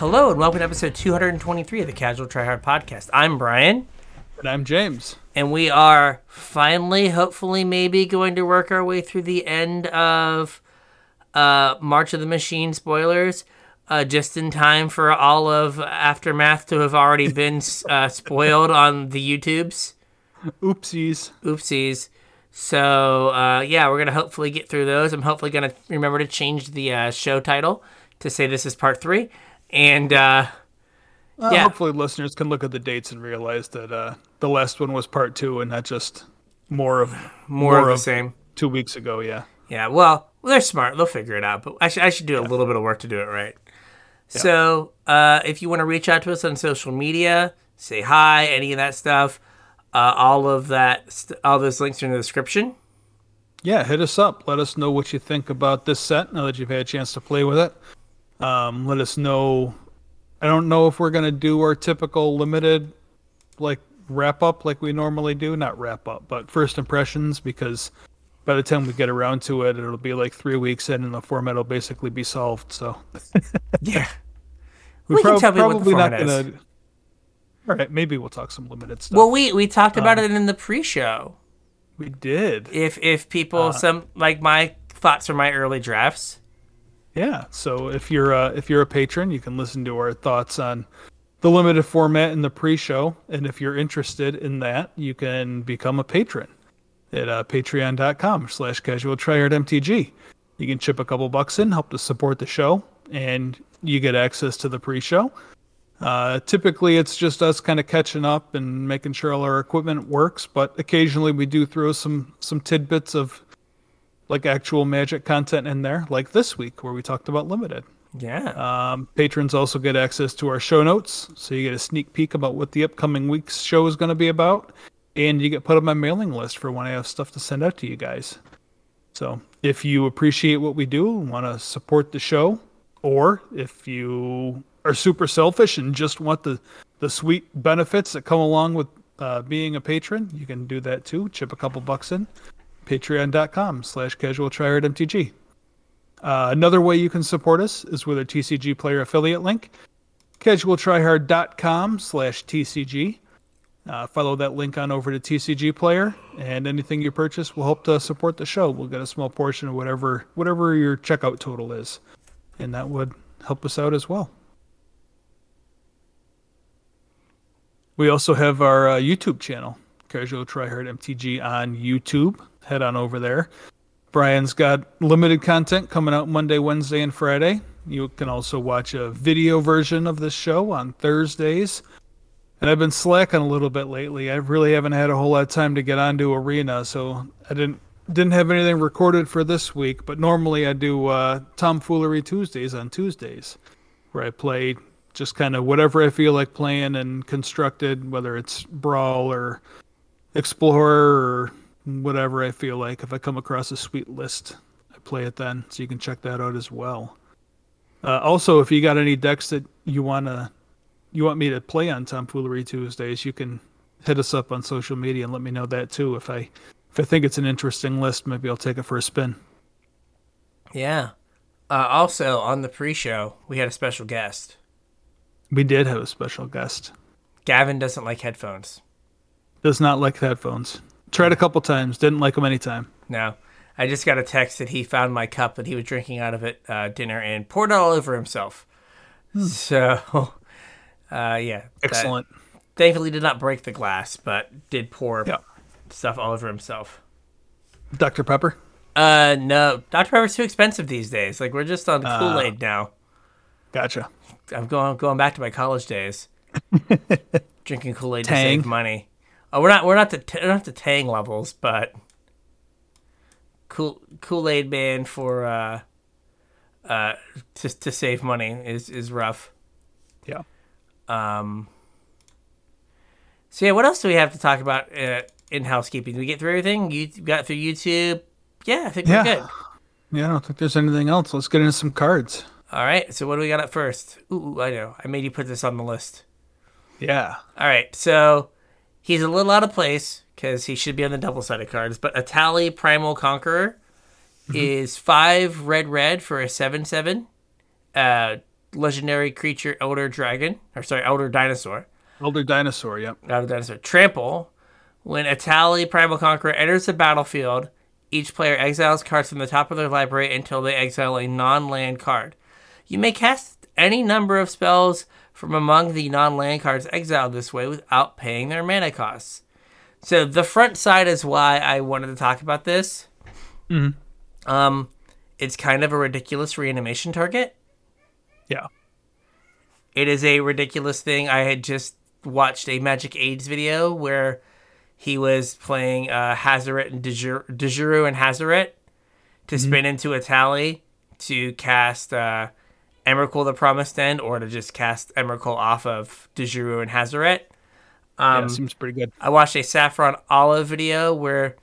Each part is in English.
Hello and welcome to episode 223 of the Casual Tryhard Podcast. I'm Brian, And I'm James. and we are finally, hopefully, maybe going to work our way through the end of uh, March of the Machine spoilers, uh, just in time for all of Aftermath to have already been uh, spoiled on the YouTubes. Oopsies. Oopsies. So uh, yeah, we're gonna hopefully get through those. I'm hopefully gonna remember to change the uh, show title to say this is part three, and uh, Well, Yeah. Hopefully, listeners can look at the dates and realize that uh, the last one was part two and not just more of more, of the same. two weeks ago. Yeah. Yeah, well, they're smart. They'll figure it out. But I should I should do a little bit of work to do it right. So uh, if you want to reach out to us on social media, say hi, any of that stuff, uh, all of that, st- all those links are in the description. Yeah, hit us up. Let us know what you think about this set now that you've had a chance to play with it. Um, let us know. I don't know if we're gonna do our typical limited, like wrap up like we normally do. Not wrap up, but first impressions because by the time we get around to it, it'll be like three weeks in, and the format will basically be solved. So Yeah. we We can tell people what the probably not format is. gonna. All right, maybe we'll talk some limited stuff. Well, we we talked about it in the pre-show. we did. If if people Uh. some like my thoughts from my early drafts. Yeah. So if you're uh, if you're a patron, you can listen to our thoughts on the limited format in the pre-show, and if you're interested in that, you can become a patron at uh, Patreon.com/slash Casual Tryhard MTG. You can chip a couple bucks in, help to support the show, and you get access to the pre-show. Uh, typically, it's just us kind of catching up and making sure all our equipment works, but occasionally we do throw some some tidbits of like actual magic content in there, like this week where we talked about limited. Yeah. Um, patrons also get access to our show notes, so you get a sneak peek about what the upcoming week's show is going to be about, and you get put on my mailing list for when I have stuff to send out to you guys. So if you appreciate what we do and want to support the show, or if you are super selfish and just want the the sweet benefits that come along with uh, being a patron, you can do that too. Chip a couple bucks in. Patreon.com slash casual tryhard MTG. Uh, another way you can support us is with a TCG player affiliate link, casualtryhard.com slash TCG. Uh, follow that link on over to TCG Player, and anything you purchase will help to support the show. We'll get a small portion of whatever whatever your checkout total is, and that would help us out as well. We also have our uh, YouTube channel, Casual Tryhard MTG on YouTube. Head on over there. Brian's got limited content coming out Monday, Wednesday, and Friday. You can also watch a video version of this show on Thursdays. And I've been slacking a little bit lately. I really haven't had a whole lot of time to get onto Arena, so I didn't didn't have anything recorded for this week. But normally I do uh, Tomfoolery Tuesdays on Tuesdays, where I play just kind of whatever I feel like playing and constructed, whether it's Brawl or Explorer or whatever I feel like. If I come across a sweet list, I play it then. So you can check that out as well. Uh, also, if you got any decks that you wanna you want me to play on Tomfoolery Tuesdays, you can hit us up on social media and let me know that too. If I if I think it's an interesting list, maybe I'll take it for a spin. Yeah. Uh, also, on the pre-show, we had a special guest. We did have a special guest. Gavin doesn't like headphones. Does not like headphones. Tried a couple times, didn't like them anytime. No. I just got a text that he found my cup that he was drinking out of at uh, dinner and poured it all over himself. So, uh, yeah. Excellent. thankfully, did not break the glass, but did pour Yeah. stuff all over himself. Dr. Pepper. Uh, no. Dr. Pepper's too expensive these days. Like, we're just on Kool Aid now. Gotcha. I'm going going back to my college days. Drinking Kool Aid to save money. Oh, we're not we're not the t- we're not the Tang levels, but Kool Kool Aid man for uh uh to to save money is is rough. Yeah. Um. So yeah, what else do we have to talk about uh, in housekeeping? Did we get through everything? You got through YouTube. Yeah, I think Yeah. we're good. Yeah, I don't think there's anything else. Let's get into some cards. All right. So what do we got up first? Ooh, I know. I made you put this on the list. Yeah. All right, so he's a little out of place because he should be on the double sided cards. But Etali Primal Conqueror is five red red for a seven seven. Uh, legendary creature Elder Dragon, or sorry, Elder Dinosaur. Elder Dinosaur, yep. Elder Dinosaur. Trample. When Etali Primal Conqueror enters the battlefield, each player exiles cards from the top of their library until they exile a non-land card. You may cast any number of spells from among the non-land cards exiled this way without paying their mana costs. So the front side is why I wanted to talk about this. Um, it's kind of a ridiculous reanimation target. Yeah. It is a ridiculous thing. I had just watched a Magic AIDS video where he was playing uh, Hazoret and Dejuru and Hazoret to spin into Etali to cast uh, Emrakul the Promised End or to just cast Emrakul off of Dejuru and Hazoret. Um, yeah, seems pretty good. I watched a Saffron Olive video where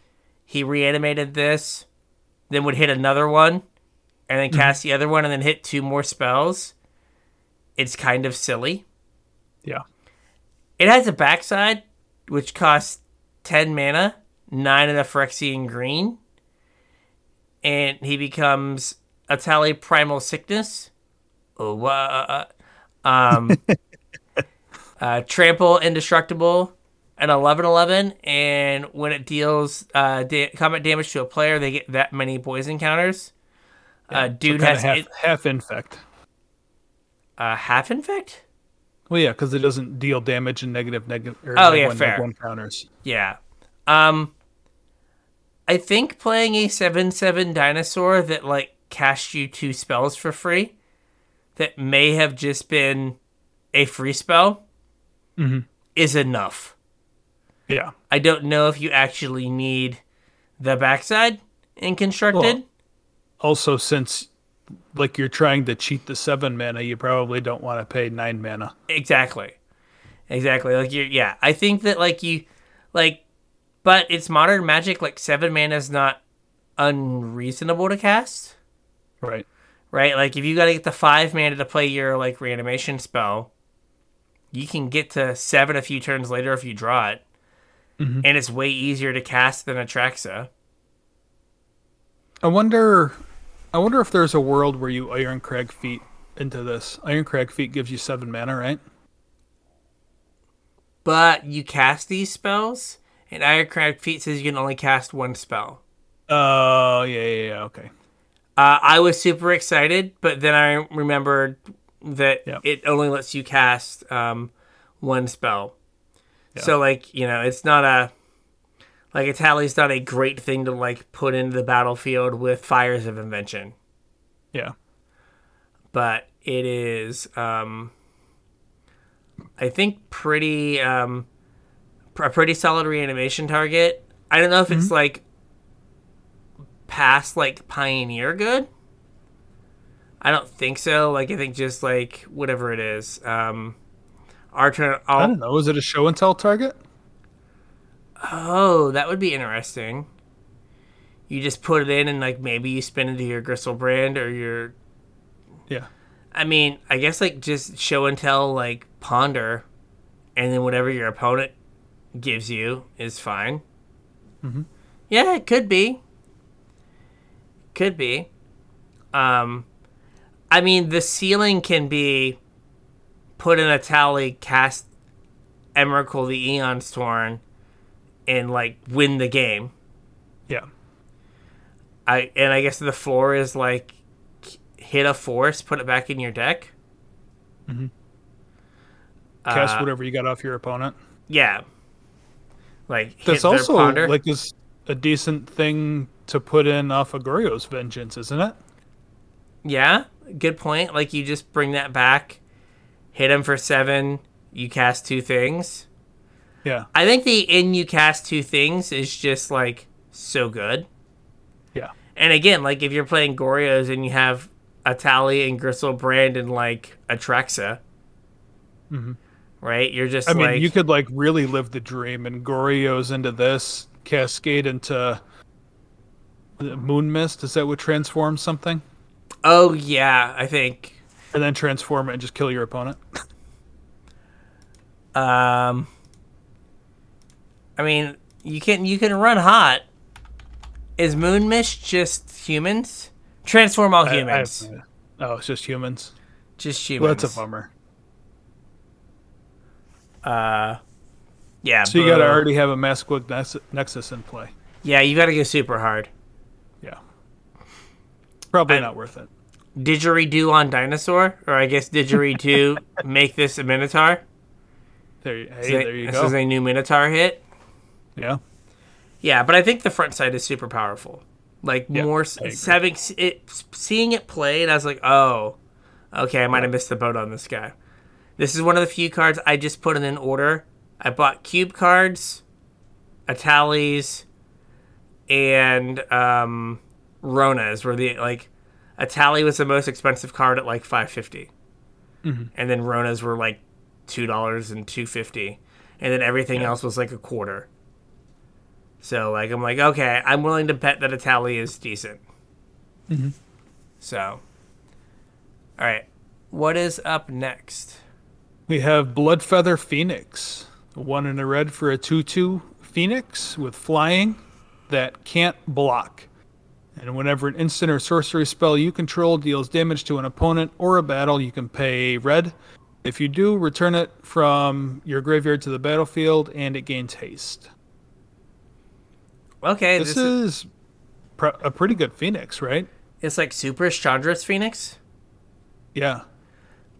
he reanimated this, then would hit another one, and then cast the other one, and then hit two more spells. It's kind of silly. Yeah. It has a backside, which costs 10 mana, 9 of the Phyrexian green, and he becomes Etali Primal Sickness. Oh, uh, um, uh, Trample Indestructible, an 11 11, and when it deals uh, da- combat damage to a player, they get that many poison counters. uh, dude Kinda has half, it- half infect. uh, half infect? Well, yeah, because it doesn't deal damage and negative negative. Or Oh, yeah, one, fair. one counters. Yeah. Um I think playing a 7-7 dinosaur that like casts you two spells for free that may have just been a free spell mm-hmm. is enough. Yeah. I don't know if you actually need the backside in constructed. Well- Also, since like you're trying to cheat the seven mana, you probably don't want to pay nine mana. Exactly. Exactly. Like you yeah, I think that like you like but it's modern magic like 7 mana is not unreasonable to cast. Right. Right? Like if you got to get the five mana to play your like reanimation spell, you can get to seven a few turns later if you draw it, mm-hmm. and it's way easier to cast than Atraxa. I wonder. I wonder if there's a world where you Iron Crag feet into this. Iron Crag feet gives you seven mana, right? But you cast these spells, and Ironcrag Feet says you can only cast one spell. Oh yeah, yeah, yeah. Okay. Uh, I was super excited, but then I remembered that Yep. it only lets you cast um, one spell. Yeah. So like you know, it's not a like Etali's not a great thing to like put into the battlefield with fires of invention, Yeah. but it is um, I think pretty um, a pretty solid reanimation target. I don't know if it's like past like pioneer good. I don't think so. Like I think just like whatever it is. Um, our turn. I I'll, don't know. Is it a show and tell target? Oh, that would be interesting. You just put it in and like maybe you spin into your Griselbrand or your Yeah. I mean, I guess like just show and tell like ponder and then whatever your opponent gives you is fine. Mm-hmm. Yeah, it could be. Could be. Um I mean the ceiling can be put in Etali, cast Emrakul the Aeons Torn and like win the game. Yeah. I and I guess the floor is like hit a force, put it back in your deck. Cast Uh, whatever you got off your opponent. Yeah. Like That's also like is a decent thing to put in off of Goryo's Vengeance, isn't it? yeah, good point. Like you just bring that back, hit him for seven. You cast two things. Yeah. I think the in you cast two things is just like so good. Yeah. And again, like if you're playing Goryo's and you have Etali and Griselbrand and like Atraxa, right? You're just Mm-hmm. I mean, like you could like really live the dream and Goryo's into this, cascade into Moonmist. Is that what transforms something? oh yeah, I think And then transform it and just kill your opponent. Um, I mean, you can you can run hot. Is Moonmist just humans? Transform all I- I humans. oh, it's just humans. Just Well, humans. that's a bummer. Uh, yeah. So you got to already have a Nex- Nexus in play. Yeah, you got to go super hard. Probably I- not worth it. Didgeridoo on dinosaur, or I guess didgeridoo make this a minotaur. There, you- hey, So there you this go. is a new minotaur hit. yeah. Yeah, but I think the front side is super powerful. Like Yeah, more having it, seeing it played, I was like, oh, okay, I might have missed the boat on this guy. This is one of the few cards I just put in an order. I bought cube cards, Etalis, and um, Ronas were the like. Etali was the most expensive card at like five mm-hmm. and then Ronas were like two dollars and two fifty, and then everything else was like a quarter. So like I'm like okay, I'm willing to bet that Etali is decent. Mm-hmm. So, all right, what is up next? We have Bloodfeather Phoenix. One in a red for a 2 2 Phoenix with flying that can't block. And whenever an instant or sorcery spell you control deals damage to an opponent or a battle, you can pay red. If you do, return it from your graveyard to the battlefield and it gains haste. Okay, This, this, is, is pr- a pretty good Phoenix, right? it's like Super Chandra's Phoenix, Yeah,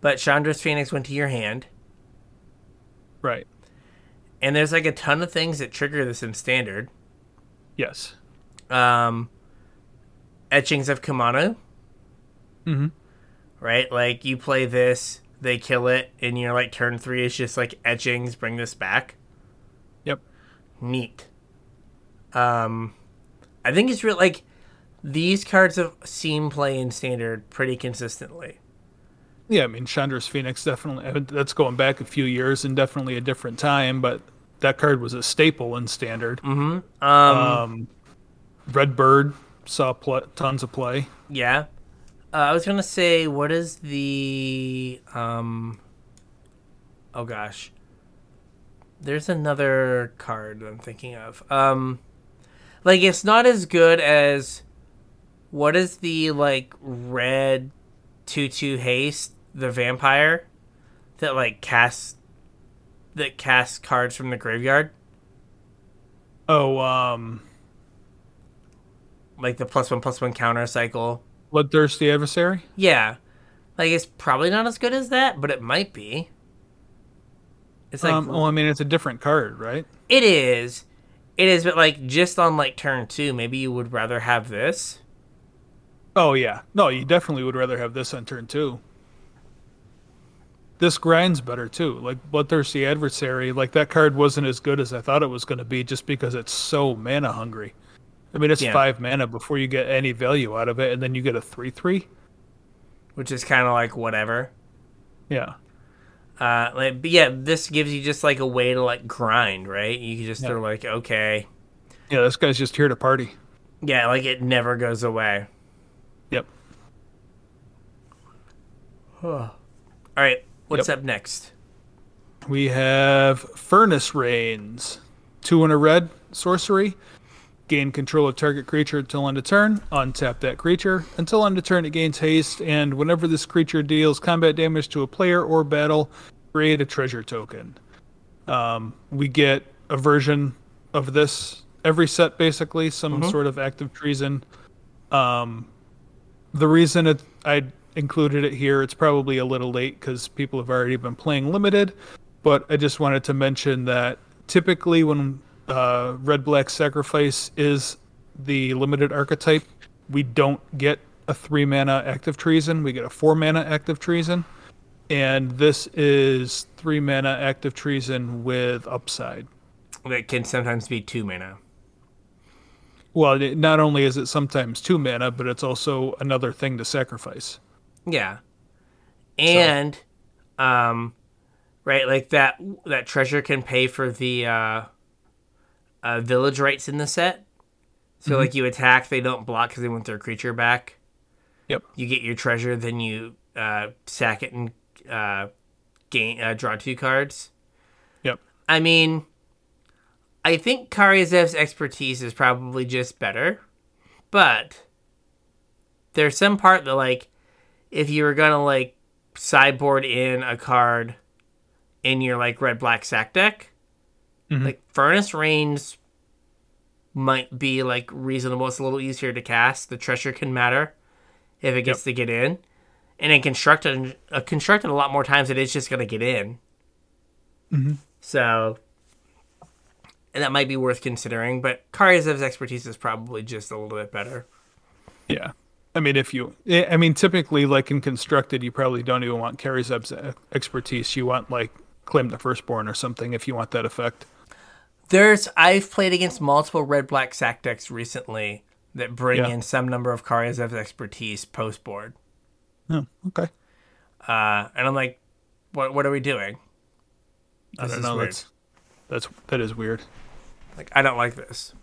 but Chandra's Phoenix went to your hand, right. and there's like a ton of things that trigger this in Standard. Yes. Um, etchings of Kamano. Mhm. Right? Like you play this, they kill it, and you're like turn three is just like etchings, bring this back. Yep. Neat. Um, I think it's real like these cards have seen play in standard pretty consistently. Yeah, I mean, Chandra's Phoenix definitely, that's going back a few years and definitely a different time, but that card was a staple in standard. Um, Um, Red Bird saw pl- tons of play. yeah. Uh, I was gonna say, what is the um? Oh gosh. There's another card I'm thinking of. Um, like it's not as good as. What is the like red, two two haste the vampire, that like casts, that casts cards from the graveyard, Oh, um, like the plus one plus one counter cycle. Bloodthirsty Adversary? Yeah. Like it's probably not as good as that, but it might be. It's like um, well, I mean, it's a different card, right? it is. It is, but like just on like turn two, maybe you would rather have this. Oh, yeah. No, you definitely would rather have this on turn two. This grinds better, too. Like, Bloodthirsty Adversary, like, that card wasn't as good as I thought it was going to be just because it's so mana hungry. I mean, it's Yeah. five mana before you get any value out of it, and then you get a 3 3. Which is kind of like whatever. Yeah. Uh, like, but yeah, this gives you just like a way to like grind, right? You can just Yeah. are like, okay, Yeah, this guy's just here to party. yeah, like it never goes away. Yep. All right, what's up next? We have Furnace Reins. Two in a red sorcery. Gain control of target creature until end of turn. Untap that creature. Until end of turn, it gains haste, and whenever this creature deals combat damage to a player or battle, create a treasure token. Um, we get a version of this every set, basically, some sort of act of treason. Um, the reason it, I included it here, it's probably a little late because people have already been playing limited, but I just wanted to mention that typically when uh, Red Black Sacrifice is the limited archetype, we don't get a three mana act of treason, we get a four mana act of treason. And this is three mana act of treason with upside. That can sometimes be two mana. Well, it, not only is it sometimes two mana, but it's also another thing to sacrifice. Yeah. And um right, like that that treasure can pay for the uh uh village rites in the set. So like you attack, they don't block cuz they want their creature back. Yep. You get your treasure, then you uh sack it and uh gain uh, draw two cards. Yep. I mean, I think Kari Zev's expertise is probably just better, but there's some part that like, if you were gonna like sideboard in a card in your like red black sack deck, like Furnace Reins might be like reasonable. It's a little easier to cast. The treasure can matter if it gets to get in, and in constructed uh, constructed a lot more times it is just gonna get in. So, and that might be worth considering. But Kari Zev's expertise is probably just a little bit better. Yeah. I mean, if you, eh, I mean, typically, like in constructed, you probably don't even want Kari Zev's uh, expertise. You want like claim the firstborn or something if you want that effect. There's I've played against multiple red black sack decks recently that bring Yeah. in some number of cards of expertise post board. Oh, okay. Uh, and I'm like, what what are we doing? I don't know. That's that's that is weird. Like I don't like this.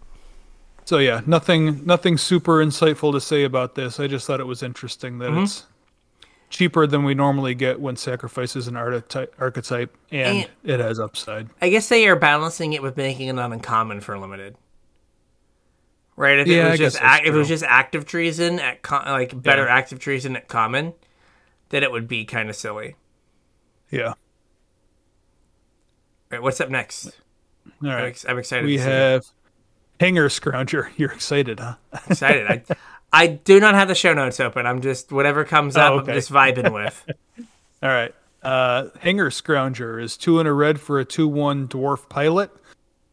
So yeah, nothing nothing super insightful to say about this. I just thought it was interesting that Mm-hmm. it's cheaper than we normally get when sacrifices an archetype, archetype and And- it has upside. I guess they are balancing it with making it not uncommon for limited. Right? If Yeah, it was guess just that's ac- if it was just act of treason at con- like better Yeah. act of treason at common, then it would be kind of silly. Yeah. All right, what's up next? All right. I'm, ex- I'm excited. We to see it. have Hangar Scrounger. You're excited, huh? excited. I, I do not have the show notes open. I'm just whatever comes up. Oh, okay. I'm just vibing with. All right. Uh, Hangar Scrounger is two and a red for a two-one dwarf pilot.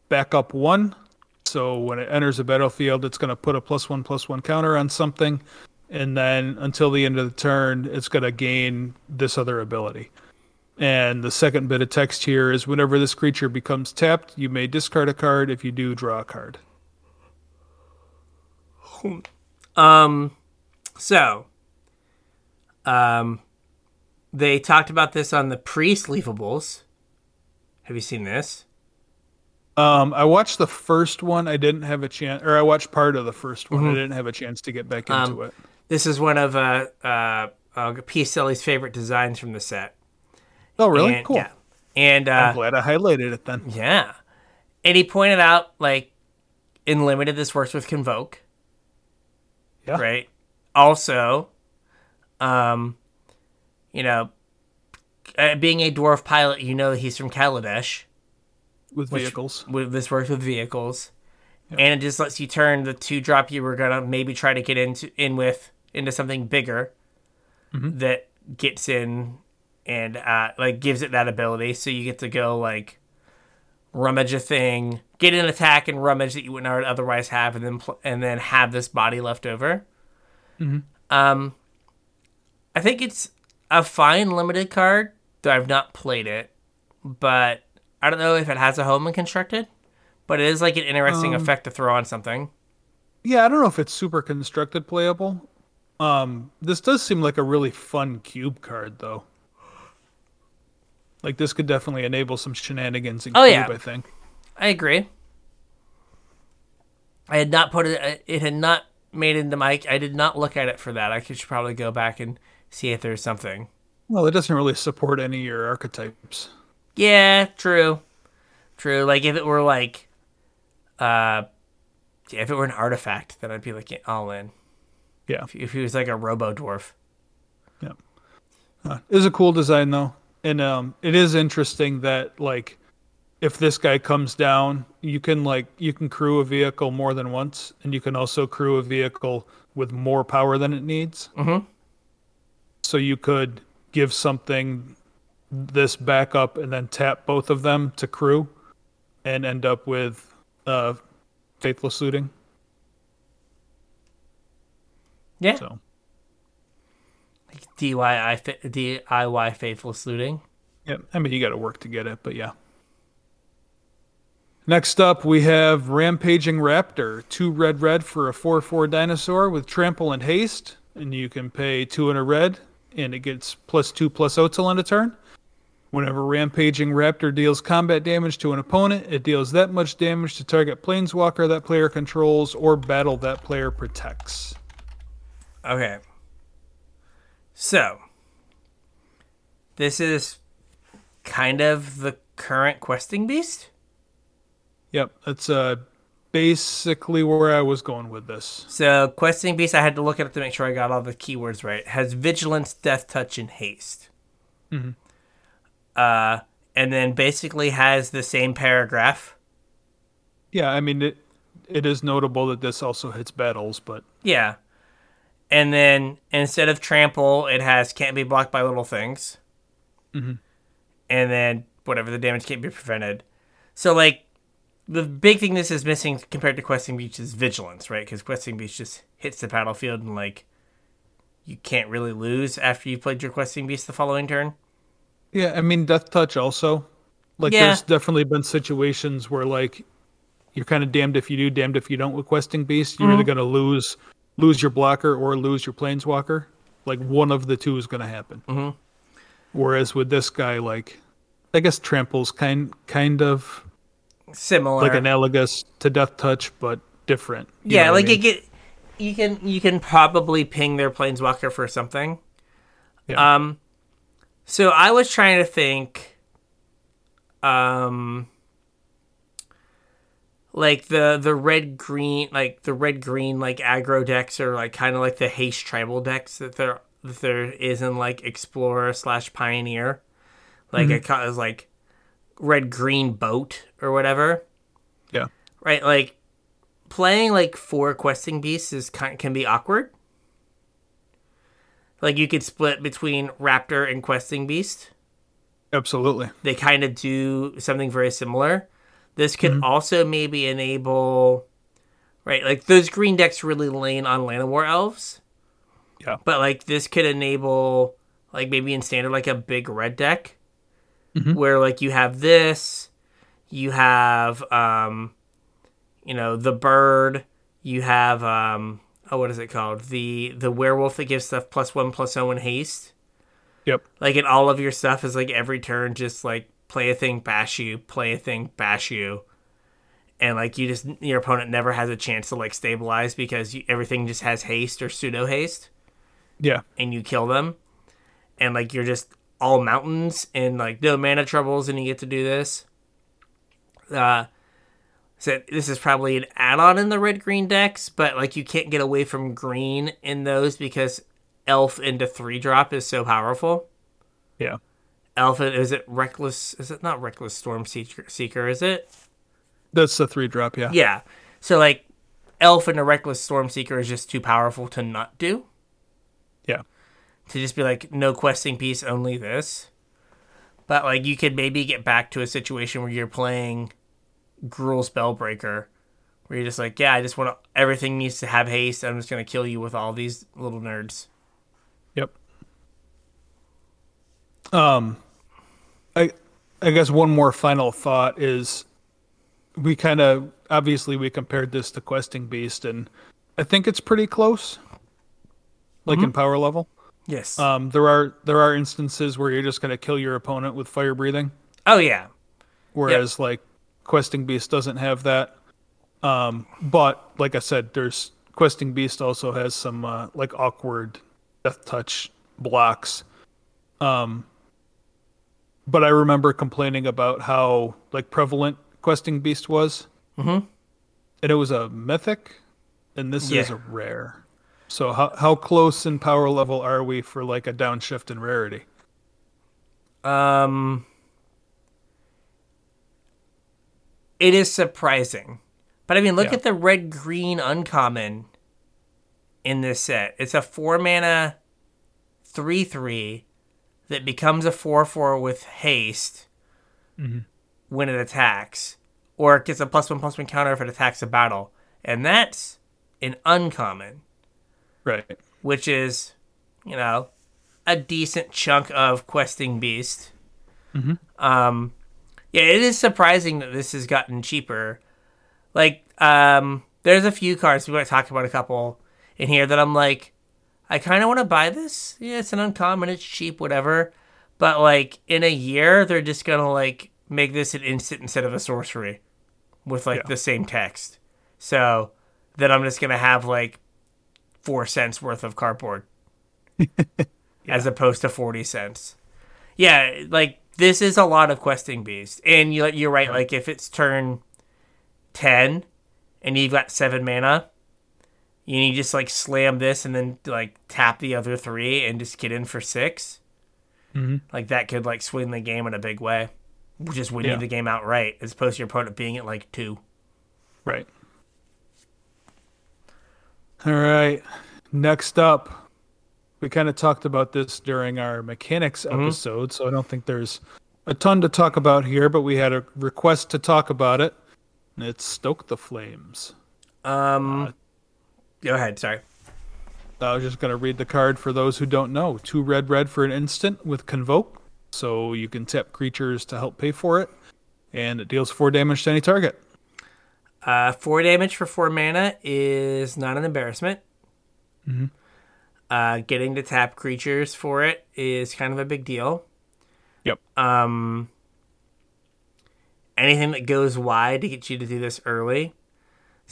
Backup one. So when it enters a battlefield, it's going to put a plus one plus one counter on something, and then until the end of the turn, it's going to gain this other ability. And the second bit of text here is whenever this creature becomes tapped, you may discard a card. If you do, draw a card. Um, so, um, they talked about this on the pre-sleevables. Have you seen this? Um, I watched the first one. I didn't have a chance, or I watched part of the first one. I didn't have a chance to get back into it. This is one of uh, uh, uh P. Sully's favorite designs from the set. Oh, really? And, cool. Yeah. And uh, I'm glad I highlighted it then. Yeah. And he pointed out, like, in limited, this works with Convoke. Yeah. Right. Also, um, you know, uh, being a dwarf pilot, you know he's from Kaladesh. With vehicles. With, this works with vehicles, and it just lets you turn the two drop you were gonna maybe try to get into in with into something bigger that gets in and uh, like gives it that ability. So you get to go like rummage a thing, get an attack and rummage that you wouldn't otherwise have, and then pl- and then have this body left over. Um, I think it's a fine limited card. Though I've not played it, but I don't know if it has a home in constructed. But it is like an interesting effect to throw on something. Yeah, I don't know if it's super constructed playable. Um, this does seem like a really fun cube card, though. Like this could definitely enable some shenanigans in Oh, cube. yeah. I think. I agree. I had not put it. It had not made into my. I did not look at it for that. I could should probably go back and see if there's something. Well, it doesn't really support any of your archetypes. Yeah, true, true. Like if it were like, uh, yeah, if it were an artifact, then I'd be like all in. Yeah, If, if he was like a robo dwarf. yeah. Uh, it is a cool design though, and um, it is interesting that like, if this guy comes down, you can like you can crew a vehicle more than once, and you can also crew a vehicle with more power than it needs. Mhm. So you could give something this backup and then tap both of them to crew, and end up with uh, faithless looting. Yeah, So DIY fa- DIY faithless looting. yeah, I mean you got to work to get it, but yeah. Next up, we have Rampaging Raptor, two red red for a four four dinosaur with trample and haste, and you can pay two and a red, and it gets plus two plus O till end of turn. Whenever Rampaging Raptor deals combat damage to an opponent, it deals that much damage to target planeswalker that player controls or battle that player protects. Okay. So, this is kind of the current questing beast. Yep, that's uh basically where I was going with this. So, questing beast, I had to look at it to make sure I got all the keywords right. Has vigilance, death touch, and haste. Uh, and then basically has the same paragraph. Yeah, I mean it. It is notable that this also hits battles, but Yeah. And then instead of trample, it has can't be blocked by little things. Mm-hmm. And then whatever the damage can't be prevented. So like the big thing this is missing compared to Questing Beast is vigilance, right? Because Questing Beast just hits the battlefield and like you can't really lose after you played your Questing Beast the following turn. yeah, I mean Death Touch also. Like Yeah. there's definitely been situations where like you're kind of damned if you do, damned if you don't with questing beast. You're either gonna lose lose your blocker or lose your planeswalker. Like one of the two is gonna happen. Mhm. Whereas with this guy, like I guess trample's kind kind of Similar. like analogous to Death Touch, but different. You yeah, what I like mean? it get you can you can probably ping their planeswalker for something. Yeah. Um so I was trying to think um like the the red green like the red green like aggro decks are like kind of like the haste tribal decks that there that there is in like explorer slash pioneer like mm-hmm. it ca- is like red green boat or whatever yeah. right like playing like four questing beasts is kind can be awkward like you could split between raptor and questing beast Absolutely. they kind of do something very similar. This could also maybe enable, right? Like those green decks really lean on Llanowar elves, Yeah. but like this could enable, like maybe in standard, like a big red deck, Mhm. where like you have this, you have, um, you know, the bird, you have, um, oh, what is it called? The the werewolf that gives stuff plus one plus zero in haste Yep. like in all of your stuff is like every turn just like play a thing bash you play a thing bash you. And like you just your opponent never has a chance to like stabilize because you, everything just has haste or pseudo haste Yeah. and you kill them. And like you're just all mountains and like no mana troubles and you get to do this. Uh so this is probably an add-on in the red green decks but like you can't get away from green in those because elf into three drop is so powerful. Yeah. Alpha is it reckless? Is it not reckless storm seeker? Seeker is it? That's the three drop, yeah. Yeah. So like, elf and a reckless storm seeker is just too powerful to not do. Yeah. To just be like no questing piece, only this. But like you could maybe get back to a situation where you're playing Gruul Spellbreaker, where you're just like, yeah, I just want to. Everything needs to have haste. I'm just gonna kill you with all these little nerds. Yep. Um, I I guess one more final thought is we kind of obviously we compared this to Questing Beast, and I think it's pretty close, like in power level. Yes. Um, there are there are instances where you're just gonna kill your opponent with fire breathing, oh yeah. whereas like Questing Beast doesn't have that. Um, but like I said, there's Questing Beast also has some uh, like awkward death touch blocks. Um, but I remember complaining about how like prevalent Questing Beast was, Mhm. and it was a mythic, and this is a rare. So how how close in power level are we for like a downshift in rarity? Um, it is surprising, but I mean, look Yeah. at the red green uncommon in this set. It's a four mana, three three, that becomes a four four with haste when it attacks, or it gets a plus one plus one counter if it attacks a battle, and that's an uncommon Right. which is, you know, a decent chunk of questing beast. Um, yeah, it is surprising that this has gotten cheaper. Like, um, there's a few cards we're going to talk about a couple in here that I'm like, I kind of want to buy this. Yeah, it's an uncommon, it's cheap, whatever. But like in a year, they're just gonna like make this an instant instead of a sorcery with like Yeah. the same text. So then I'm just gonna have like four cents worth of cardboard as opposed to 40 cents. Yeah, like this is a lot of questing beast. And you, you're right, like if it's turn 10 and you've got seven mana, you just like slam this and then like tap the other three and just get in for six. Mm-hmm. Like that could like swing the game in a big way, just winning Yeah. the game outright, as opposed to your opponent being at like two. Right. All right. Next up, we kind of talked about this during our mechanics mm-hmm. episode, so I don't think there's a ton to talk about here, but we had a request to talk about it. It's Stoke the Flames. Um, uh, go ahead. Sorry. I was just going to read the card for those who don't know. Two red, red for an instant with Convoke, so you can tap creatures to help pay for it, and it deals four damage to any target. Uh, four damage for four mana is not an embarrassment. Uh, getting to tap creatures for it is kind of a big deal. Yep. Um, anything that goes wide to get you to do this early.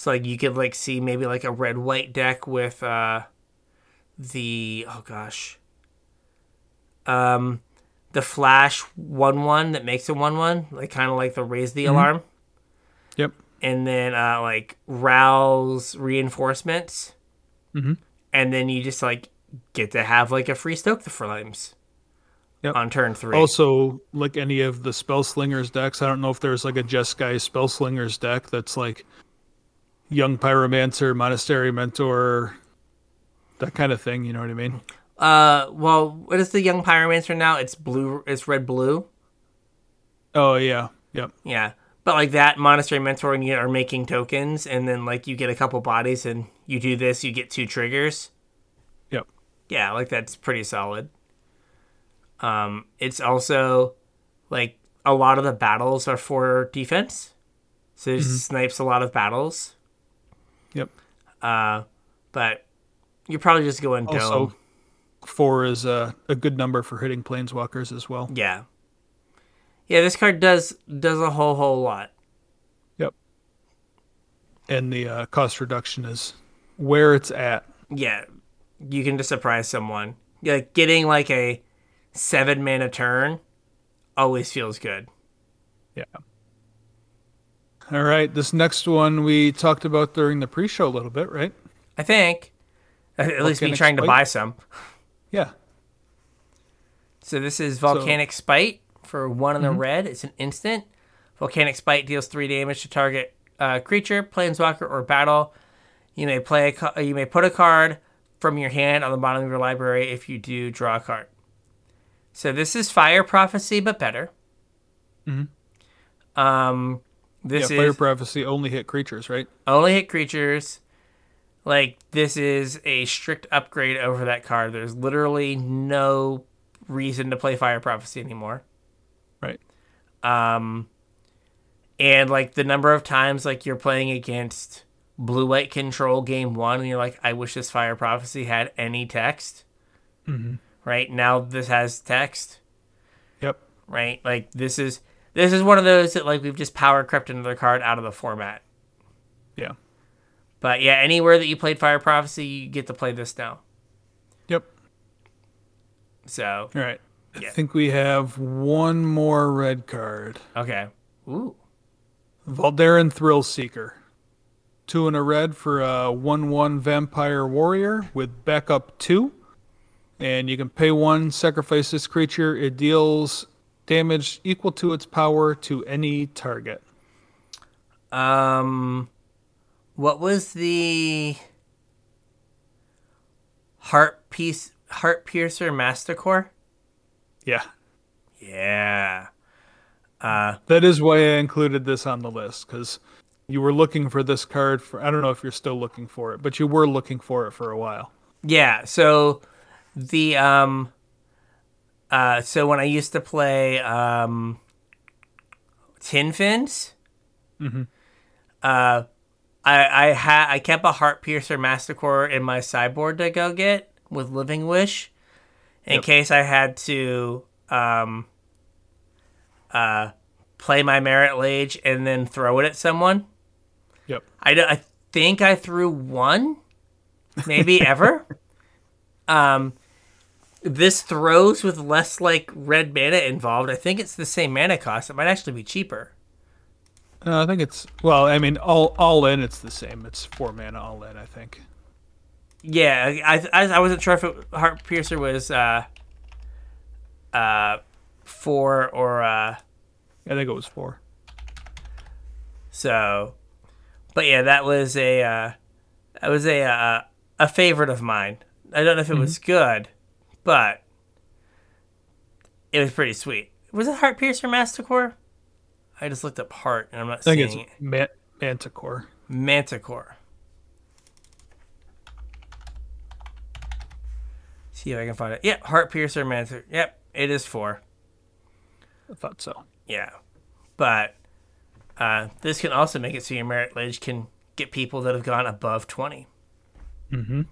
So like you could like see maybe like a red white deck with uh the oh gosh. Um the flash one one that makes a one one, like kinda like the raise the alarm. Yep. And then uh like rouse reinforcements. Mhm. And then you just like get to have like a free stoke the flames. Yep. On turn three. Also, like any of the spell slingers decks, I don't know if there's like a Jeskai spell slingers deck that's like young pyromancer, monastery mentor, that kind of thing. You know what I mean? Uh, well, what is the young pyromancer now? It's blue. It's red blue. Oh yeah, yep, Yeah, but like that monastery mentor and you are making tokens, and then like you get a couple bodies, and you do this, you get two triggers. yep. Yeah, like that's pretty solid. Um, it's also like a lot of the battles are for defense, so it snipes a lot of battles. Yep. Uh, but you're probably just going dome. Also, four is a, a good number for hitting planeswalkers as well. Yeah. Yeah, this card does does a whole whole lot. Yep. And the uh, cost reduction is where it's at. Yeah, you can just surprise someone. Like getting like a seven mana turn always feels good. Yeah. All right, this next one we talked about during the pre-show a little bit, right? I think. At at least me Volcanic trying to buy some. Yeah. So this is Volcanic Spite for one in the red. It's an instant. Volcanic Spite deals three damage to target uh, creature, planeswalker, or battle. You may play. A, ca- you may put a card from your hand on the bottom of your library. If you do, draw a card. So this is Fire Prophecy, but better. Mhm. Um, this yeah, Fire is Prophecy only hit creatures, right? only hit creatures. Like this is a strict upgrade over that card. There's literally no reason to play Fire Prophecy anymore. Right. Um, and like the number of times like you're playing against blue white control game one, and you're like, I wish this Fire Prophecy had any text. Mm-hmm. Right now, this has text. Yep. Right, like this is this is one of those that like we've just power crept another card out of the format. Yeah. But yeah, anywhere that you played Fire Prophecy, you get to play this now. Yep. So All right. Yeah. I think we have one more red card. okay, ooh, Voldaren Thrill Seeker. Two in a red for a 1 1 vampire warrior with backup two. And you can pay one, sacrifice this creature. It deals damage equal to its power to any target. um, what was the heart piece, heart piercer manticore? Yeah. Yeah, uh, That is why I included this on the list because you were looking for this card for. I don't know if you're still looking for it, but you were looking for it for a while. yeah. So the um, uh, so when I used to play um, Tin Fins, Mhm. uh, I I had I kept a heart piercer manticore in my sideboard to go get with Living Wish, in Yep. case I had to um, uh, play my Marit Lage and then throw it at someone. Yep. I, I think I threw one, maybe ever. Um, this throws with less like red mana involved. I think it's the same mana cost. It might actually be cheaper. Uh, I think it's well. I mean, all all in, it's the same. It's four mana all in. I think. Yeah, I I, I wasn't sure if it, Heart Piercer was uh, uh, four or uh, I think it was four. so. But yeah, that was a uh, that was a uh, a favorite of mine. I don't know if it was good, but it was pretty sweet. Was it Heart Piercer Masticore? I just looked up Heart and I'm not I think seeing it's it. Man- Manticore. Manticore. See if I can find it. Yep, Heart Piercer Manticore. Yep, it is four. I thought so. Yeah, but uh, this can also make it so your Marit Lage can get people that have gone above twenty. Mm-hmm.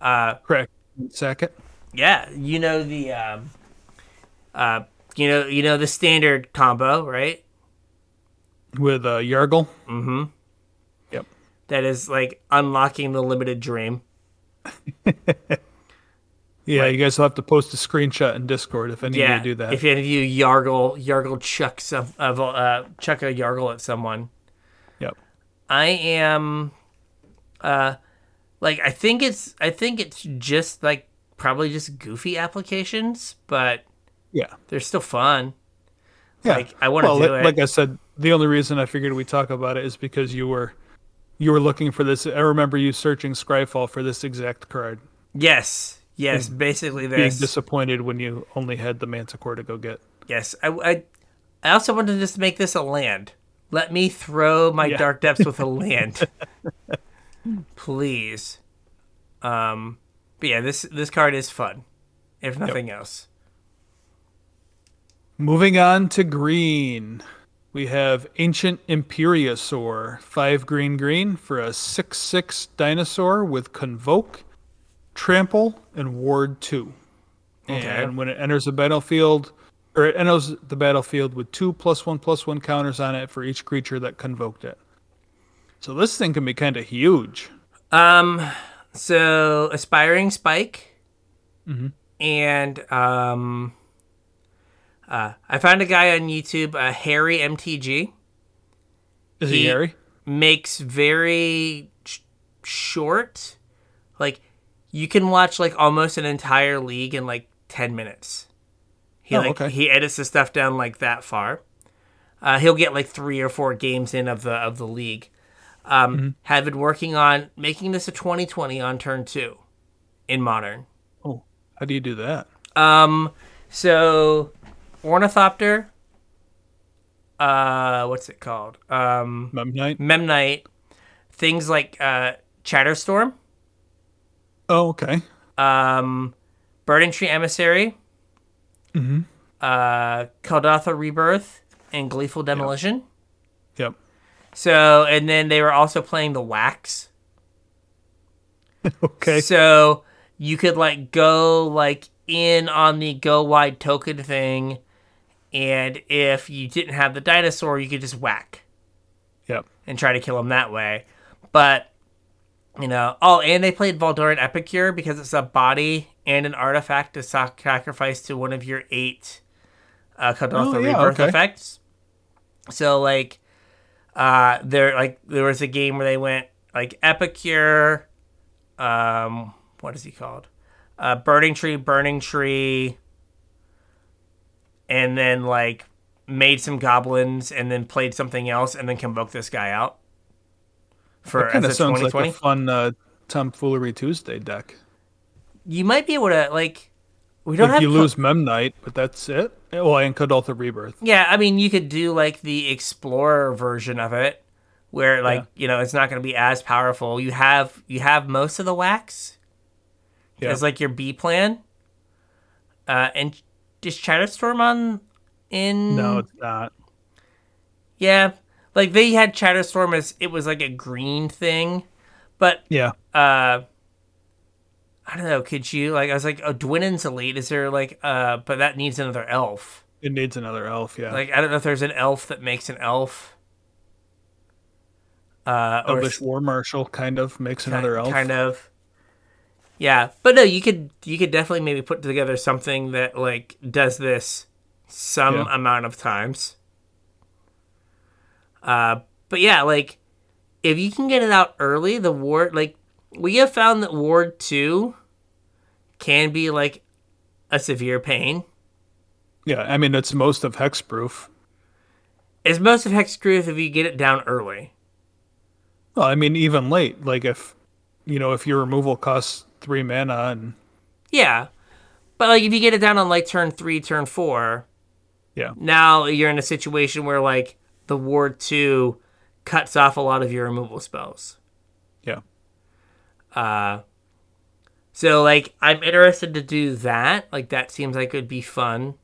Uh, Correct. Second. Yeah, you know the um, uh, you know you know the standard combo, right? With uh, Yargle. Mm-hmm. Yep. That is like unlocking the limited dream. Yeah, Right. you guys will have to post a screenshot in Discord if any Yeah, of you do that. if any of you Yargle Yargle chuck some of uh, chuck a Yargle at someone, yep. I am, uh, like I think it's I think it's just like probably just goofy applications, but Yeah. they're still fun. Yeah. Like, I wanna well, do li- it. Like I said, the only reason I figured we talk about it is because you were you were looking for this. I remember you searching Scryfall for this exact card, Yes, yes, basically being this. disappointed when you only had the Manticore to go get. Yes, I, I, I also wanted to just make this a land. Let me throw my Yeah. dark depths with a land, please. Um, but yeah, this this card is fun, if nothing else. Moving on to green, we have Ancient Imperiosaur, five green green for a six six dinosaur with Convoke, Trample, and Ward two. Okay. And when it enters the battlefield, or it enters the battlefield with two plus one plus one counters on it for each creature that convoked it. So this thing can be kind of huge. Um, so aspiring spike, and um, uh, I found a guy on YouTube, uh, Harry MTG. Is he He- Harry? makes very sh- short like you can watch like almost an entire league in like 10 minutes he Oh, like okay. he edits the stuff down like that far uh, he'll get like three or four games in of the of the league um Mm-hmm. have been working on making this a 2020 on turn two in modern Oh, how do you do that? um so ornithopter uh what's it called um Memnite? Memnite, things like uh, Chatterstorm, Oh, okay. um, Burning Tree Emissary, Mm-hmm. uh, Kaldatha Rebirth, and Gleeful Demolition. Yep. So, and then they were also playing the Wax. Okay. So you could like go like in on the go wide token thing, and if you didn't have the dinosaur, you could just whack. Yep. and try to kill him that way. But you know, oh, and they played Voldaren Epicure because it's a body and an artifact to sacrifice to one of your eight uh, Kadotha Oh, yeah, Rebirth okay. effects. So like, uh, there like there was a game where they went like Epicure, um, what is he called? Uh, Burning Tree, Burning Tree, and then like made some goblins and then played something else and then convoked this guy out for That kind of sounds like a fun uh, Tomfoolery Tuesday deck. you might be able to like we don't Like have you co- lose Memnite, but that's it. Well, and Kadoltha Rebirth. Yeah, I mean you could do like the explorer version of it where like, Yeah. you know, it's not going to be as powerful. You have you have most of the wax Yeah. as like your B plan. Uh and is Chatterstorm on in No, it's not. Yeah. Like they had Chatterstorm as it was like a green thing, but Yeah. uh I don't know, could you like I was like, oh Dwynen's elite, is there like uh but that needs another elf. It needs another elf. Yeah. Like I don't know if there's an elf that makes an elf. Uh or Elvish War Marshal kind of makes ki- another elf. kind of. Yeah, but no, you could you could definitely maybe put together something that like does this some Yeah. amount of times. Uh, but yeah, like if you can get it out early, the war like we have found that Ward two can be like a severe pain. Yeah, I mean it's most of hexproof. It's most of hexproof if you get it down early. Well, I mean even late. Like if you know if your removal costs three mana and Yeah. But like if you get it down on like turn three, turn four, yeah, now you're in a situation where like the ward two cuts off a lot of your removal spells. yeah, Uh so like I'm interested to do that. Like that seems like it would be fun.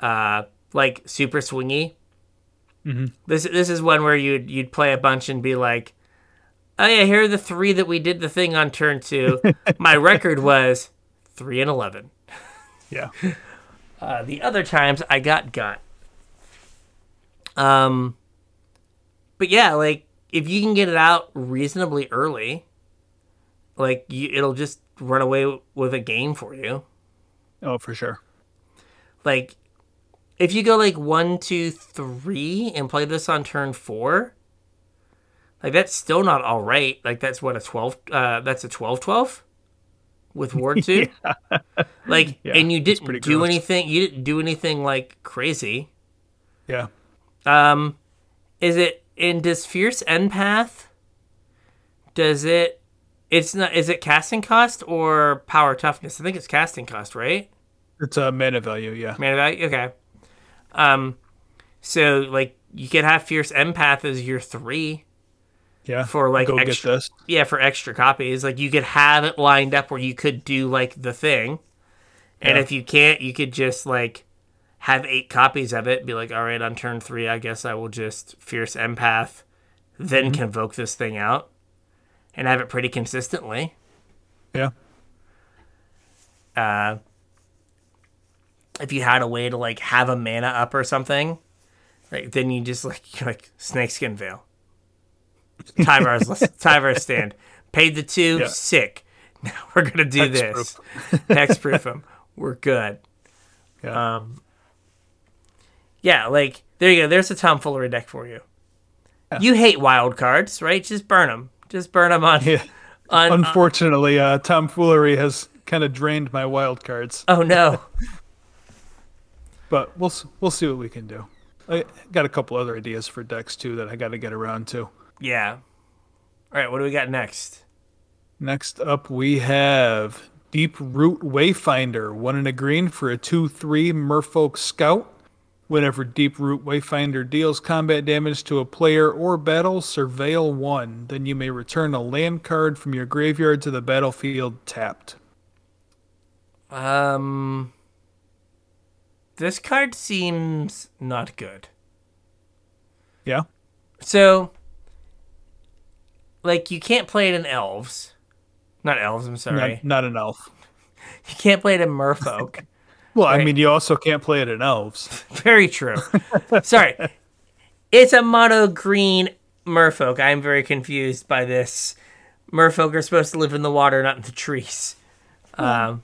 Uh like super swingy. Mhm. This this is one where you'd you'd play a bunch and be like, Oh yeah, here are the three that we did the thing on turn two. My record was three and eleven. yeah, Uh, the other times I got gut. Um, but yeah, like if you can get it out reasonably early, like you, it'll just run away with a game for you. oh for sure. Like if you go like one, two, three, and play this on turn four, like that's still not all right. Like that's what a twelve. Uh, that's a 12-12 with Ward two. Like, Yeah, and you didn't do gross. anything. You didn't do anything like crazy. Yeah, Um, is it in does Fierce Empath? Does it? It's not. Is it casting cost or power toughness? I think it's casting cost, right? it's a mana value. Yeah, Mana value. Okay. Um, so like you could have Fierce Empath as your three yeah. for like go extra. get this. Yeah, for extra copies. Like you could have it lined up where you could do like the thing, and Yeah. if you can't, you could just like have eight copies of it. Be like, all right, on turn three, I guess I will just fierce empath, then Mm-hmm. convoke this thing out, and have it pretty consistently. Yeah, Uh, if you had a way to like have a mana up or something, like then you just like like snakeskin veil. Tyvar's Tyvar's stand. Paid the two, Yeah. sick. Now we're gonna do this. Hexproof them. We're good. yeah. Um, yeah, like there you go. There's a tomfoolery deck for you. You hate wild cards, right? Just burn them. Just burn them on. yeah. on Unfortunately, uh, tomfoolery has kind of drained my wild cards, oh no. but we'll we'll see what we can do. I got a couple other ideas for decks too that I got to get around to. Yeah. All right. What do we got next? Next up, we have Deep Root Wayfinder, one in a green for a 2 3 Merfolk Scout. Whenever Deep Root Wayfinder deals combat damage to a player or battle, surveil one. Then you may return a land card from your graveyard to the battlefield tapped. Um, this card seems not good. Yeah? So, like, you can't play it in elves. Not elves. I'm sorry. Not, not an elf. You can't play it in merfolk. Well, I mean, you also can't play it in elves. very true. sorry, it's a mono green merfolk. I'm very confused by this. Merfolk are supposed to live in the water, not in the trees. Um,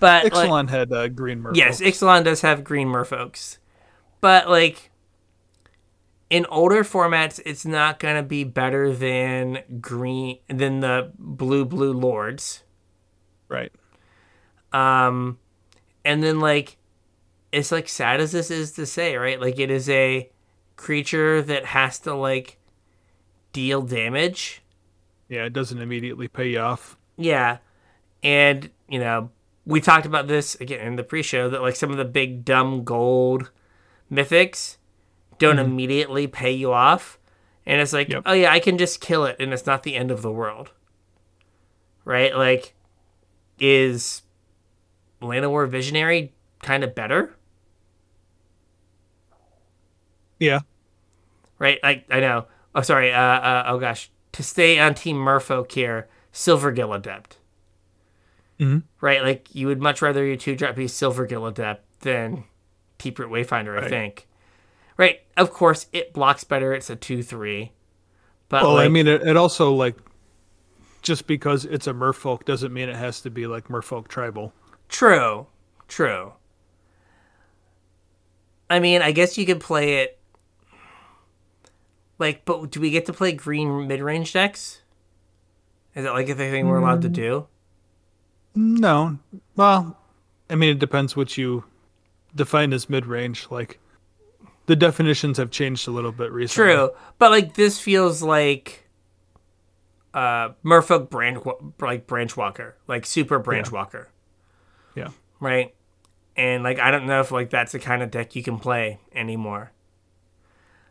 but like, had uh, green merfolk. Yes, Ixalan does have green merfolks. But like in older formats it's not going to be better than green than the blue blue lords. Right. Um and then like it's like sad as this is to say, right? Like it is a creature that has to like deal damage. Yeah, it doesn't immediately pay you off. Yeah. And, you know, we talked about this again in the pre show that like some of the big dumb gold mythics don't mm-hmm. immediately pay you off. And it's like, Yep. oh yeah, I can just kill it and it's not the end of the world. Right? Like, is Llanowar Visionary kind of better? Yeah. Right? I, I know. Oh, sorry. Uh, uh, oh gosh. To stay on Team Merfolk here, Silvergill Adept. Mhm. Right? Like, you would much rather your two drop be Silvergill Adept than Deep Root Wayfinder, I think. Right? Of course, it blocks better. It's a 2 3. But, Well, like, I mean, it, it also like just because it's a merfolk doesn't mean it has to be like merfolk tribal. True. True. I mean, I guess you could play it. Like, but do we get to play green mid range decks? Is that like a thing we're allowed to do? No, well, I mean, it depends what you define as mid range. Like the definitions have changed a little bit recently. True, but like this feels like uh Merfolk branch like branch walker, like super branch Yeah. walker. Right? And like I don't know if like that's the kind of deck you can play anymore.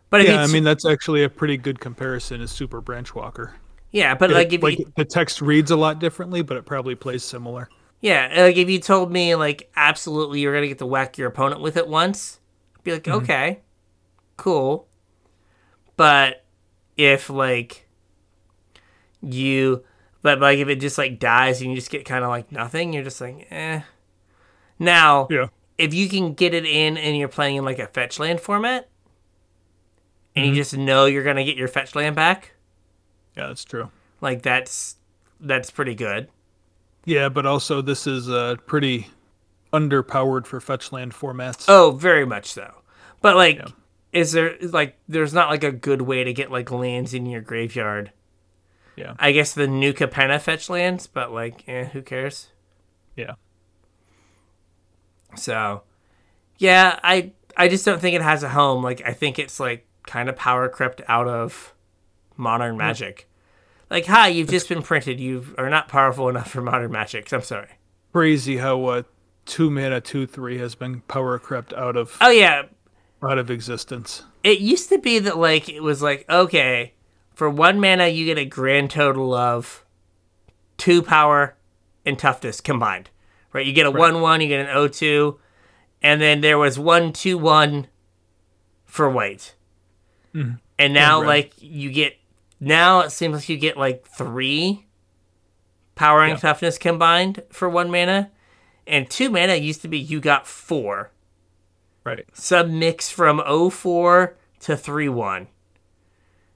But Yeah, I mean that's actually a pretty good comparison. Is Super Branch Walker? yeah, but like if like you the text reads a lot differently, but it probably plays similar. yeah, like if you told me like absolutely you're gonna get to whack your opponent with it once, I'd be like Mm-hmm. okay, cool. But if like you but like if it just like dies and you just get kind of like nothing you're just like eh now Yeah. if you can get it in and you're playing in like a fetch land format and Mm-hmm. you just know you're gonna get your fetch land back Yeah, that's true. like that's that's pretty good Yeah, but also this is uh, pretty underpowered for fetch land formats. oh very much so but like Yeah. is there like there's not like a good way to get like lands in your graveyard Yeah. i guess the new capenna fetch lands but like eh, who cares Yeah. So, yeah, I I just don't think it has a home. Like I think it's like kind of power crept out of modern magic. Like, hi, you've just been printed. You are not powerful enough for modern magic. I'm sorry. Crazy how uh, two mana two three has been power crept out of Oh yeah, out of existence. it used to be that like it was like okay, for one mana you get a grand total of two power and toughness combined. Right? You get a one one, you get an O two, and then there was one two one for white. Mm-hmm. And now like you get now it seems like you get like three power and Yeah. toughness combined for one mana. And two mana used to be you got four Right. sub mix from 04 to 3-1.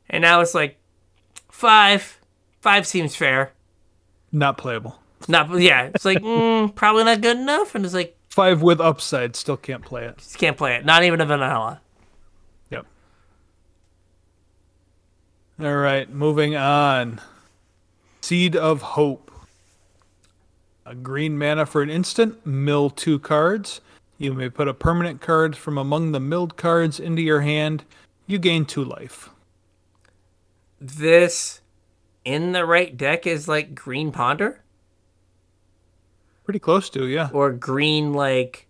And now it's like 5. 5 seems fair. Not playable. Not yeah, it's like mm, probably not good enough and it's like Five with upside still can't play it. just can't play it. Not even a vanilla. Yep. All right, moving on. Seed of Hope. A green mana for an instant, mill two cards. You may put a permanent card from among the milled cards into your hand. You gain two life. This in the right deck is like green ponder Pretty close to, yeah. or green like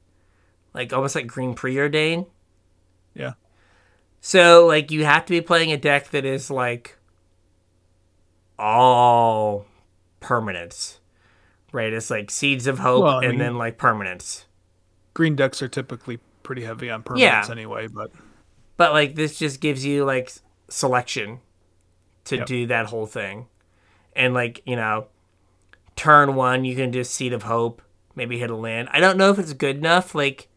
like almost like green preordain. Yeah. So like you have to be playing a deck that is like all permanents. Right? It's like seeds of hope Well, and mean- then like permanents. Green decks are typically pretty heavy on permanents anyway, but But like this just gives you like selection to Yep. do that whole thing. And like, you know, turn 1 you can do seed of hope, maybe hit a land. I don't know if it's good enough like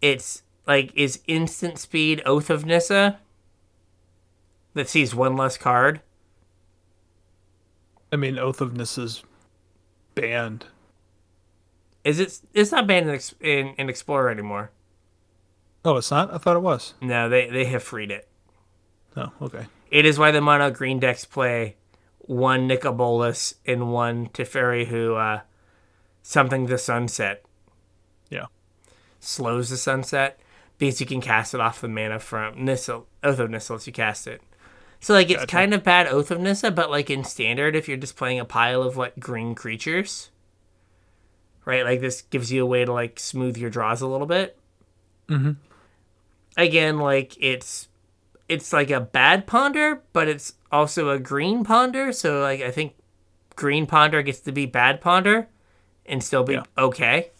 it's like is instant speed oath of Nissa that sees one less card. I mean, Oath of Nissa's banned. Is it it's not banned in, in, in Explorer anymore. Oh, it's not? I thought it was. No, they they have freed it. Oh, okay. It is why the mono green decks play one Nicol Bolas and one Teferi who uh, something the sunset Yeah. slows the sunset because you can cast it off the mana from Nissa Oath of Nissa you cast it. So like it's Gotcha. kind of bad Oath of Nissa, but like in standard, if you're just playing a pile of like green creatures, right? Like this gives you a way to like smooth your draws a little bit. Mm-hmm. Again, like it's it's like a bad ponder, but it's also a green ponder. So like I think green ponder gets to be bad ponder and still be Yeah. okay.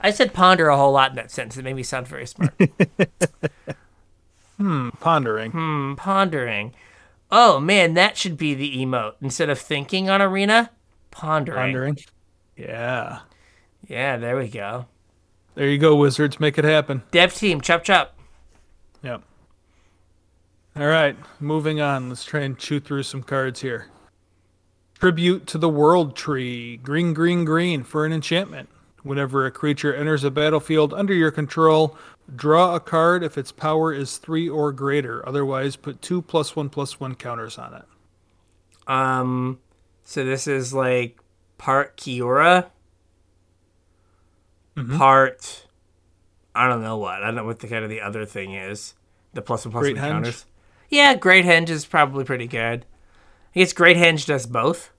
I said ponder a whole lot in that sentence. It made me sound very smart. Hmm, pondering. hmm, pondering. Oh man, that should be the emote. Instead of thinking on arena, pondering. Pondering. Yeah. Yeah, there we go. There you go, Wizards. Make it happen. Dev team, chop chop. Yep. All right, moving on. Let's try and chew through some cards here. Tribute to the World Tree. Green, green, green for an enchantment. Whenever a creature enters a battlefield under your control, draw a card if its power is three or greater. Otherwise, put two plus one plus one counters on it. Um, so this is like part Kiora, part. I don't know what. I don't know what the kind of the other thing is. The plus and plus Great Henge? counters. Yeah, Great Henge is probably pretty good. I guess Great Henge does both.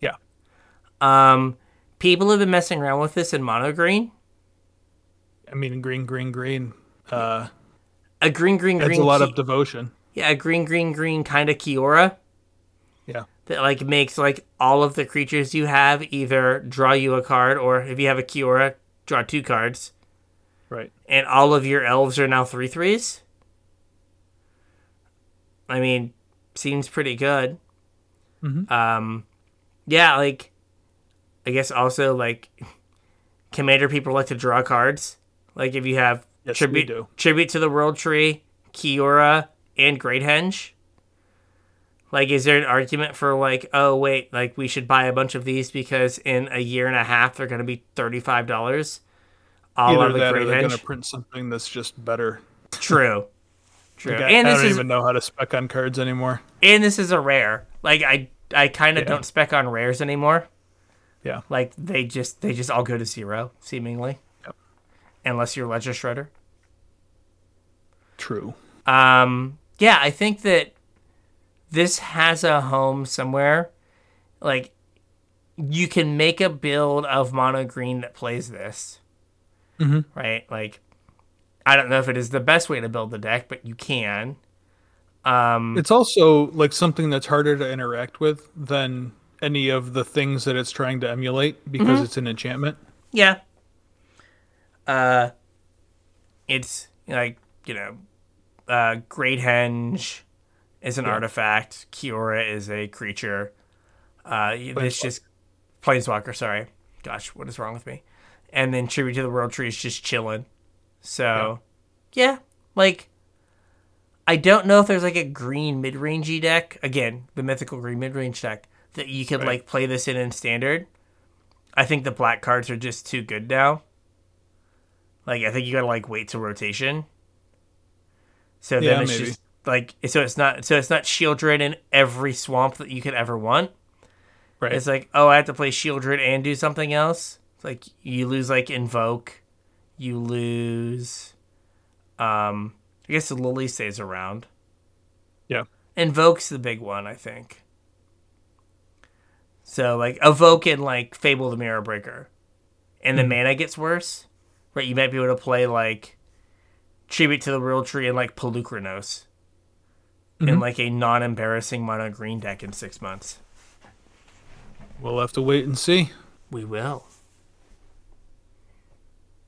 Yeah. Um, people have been messing around with this in mono green. I mean, green, green, green. Uh, A green, green, green. a lot Ki- of devotion. yeah, a green, green, green kind of Kiora Yeah. that like makes like all of the creatures you have either draw you a card or if you have a Kiora, draw two cards. Right. and all of your elves are now three threes. I mean, seems pretty good. Mhm. Um, yeah, like I guess also like commander people like to draw cards. Like if you have Yes, tribute tribute to the world tree, Kiora, and Great Henge. Like, is there an argument for like, oh wait, like we should buy a bunch of these because in a year and a half they're going to be thirty five dollars? All Either of the that or they're going to print something that's just better. True. True. Like, I, and I this don't is even know how to spec on cards anymore. and this is a rare. Like I I kind of Yeah. don't spec on rares anymore. Yeah. Like they just they just all go to zero seemingly. Yep. Unless you're Ledger Shredder. True. Um yeah, I think that this has a home somewhere. Like you can make a build of mono green that plays this. Mhm. Right? Like I don't know if it is the best way to build the deck, but you can. Um It's also like something that's harder to interact with than any of the things that it's trying to emulate because Mm-hmm. it's an enchantment. Yeah. Uh, it's like you know, uh, Great Henge is an artifact. Kiora is a creature. Uh, Planeswalker. just planeswalker. Sorry, gosh, what is wrong with me? And then Tribute to the World Tree is just chilling. So, yeah, like. I don't know if there's like a green mid rangey deck. Again, the mythical green mid range deck that you could Right. like play this in in standard. I think the black cards are just too good now. Like I think you gotta like wait to rotation. So Yeah, then it's maybe. just like so it's not so it's not Sheoldred in every swamp that you could ever want. Right. It's like oh I have to play Sheoldred and do something else. It's like you lose like Invoke, you lose. Um, I guess the Lily stays around. yeah. Invoke's the big one, I think. So like evoke and like Fable the Mirror Breaker. And the mana gets worse. Right, you might be able to play like Tribute to the World Tree and like Polukranos. In like a non embarrassing mono green deck in six months. We'll have to wait and see. We will.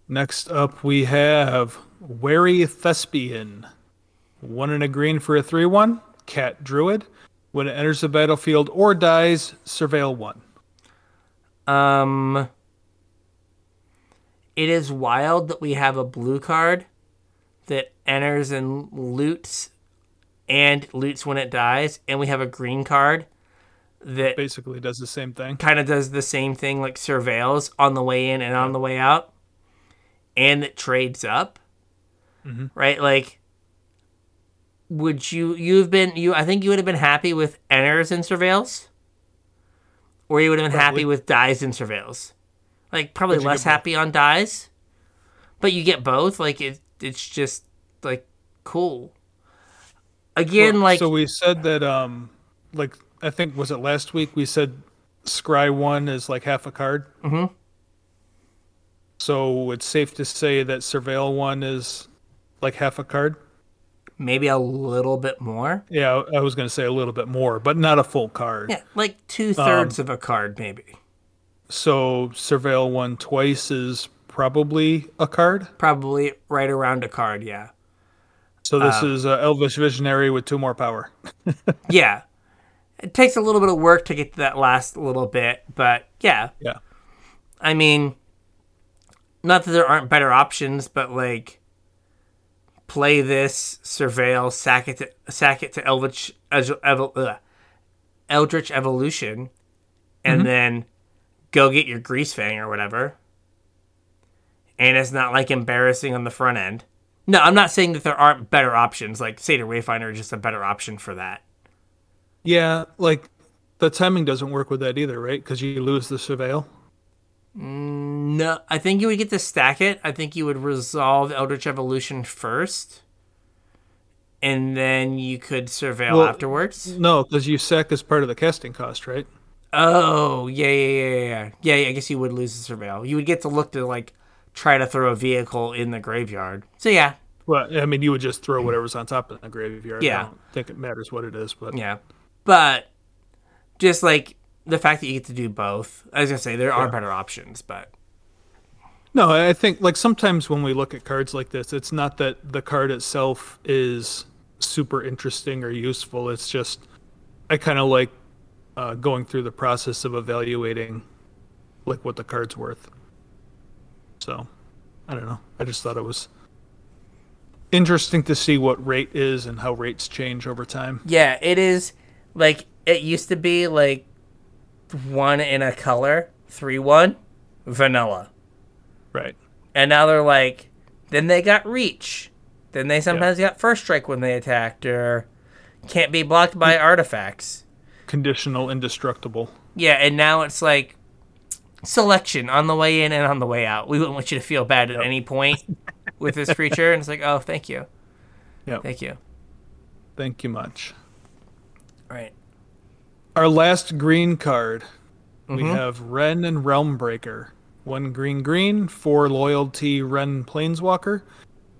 Next up, we have Wary Thespian. One in a green for a 3 1. Cat Druid. When it enters the battlefield or dies, surveil one. Um It is wild that we have a blue card that enters and loots and loots when it dies, and we have a green card that Basically, does the same thing. kind of does the same thing like surveils on the way in and on the way out and that trades up right like would you you've been you i think you would have been happy with enters and surveils or you would have been Probably. happy with dies and surveils like probably less get both. happy on dies but you get both like it, it's just like cool again Well, like so we said that, um, like, I think, was it last week? We said Scry 1 is like half a card. Mhm. So it's safe to say that Surveil 1 is like half a card. maybe a little bit more Yeah, I was going to say a little bit more, but not a full card. yeah like Um, two-thirds of a card maybe So Surveil 1 twice is probably a card. Probably right around a card, yeah. So this Uh, is uh, Elvish Visionary with two more power. Yeah. It takes a little bit of work to get to that last little bit, but yeah. Yeah. I mean, not that there aren't better options, but like play this, surveil, sack it to, sack it to Eldritch, Eldritch Evolution, and mm-hmm. then go get your Grease Fang or whatever. And it's not like embarrassing on the front end. No, I'm not saying that there aren't better options. Like Satyr Wayfinder is just a better option for that. Yeah, like the timing doesn't work with that either, right? Because you lose the Surveil. Mm, no, I think you would get to stack it. I think you would resolve Eldritch Evolution first, and then you could surveil Well, afterwards. No, because you sack as part of the casting cost, right? Oh, yeah, yeah, yeah, yeah, yeah. Yeah, yeah, I guess you would lose the surveil. You would get to look to like try to throw a vehicle in the graveyard. So yeah, Well, I mean, you would just throw whatever's on top of the graveyard. Yeah. I don't think it matters what it is, but yeah. But just like the fact that you get to do both, I was gonna say there are better options, but no, I think like sometimes when we look at cards like this, it's not that the card itself is super interesting or useful. It's just I kind of like uh, going through the process of evaluating like what the card's worth. So, I don't know. I just thought it was interesting to see what rate is and how rates change over time. yeah, it is like it used to be like one in a color, three one, vanilla. Right. And now they're like, then they got reach. Then they sometimes got first strike when they attacked, or can't be blocked by mm. artifacts. Conditional indestructible. Yeah, and now it's like selection on the way in and on the way out. We wouldn't want you to feel bad at any point with this creature. And it's like, oh, thank you. Yep. Thank you. Thank you much. Our last green card, we Mhm. have Wrenn and Realm Breaker. One green green, four loyalty Wrenn Planeswalker.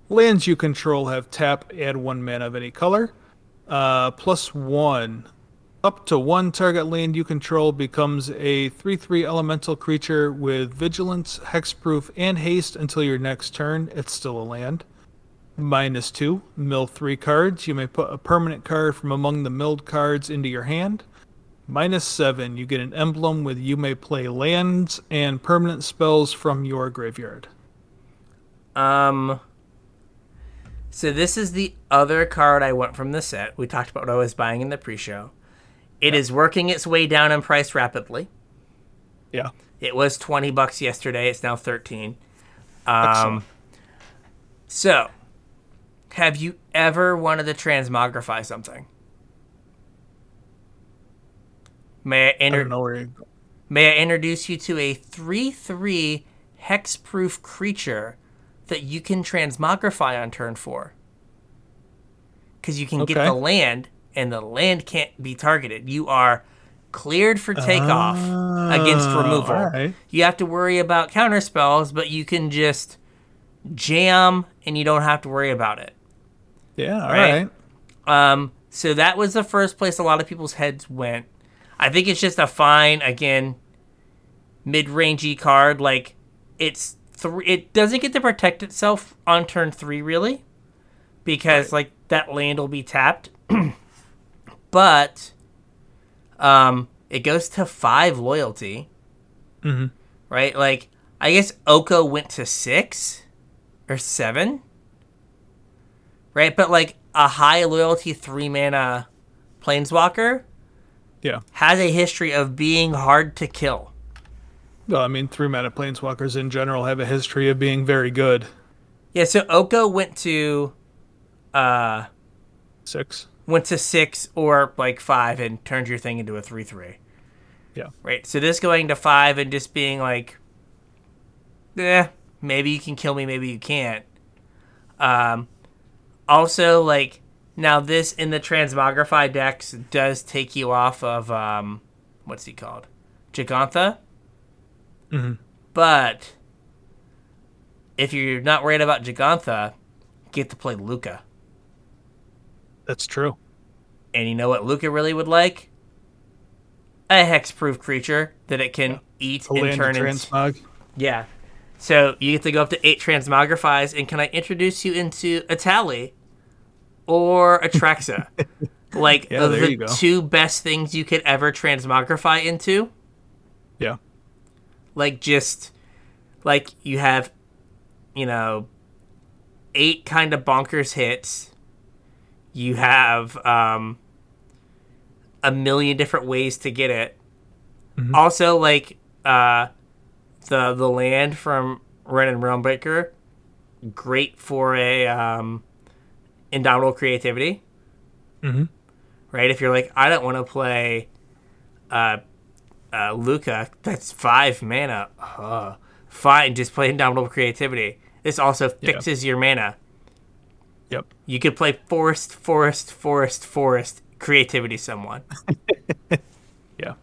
Lands you control have tap, add one mana of any color. Uh, plus one. Up to one target land you control becomes a 3 3 elemental creature with vigilance, hexproof, and haste until your next turn. It's still a land. Minus two, mill three cards. You may put a permanent card from among the milled cards into your hand. Minus seven, you get an emblem with you may play lands and permanent spells from your graveyard. Um. So this is the other card I want from the set. We talked about what I was buying in the pre-show. It is working its way down in price rapidly. Yeah. It was twenty bucks yesterday. It's now thirteen. Um, Excellent. so, have you ever wanted to transmogrify something? May I, I inter- don't know where you May I introduce you to a 3 3 hexproof creature that you can transmogrify on turn 4? Because you can get the land, and the land can't be targeted. You are cleared for takeoff against Oh, removal. alright. You have to worry about counter spells, but you can just jam and you don't have to worry about it. Yeah, all Right. right. Um, so that was the first place a lot of people's heads went. I think it's just a fine, again, mid-rangey card. Like it's three. It doesn't get to protect itself on turn three, really, because like that land will be tapped. but, um, it goes to five loyalty. Mhm. Right, like I guess Oko went to six or seven right? But like a high loyalty three mana planeswalker Yeah. has a history of being hard to kill. Well, I mean, three mana planeswalkers in general have a history of being very good. Yeah, so Oko went to uh Six. went to six or like five and turned your thing into a three three. Yeah. Right. So this going to five and just being like eh, maybe you can kill me, maybe you can't. Um also like now this in the transmogrify decks does take you off of um what's he called? Gigantha. Mhm. But if you're not worried about Gigantha, get to play Lukka. That's true. And you know what Lukka really would like? A hexproof creature that it can eat A and turn into. transmog. Yeah. So you get to go up to eight transmogrifies, and can I introduce you into Etali or Atraxa? like Yeah, the two best things you could ever transmogrify into. Yeah. Like just like you have, you know, eight kind of bonkers hits. You have um, a million different ways to get it. Mm-hmm. Also, like uh, the the land from Wrenn and Realmbreaker, great for a um, indomitable creativity. Mhm. Right, if you're like, I don't want to play uh, uh, Lukka, that's five mana. Uh, fine, just play Indomitable Creativity. This also fixes your mana. Yep. You could play Forest, Forest, Forest, Forest, Creativity someone. Yeah.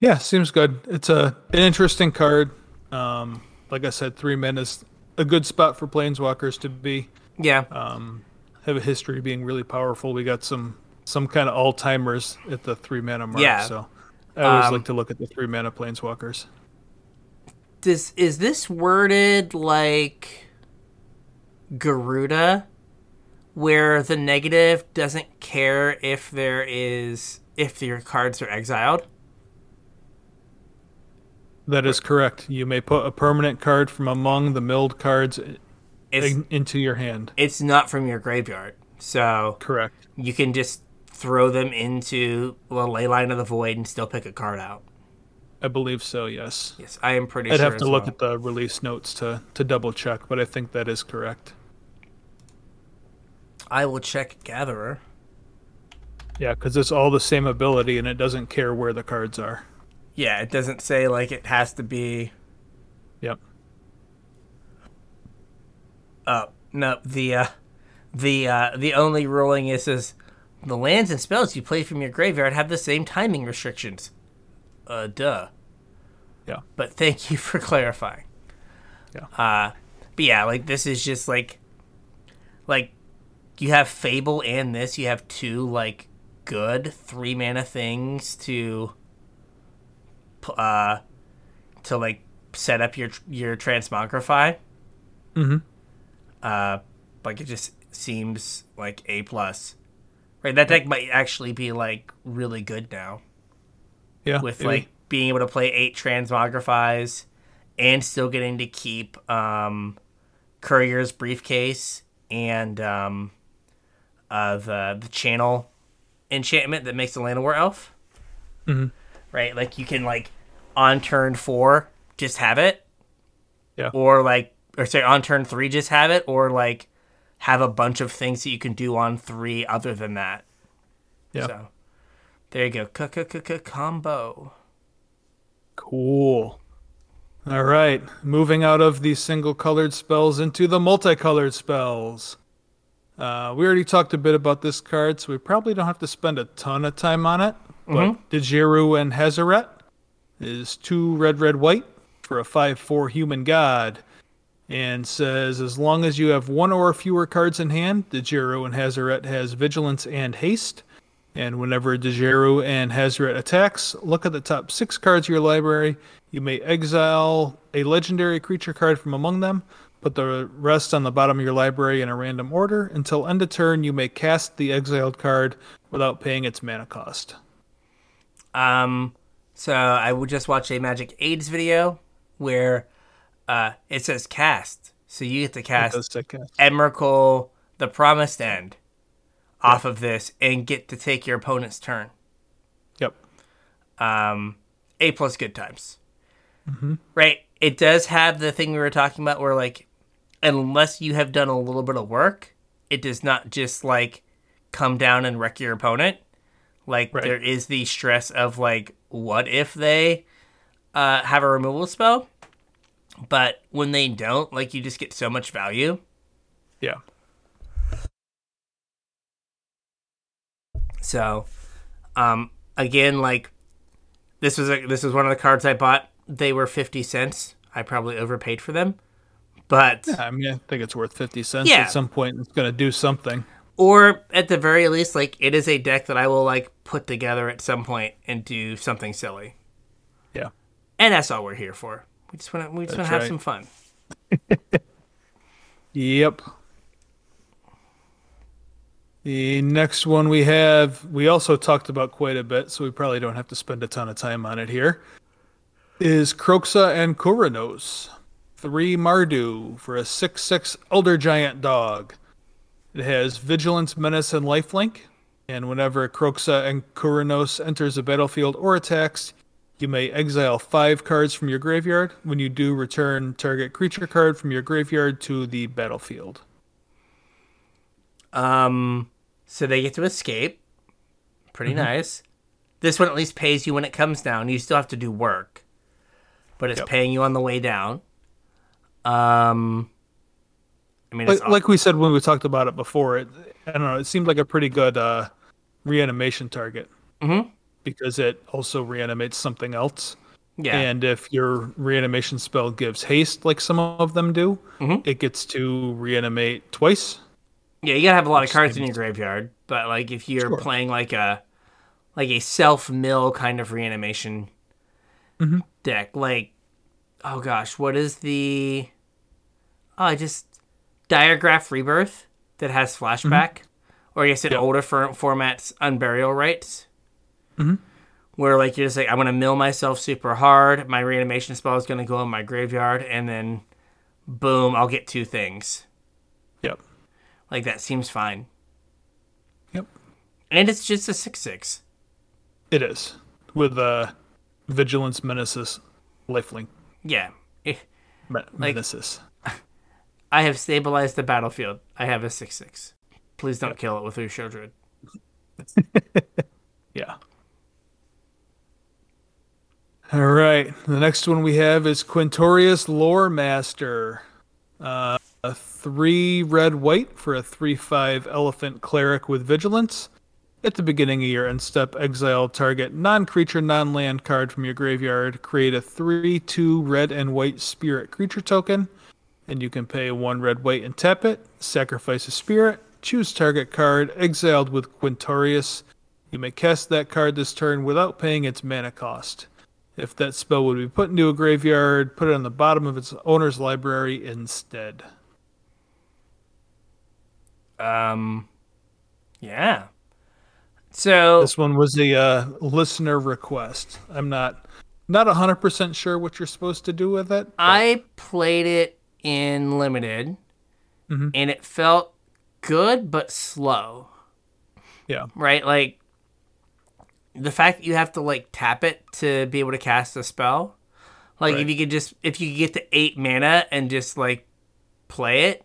Yeah, seems good. It's a an interesting card. Um, like I said, three men is a good spot for planeswalkers to be. Yeah. Um, have a history of being really powerful. We got some some kind of all timers at the three mana mark. Yeah. So I always Um, like to look at the three mana planeswalkers. Does is this worded like Garuda, where the negative doesn't care if there is if your cards are exiled? That is correct. You may put a permanent card from among the milled cards It's into your hand. it's not from your graveyard, so Correct. you can just throw them into the Leyline of the Void and still pick a card out. I believe so. Yes. Yes, I am pretty sure. I'd sure. have to look at the release notes to to double check, but I think that is correct. I will check Gatherer. Yeah, because it's all the same ability and it doesn't care where the cards are. Yeah, it doesn't say like it has to be. Yep. Uh, no, the uh, the uh, the only ruling is is the lands and spells you play from your graveyard have the same timing restrictions. Uh, duh. Yeah. But thank you for clarifying. Yeah. Uh, but yeah, like this is just like, like, you have Fable and this. You have two like good three mana things to, uh, to like set up your your transmogrify. Mm-hmm. Uh, like it just seems like a plus. Right, that deck might actually be like really good now Yeah. with maybe. like being able to play eight transmogrifies and still getting to keep um, Courier's briefcase and um, uh, the the channel enchantment that makes the land of war elf. Mhm. Right, like you can like on turn four just have it, Yeah. or like or say on turn three just have it, or like have a bunch of things that you can do on three other than that. Yeah. So there you go, combo. Cool. All right. Moving out of the single colored spells into the multicolored spells. Uh, we already talked a bit about this card, so we probably don't have to spend a ton of time on it. But mm-hmm. Djeru and Hazoret is two red, red, white for a 5 4 human god. And says as long as you have one or fewer cards in hand, Djeru and Hazoret has vigilance and haste. And whenever Djeru and Hazoret attacks, look at the top six cards of your library. You may exile a legendary creature card from among them. Put the rest on the bottom of your library in a random order. Until end of turn, you may cast the exiled card without paying its mana cost. Um, so I would just watch a Magic AIDS video where uh, it says cast. So you get to cast cast. Emrakul, the Promised End, off of this and get to take your opponent's turn. Yep. Um, A plus good times. Right. It does have the thing we were talking about where, like, unless you have done a little bit of work, it does not just, like, come down and wreck your opponent. Like, Right. there is the stress of, like, what if they uh, have a removal spell? But when they don't, like, you just get so much value. Yeah. So, um, again, like this was a, this was one of the cards I bought. They were fifty cents. I probably overpaid for them, but I mean, I think it's worth 50 cents. Yeah. At some point, it's going to do something. Or at the very least, like it is a deck that I will like put together at some point and do something silly. Yeah. And that's all we're here for. We just want to we just want That's to have some fun. Yep. The next one we have, we also talked about quite a bit, so we probably don't have to spend a ton of time on it here. Is Kroxa and Kunoros. Three Mardu for a 6 6 Elder Giant dog. It has Vigilance, Menace, and Lifelink. And whenever Kroxa and Kunoros enters the battlefield or attacks, you may exile five cards from your graveyard. When you do, return target creature card from your graveyard to the battlefield. Um, so they get to escape. Pretty nice. This one at least pays you when it comes down. You still have to do work, but it's Yep. paying you on the way down. Um, I mean, Like, like we said when we talked about it before, it I don't know. It seemed like a pretty good uh, reanimation target Mhm. because it also reanimates something else. yeah, And if your reanimation spell gives haste, like some of them do, Mhm. it gets to reanimate twice. yeah. You gotta have a lot of cards in your graveyard, but like if you're Sure. playing like a like a self mill kind of reanimation Mhm. deck, like oh gosh, what is the oh I just diagraph rebirth that has flashback, or I guess in Mm-hmm. Yep. older for- formats, unburial rites. Mhm. Where like you're just like I'm gonna mill myself super hard. My reanimation spell is gonna go in my graveyard, and then boom, I'll get two things. Yep. Like that seems fine, Yep. and it's just a six six. It is with uh, vigilance menaces, lifelink Yeah, Eh, me- Like- menaces. I have stabilized the battlefield. I have a six six. Please don't kill it with your Sheoldred. Yeah. All right. The next one we have is Quintorius Loremaster. Uh, a three red white for a three five elephant cleric with vigilance. At the beginning of your end step, exile target non creature, non land card from your graveyard. Create a three two red and white spirit creature token. And you can pay one red white and tap it. Sacrifice a spirit. Choose target card exiled with Quintorius. You may cast that card this turn without paying its mana cost. If that spell would be put into a graveyard, put it on the bottom of its owner's library instead. Um, yeah. So This one was a uh, listener request. I'm not not 100% sure what you're supposed to do with it. but- I played it in limited, Mhm. and it felt good but slow. yeah. Right, like the fact that you have to like tap it to be able to cast a spell. Like if you could just if you could get to eight mana and just like play it.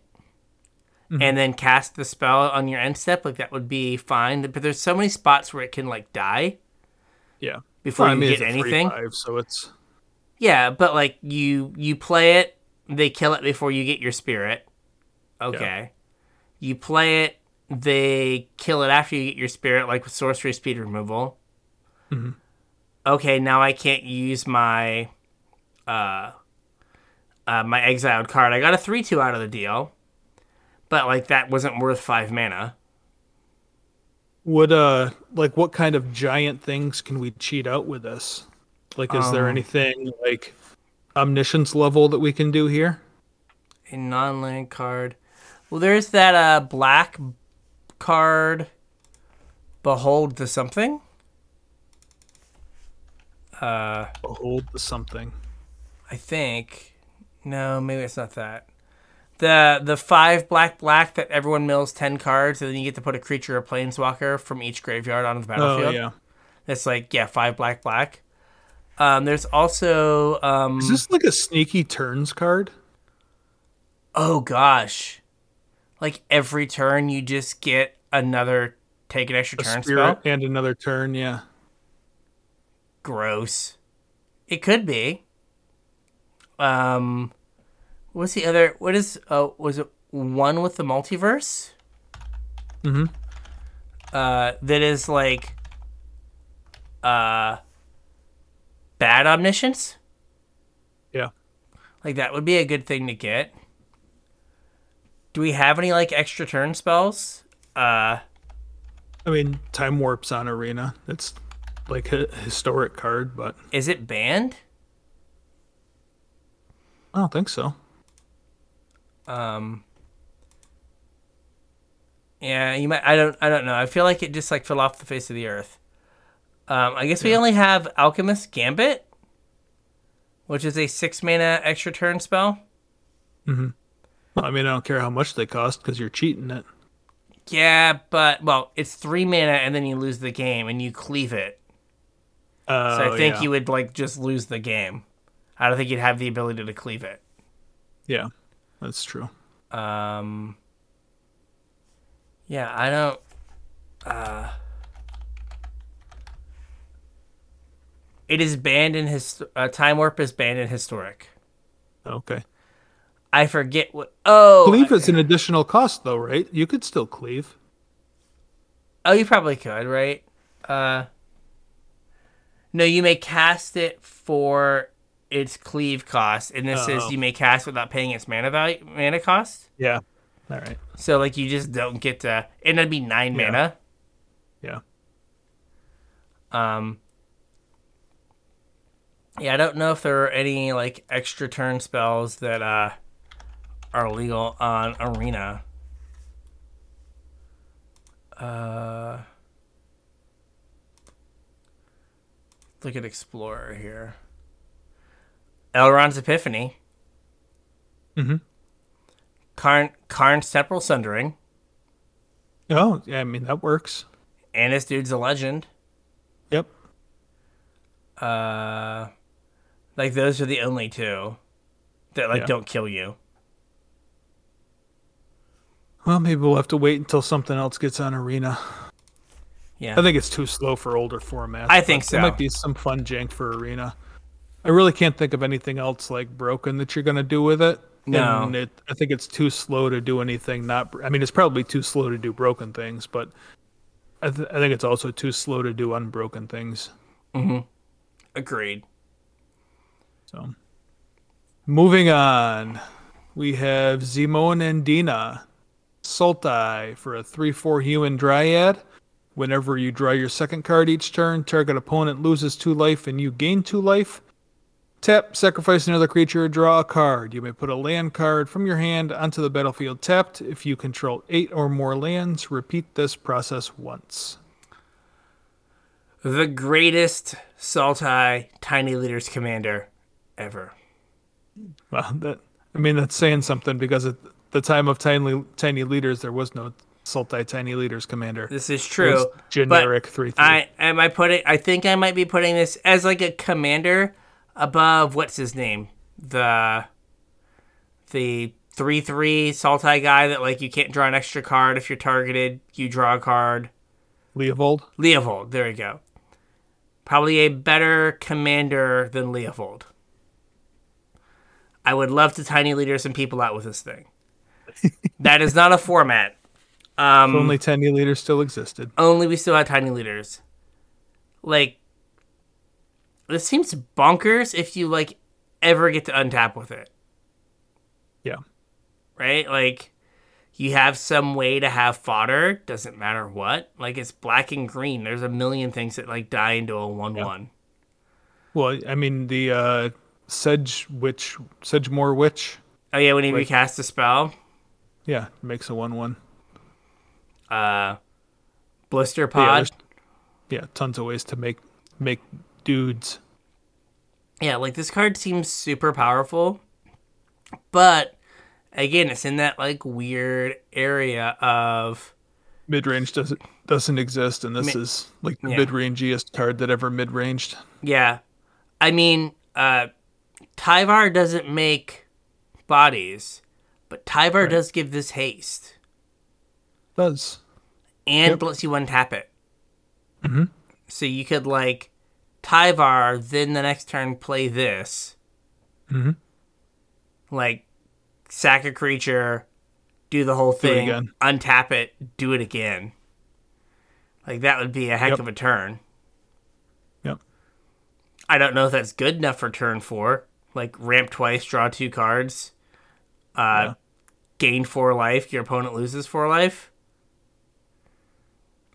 Mhm. And then cast the spell on your end step, like that would be fine. But there's so many spots where it can like die Yeah. before Well, I you mean, get anything. 3/5, so it's Yeah, but like you you play it, they kill it before you get your spirit. Okay. You play it, they kill it after you get your spirit, like with sorcery speed removal. Mhm. Okay, now I can't use my uh, uh my exiled card. I got a three two out of the deal, but like that wasn't worth five mana. What uh like what kind of giant things can we cheat out with this? Like is there Um, anything like omniscience level that we can do here? A non land card. Well, there's that uh black card. Behold the something. Uh, Behold the something. I think. No, maybe it's not that. The the five black black that everyone mills ten cards, and then you get to put a creature or planeswalker from each graveyard onto the battlefield. Oh battlefield. yeah. It's like yeah, five black black. Um, there's also um. Is this like a sneaky turns card? Oh gosh, like every turn you just get another take an extra A turn spell. and another turn, yeah. Gross. It could be. Um, what's the other? What is? Oh, was it one with the multiverse? Mm-hmm. Uh, that is like, uh, bad omniscience. Yeah. Like that would be a good thing to get. Do we have any like extra turn spells? Uh, I mean, time warps on arena. It's like a historic card, but is it banned? I don't think so. Um. Yeah, you might. I don't. I don't know. I feel like it just like fell off the face of the earth. Um, I guess we only have Alchemist Gambit, which is a six mana extra turn spell. Well, I mean, I don't care how much they cost because you're cheating it. Yeah, but well, it's three mana and then you lose the game and you cleave it. Uh, So I think yeah. you would like just lose the game. I don't think you'd have the ability to cleave it. Yeah, that's true. Um. Yeah, I don't. Uh. It is banned in his uh, time warp is banned in historic. Okay. I forget what. Oh, Cleave is an additional cost, though, right? You could still cleave. oh, you probably could, right? Uh, no, you may cast it for its cleave cost, and this Oh. you may cast without paying its mana value, mana cost. Yeah. All right. So like you just don't get to, and that'd be nine Yeah. mana. Yeah. Um. Yeah, I don't know if there are any like extra turn spells that uh are legal on Arena. Uh, look at Explorer here. Elrond's Epiphany. Mm-hmm. Karn Karn's Temporal Sundering. Oh, yeah. I mean that works. And this dude's a legend. Yep. Uh, like those are the only two that like Yeah. don't kill you. Well, maybe we'll have to wait until something else gets on Arena. Yeah. I think it's too slow for older formats. I think so. There might be some fun jank for Arena. I really can't think of anything else like broken that you're gonna do with it. No. And it, I think it's too slow to do anything. Not. I mean, it's probably too slow to do broken things, but I, th- I think it's also too slow to do unbroken things. Mm-hmm. Agreed. So, moving on, we have Zimone and Dina. Sultai for a 3 4 human dryad. Whenever you draw your second card each turn, target opponent loses two life and you gain two life. Tap, sacrifice another creature, draw a card. You may put a land card from your hand onto the battlefield tapped. If you control eight or more lands, repeat this process once. The greatest Sultai Tiny Leaders commander ever. Well, that I mean that's saying something because at the time of tiny tiny leaders, there was no Sultai Tiny Leaders commander. This is true. generic three three. I am I putting I think I might be putting this as like a commander above what's his name? The the three three Sultai guy that like you can't draw an extra card if you're targeted, you draw a card. Leovold. Leovold, there you go. Probably a better commander than Leovold. I would love to tiny leader some people out with this thing. that is not a format. Um, If only tiny leaders still existed. only we still had tiny leaders. Like, this seems bonkers if you like ever get to untap with it, Yeah. right? Like, you have some way to have fodder. Doesn't matter what. Like, it's black and green. There's a million things that like die into a one-one. Well, I mean the uh, Sedge Witch, Sedgemoor Witch. Oh yeah, when you Like- recast a spell, Yeah, makes a one one. uh, blister pod. there's- yeah, tons of ways to make make dudes. Yeah, like this card seems super powerful, but again, it's in that like weird area of Mid range doesn't doesn't exist, and this is like the yeah. mid rangiest card that ever mid ranged. yeah. I mean, uh, Tyvar doesn't make bodies, but Tyvar does give this haste Does and Yep. lets you untap it. Mm-hmm. So you could like Tyvar, then the next turn play this. Mhm. Like sack a creature, do the whole it thing, again. untap it, do it again. Like that would be a heck Yep. of a turn. Yep. I don't know if that's good enough for turn four. Like ramp twice, draw two cards, uh, Yeah. gain four life. Your opponent loses four life.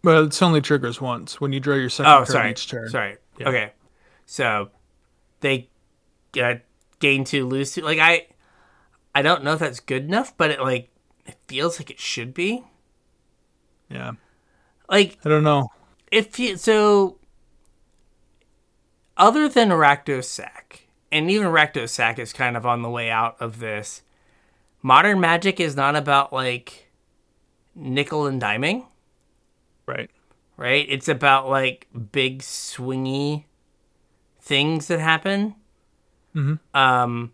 But it's only triggers once when you draw your second Oh, card sorry. each turn. Sorry. Yeah. Okay. So they uh, gain two, lose two. Like I, I don't know if that's good enough, but it like it feels like it should be. Yeah, Like I don't know. if you so other than Rakdos and even Rakdos is kind of on the way out of this. Modern Magic is not about like nickel and diming, Right. right? It's about like big swingy things that happen. Mhm. Um,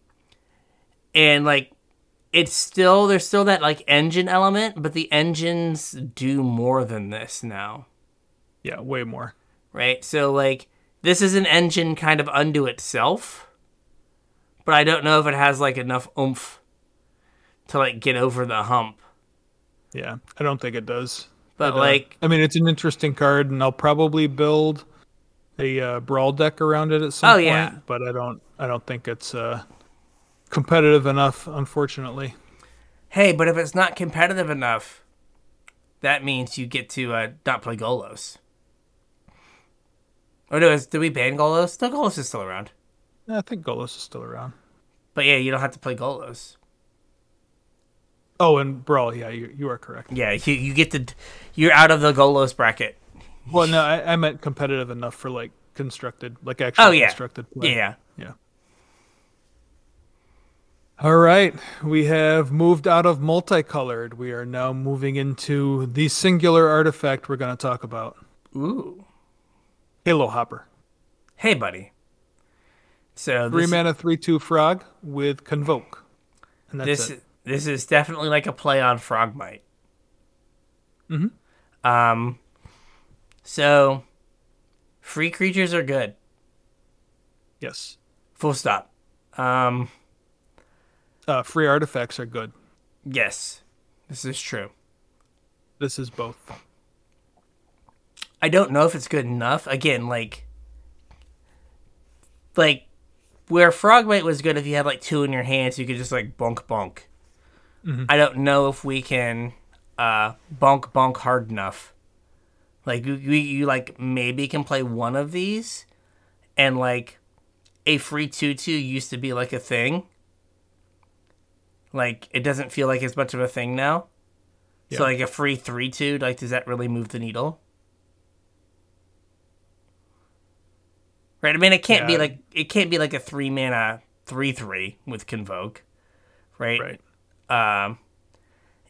and like it's still there's still that like engine element, but the engines do more than this now. Yeah, way more. right? So like this is an engine kind of unto itself, but I don't know if it has like enough oomph to like get over the hump. Yeah, I don't think it does. But uh, like, I mean, it's an interesting card, and I'll probably build a uh, brawl deck around it at some Oh, point. yeah. But I don't, I don't think it's uh, competitive enough, unfortunately. hey, but if it's not competitive enough, that means you get to uh, not play Golos. Or do, did we ban Golos? No, Golos is still around. I think Golos is still around. But yeah, you don't have to play Golos. Oh, and brawl, yeah, you you are correct. Yeah, you, you get to, you're out of the Golos bracket. Well, no, I, I meant competitive enough for like constructed, like actual Oh, yeah. constructed play. Yeah. Yeah. All right, we have moved out of multicolored. We are now moving into the singular artifact we're going to talk about Ooh. Halo Hopper. Hey, buddy. So Three this, mana, three two frog with convoke, and that's this it. this is definitely like a play on Frogmite. Mm-hmm. Um. So, free creatures are good. Yes, Full stop. Um. uh, free artifacts are good. Yes, this is true. This is both. I don't know if it's good enough. Again, like, like where Frogmite was good if you had like two in your hands, you could just like bonk bonk. I don't know if we can uh, bonk bonk hard enough. Like you, you, you like maybe can play one of these, and like a free two two used to be like a thing. Like it doesn't feel like as much of a thing now. So like a free three two, like does that really move the needle? Right. I mean, it can't be like it can't be like a three mana three three with convoke, right? Right. Um,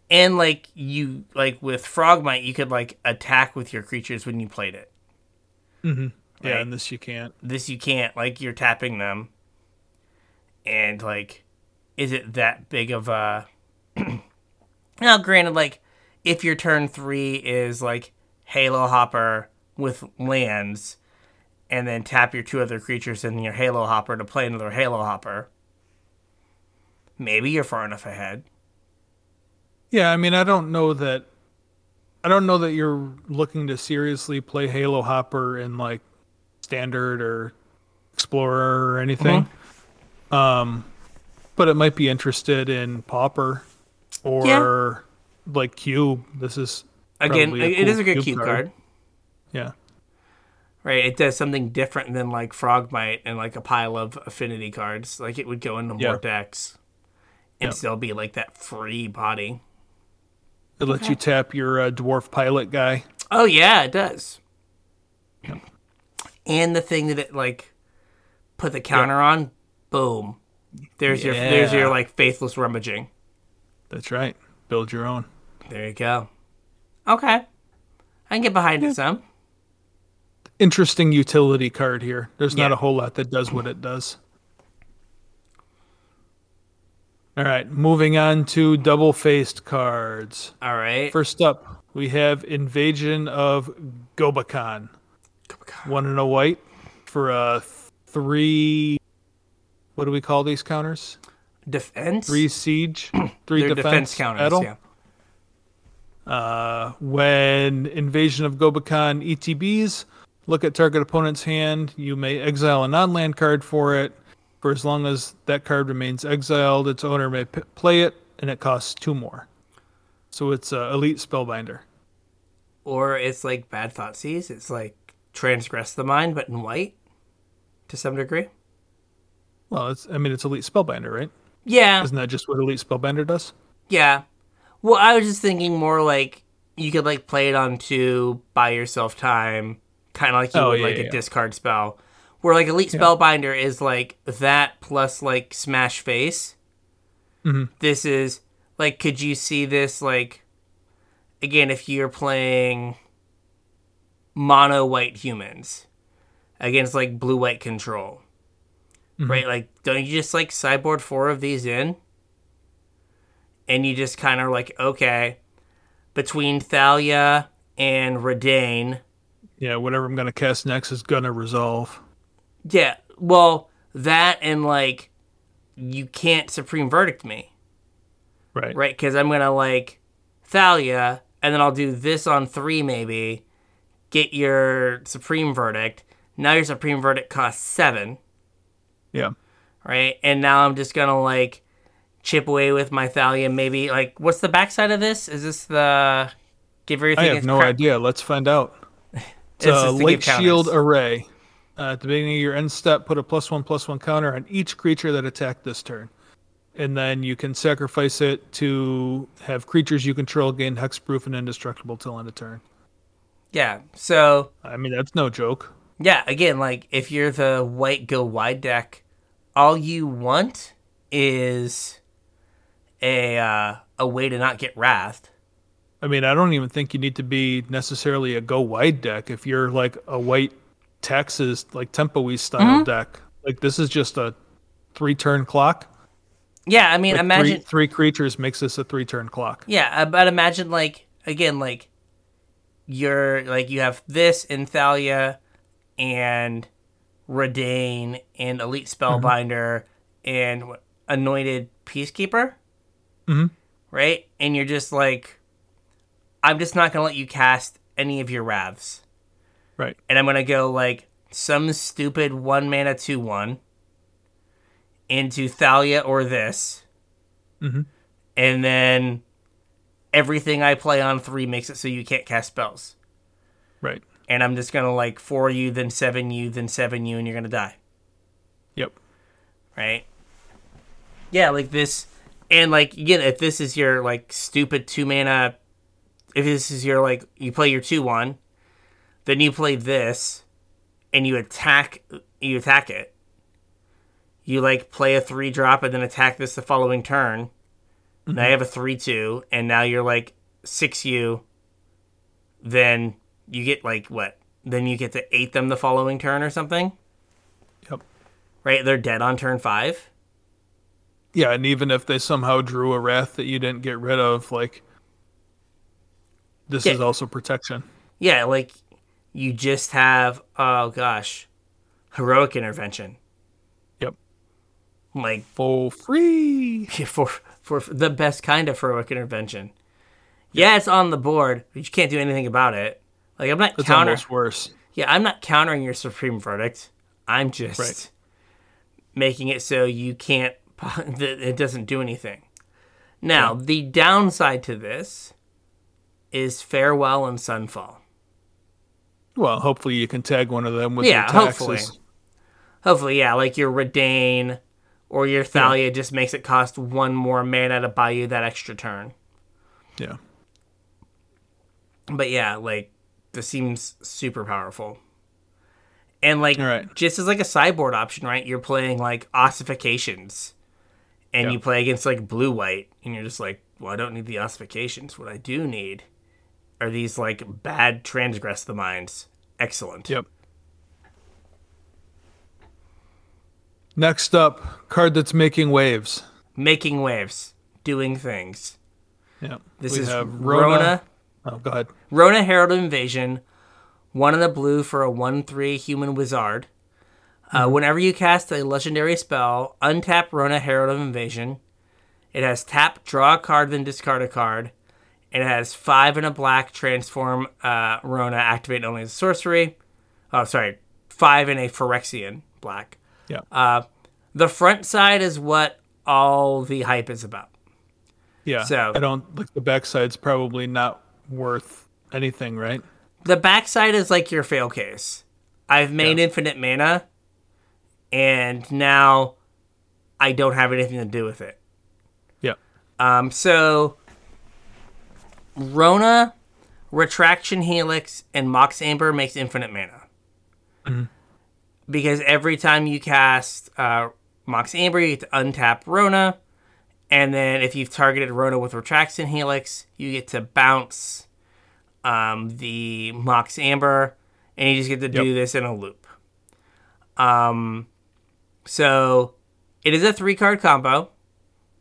and like you like with Frogmite, you could like attack with your creatures when you played it. Yeah, Right. and this you can't. This you can't. Like you're tapping them, and like, is it that big of a? now, granted, like if your turn three is like Halo Hopper with lands, and then tap your two other creatures in your Halo Hopper to play another Halo Hopper. Maybe you're far enough ahead. Yeah, I mean, I don't know that. I don't know that you're looking to seriously play Halo Hopper in like standard or explorer or anything. Um, but it might be interested in Pauper or like Cube. This is Again, it is cool a good cube card. Yeah, Right, it does something different than like Frogmite and like a pile of affinity cards. Like it would go into Yeah. more decks and Yeah. still be like that free body. it lets you tap your uh, dwarf pilot guy. Oh yeah, it does. And the thing that it like put the counter on, boom. There's your there's your like faithless rummaging. That's right. Build your own. There you go. Okay. I can get behind it some. Interesting utility card here. There's not a whole lot that does what it does. All right, moving on to double faced cards. All right. First up, we have Invasion of Gobakhan. One and a white for a three. What do we call these counters? defense. Three siege, three defense, defense counters. battle. Yeah. Uh, when Invasion of Gobakhan ETBs, look at target opponent's hand. You may exile a non-land card for it. For as long as that card remains exiled, its owner may p- play it, and it costs two more. So it's uh, Elite Spellbinder. Or it's like Bad Thoughtseize. It's like transgress the mind, but in white, to some degree. Well, it's I mean it's Elite Spellbinder, right? Yeah. Isn't that just what Elite Spellbinder does? Yeah. Well, I was just thinking more like you could like play it on two, buy yourself time, kind of like you Oh, would yeah, like yeah, a discard spell. Where like Elite Spellbinder is like that plus like Smash Face. Mm-hmm. This is like, could you see this like again if you're playing mono white humans against like blue white control? Mm-hmm. Right? Like, don't you just like sideboard four of these in? and you just kind of like, okay, between Thalia and Reidane, Yeah, whatever I'm gonna cast next is gonna resolve. Yeah, well, that and like, you can't Supreme Verdict me, Right. right? Because I'm gonna like Thalia, and then I'll do this on three maybe, get your Supreme Verdict. Now your Supreme Verdict costs seven, Yeah. right? And now I'm just gonna like chip away with my Thalia. Maybe like, what's the backside of this? Is this the give everything? I have no idea. Let's find out. It's a Lightshield Array. Uh, at the beginning of your end step, put a plus one plus one counter on each creature that attacked this turn. And then you can sacrifice it to have creatures you control gain hexproof and indestructible till end of turn. Yeah. So I mean, that's no joke. Yeah, again, like if you're the white go wide deck, all you want is a uh, a way to not get wrathed. I mean, I don't even think you need to be necessarily a go wide deck if you're like a white Texas like tempo style Mm-hmm. deck. Like this is just a three turn clock. Yeah, I mean, Like imagine. three, three creatures makes this a three turn clock. Yeah, uh, but imagine like again, like you're like you have this in Thalia and Reidane and Elite Spellbinder and Anointed Peacekeeper. Mhm. Right, and you're just like, I'm just not gonna let you cast any of your wraths. Right. and I'm gonna go like some stupid one mana two one into Thalia or this, Mhm. and then everything I play on three makes it so you can't cast spells. Right. And I'm just gonna like four you, then seven you, then seven you, and you're gonna die. Yep. right? Yeah, like this, and like again, if this is your like stupid two mana, if this is your like you play your two one, then you play this, and you attack you attack it. You like play a three drop and then attack this the following turn. Now mm-hmm. you have a three two, and now you're like six you. Then you get like what? Then you get to eight them the following turn or something, Yep. right? They're dead on turn five. Yeah, and even if they somehow drew a wrath that you didn't get rid of, like this Yeah. is also protection. Yeah, like you just have oh gosh, heroic intervention. Yep. Like For free. for for the best kind of heroic intervention. Yeah, it's on the board, but you can't do anything about it. Like I'm not That's counter. almost worse. Yeah, I'm not countering your supreme verdict. I'm just Right. making it so you can't. It doesn't do anything. Now the downside to this is farewell and sunfall. Well, hopefully you can tag one of them with Yeah, your taxes. hopefully. Hopefully, yeah, like your Reidane or your Thalia just makes it cost one more mana to buy you that extra turn. Yeah. But yeah, like this seems super powerful. And like right. just as like a sideboard option, right? You're playing like ossifications. And Yeah. you play against like blue white and you're just like, well, I don't need the ossifications. What I do need are these like bad transgress the minds. Excellent. Yep. Next up, card that's making waves. Making waves, doing things. Yeah. This we is have Rona. Rona. Oh, go ahead. Rona Herald of Invasion, one in the blue for a 1 3 human wizard. Uh, whenever you cast a legendary spell, untap Rona Herald of Invasion. It has tap, draw a card, then discard a card. It has five and a black, transform uh, Rona, activate only as a sorcery. Oh, sorry, five and a Phyrexian black. Yeah. Uh, the front side is what all the hype is about. yeah. so- I don't like the backside's probably not worth anything, right? the backside is like your fail case. I've made Yeah. infinite mana, and now I don't have anything to do with it. Yeah. Um, so Rona, Retraction Helix, and Mox Amber makes infinite mana. Because every time you cast uh, Mox Amber, you get to untap Rona, and then if you've targeted Rona with Retraction Helix, you get to bounce um, the Mox Amber, and you just get to do Yep. this in a loop. Um, so it is a three card combo.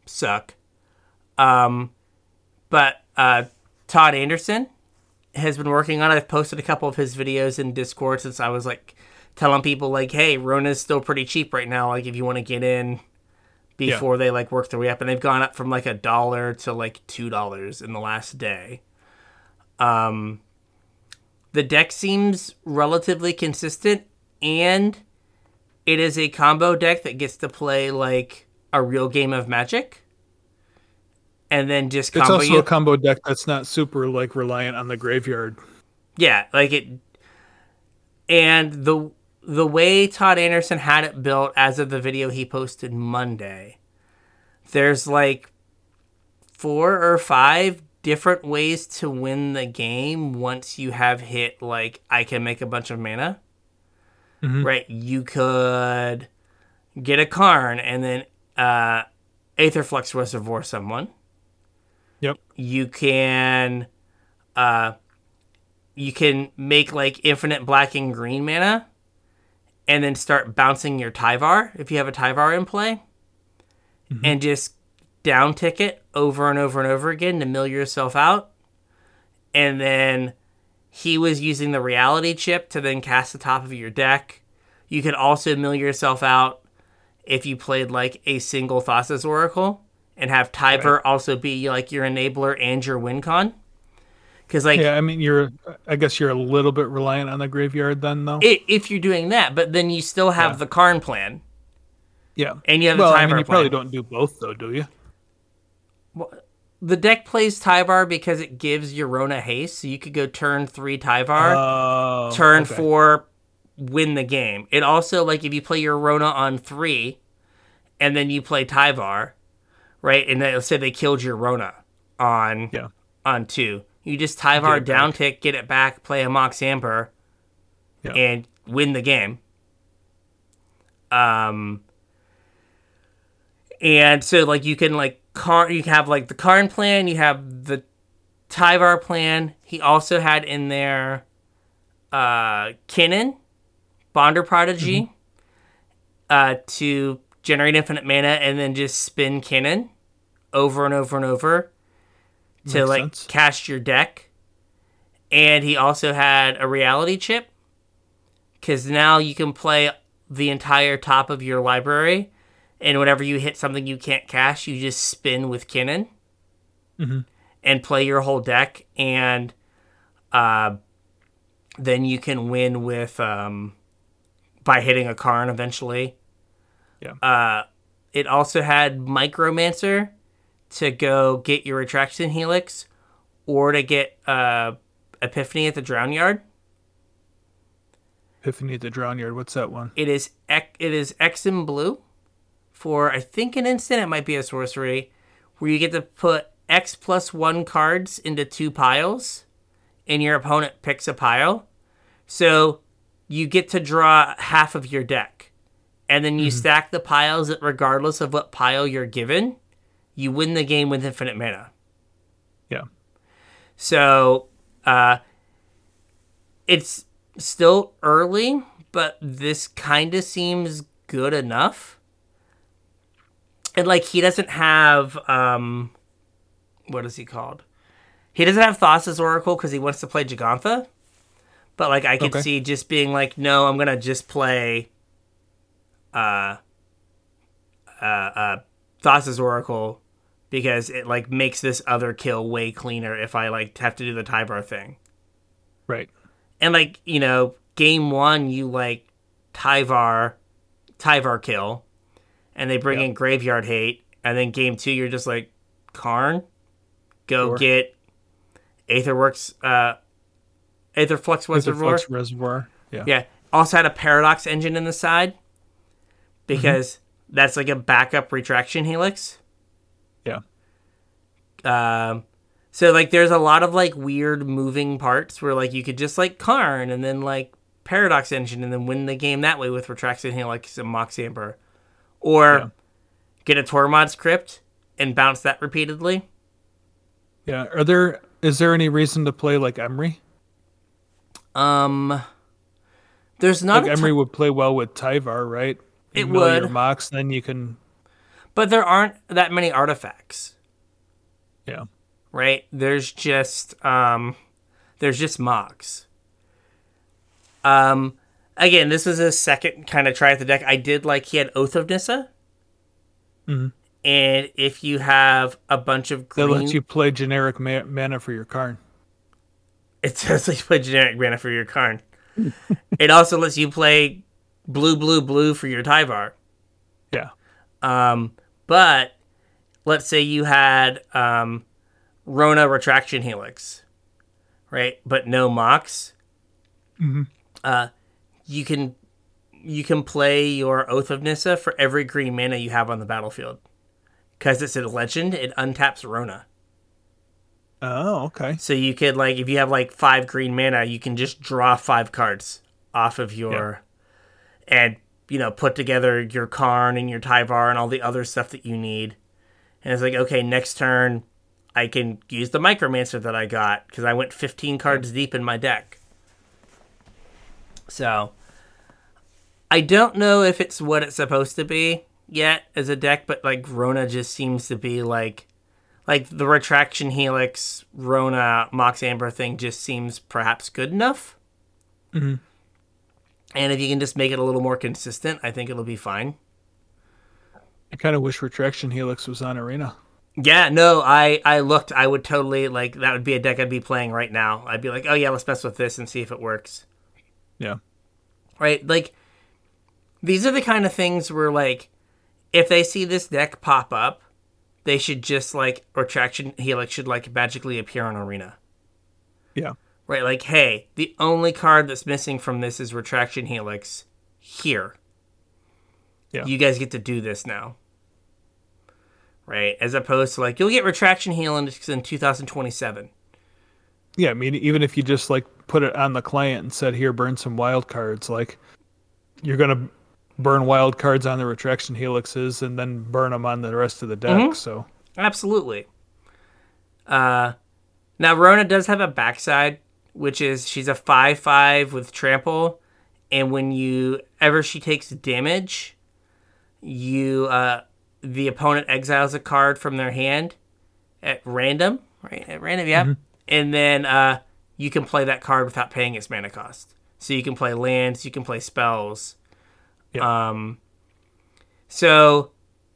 Suck. Um, but uh, Todd Anderson has been working on. It. I've posted a couple of his videos in Discord since I was like telling people like, "Hey, Rona's still pretty cheap right now. Like, if you want to get in before they like work their way up, and they've gone up from like a dollar to like two dollars in the last day. Um, the deck seems relatively consistent, and it is a combo deck that gets to play like a real game of Magic, and then just It's also you. a combo deck that's not super like reliant on the graveyard. Yeah, like it and the the way Todd Anderson had it built as of the video he posted Monday. There's like four or five different ways to win the game once you have hit like I can make a bunch of mana. Mhm. Right, you could get a Karn and then uh Aetherflux Reservoir someone Yep. you can uh you can make like infinite black and green mana and then start bouncing your Tyvar if you have a Tyvar in play and just down tick it over and over and over again to mill yourself out. And then he was using the reality chip to then cast the top of your deck. You could also mill yourself out if you played like a single Thassa's Oracle and have Tyvar also be like your enabler and your win con. Because like Yeah, I mean you're I guess you're a little bit reliant on the graveyard then though. if you're doing that, but then you still have Yeah. the Karn plan yeah. and you have Well, the I mean you plan. probably don't do both though, do you? The deck plays Tyvar because it gives Eurona haste, so you could go turn three Tyvar, Oh, turn okay. four, win the game. It also like if you play your Rona on three, and then you play Tyvar, right? And then let's say they killed your Rona on Yeah. on two. You just Tyvar down back. tick, get it back, play a Mox Amber, Yeah. and win the game. Um, and so like you can like car you have like the Karn plan, you have the Tyvar plan. He also had in there uh Kinnan, Bonder Prodigy, uh to generate infinite mana and then just spin Kinnan over and over and over to Makes like sense. cast your deck. And he also had a reality chip because now you can play the entire top of your library, and whenever you hit something you can't cash, you just spin with Kinnan Mhm. and play your whole deck, and uh, then you can win with um, by hitting a Karn eventually. Yeah. Uh, it also had Micromancer to go get your Retraction Helix, or to get uh, Epiphany at the Drownyard. Epiphany at the Drownyard. What's that one? It is ec- it is X in blue for I think an instant. It might be a sorcery where you get to put X plus one cards into two piles, and your opponent picks a pile. So you get to draw half of your deck, and then you stack the piles that regardless of what pile you're given, you win the game with infinite mana. Yeah. So uh, it's still early, but this kind of seems good enough. And like he doesn't have um, what is he called? He doesn't have Thassa's Oracle because he wants to play Gigantha. But like I could Okay. see just being like, no, I'm gonna just play uh uh uh Thassa's Oracle because it like makes this other kill way cleaner if I like have to do the Tyvar thing. Right. And like, you know, game one you like Tyvar Tyvar kill and they bring Yeah. in graveyard hate, and then game two you're just like Karn, go Sure. get Aetherworks uh Aetherflux Reservoir. Flux Reservoir. Yeah. Yeah. Also had a paradox engine in the side because that's like a backup retraction helix. Yeah. Um, so like there's a lot of like weird moving parts where like you could just like Karn and then like Paradox Engine and then win the game that way with Retraction Helix and Mox Amber. Or Yeah. get a Tormod's crypt and bounce that repeatedly. Yeah. Are there is there any reason to play like Emry? Um there's not Like Emry would play well with Tyvar, right? It mill Your would. Mox, then you can but there aren't that many artifacts. yeah. right? There's just um There's just Mox. Um, again, this was a second kind of try at the deck. I did like he had Oath of Nissa. Mm-hmm. And if you have a bunch of green, That lets you play generic ma- mana for your Karn. it says let you play generic mana for your Karn. it also lets you play blue, blue, blue for your Tyvar. Yeah. Um, but let's say you had um, Rona Retraction Helix, right? But no Mox. Mhm. Uh, you can you can play your Oath of Nissa for every green mana you have on the battlefield. Because it's a legend, it untaps Rona. Oh, okay. So you could like if you have like five green mana, you can just draw five cards off of your and you know, put together your Karn and your Tyvar and all the other stuff that you need. And it's like, okay, next turn I can use the Micromancer that I got because I went 15 cards deep in my deck. So I don't know if it's what it's supposed to be yet as a deck, but like Rona just seems to be like like the retraction helix Rona Mox Amber thing just seems perhaps good enough. Mm Mhm. And if you can just make it a little more consistent, I think it'll be fine. I kind of wish Retraction Helix was on Arena. Yeah, no, I I looked. I would totally like that would be a deck I'd be playing right now. I'd be like, oh yeah, let's mess with this and see if it works. Yeah. Right? Like these are the kind of things where like if they see this deck pop up, they should just like retraction helix should like magically appear on arena. Yeah. Right? Like, hey, the only card that's missing from this is retraction helix here. Yeah. You guys get to do this now. Right? As opposed to like you'll get retraction helix in 2027. Yeah, I mean, even if you just like put it on the client and said, "Here, burn some wild cards," like you're gonna burn wild cards on the retraction helixes and then burn them on the rest of the deck. Mhm. So Absolutely. Uh, now Rona does have a backside, which is she's a five five with trample, and when you ever she takes damage, you uh, the opponent exiles a card from their hand at random, right? At random, yeah. And then uh, you can play that card without paying its mana cost. So you can play lands, you can play spells. Yeah. Um, so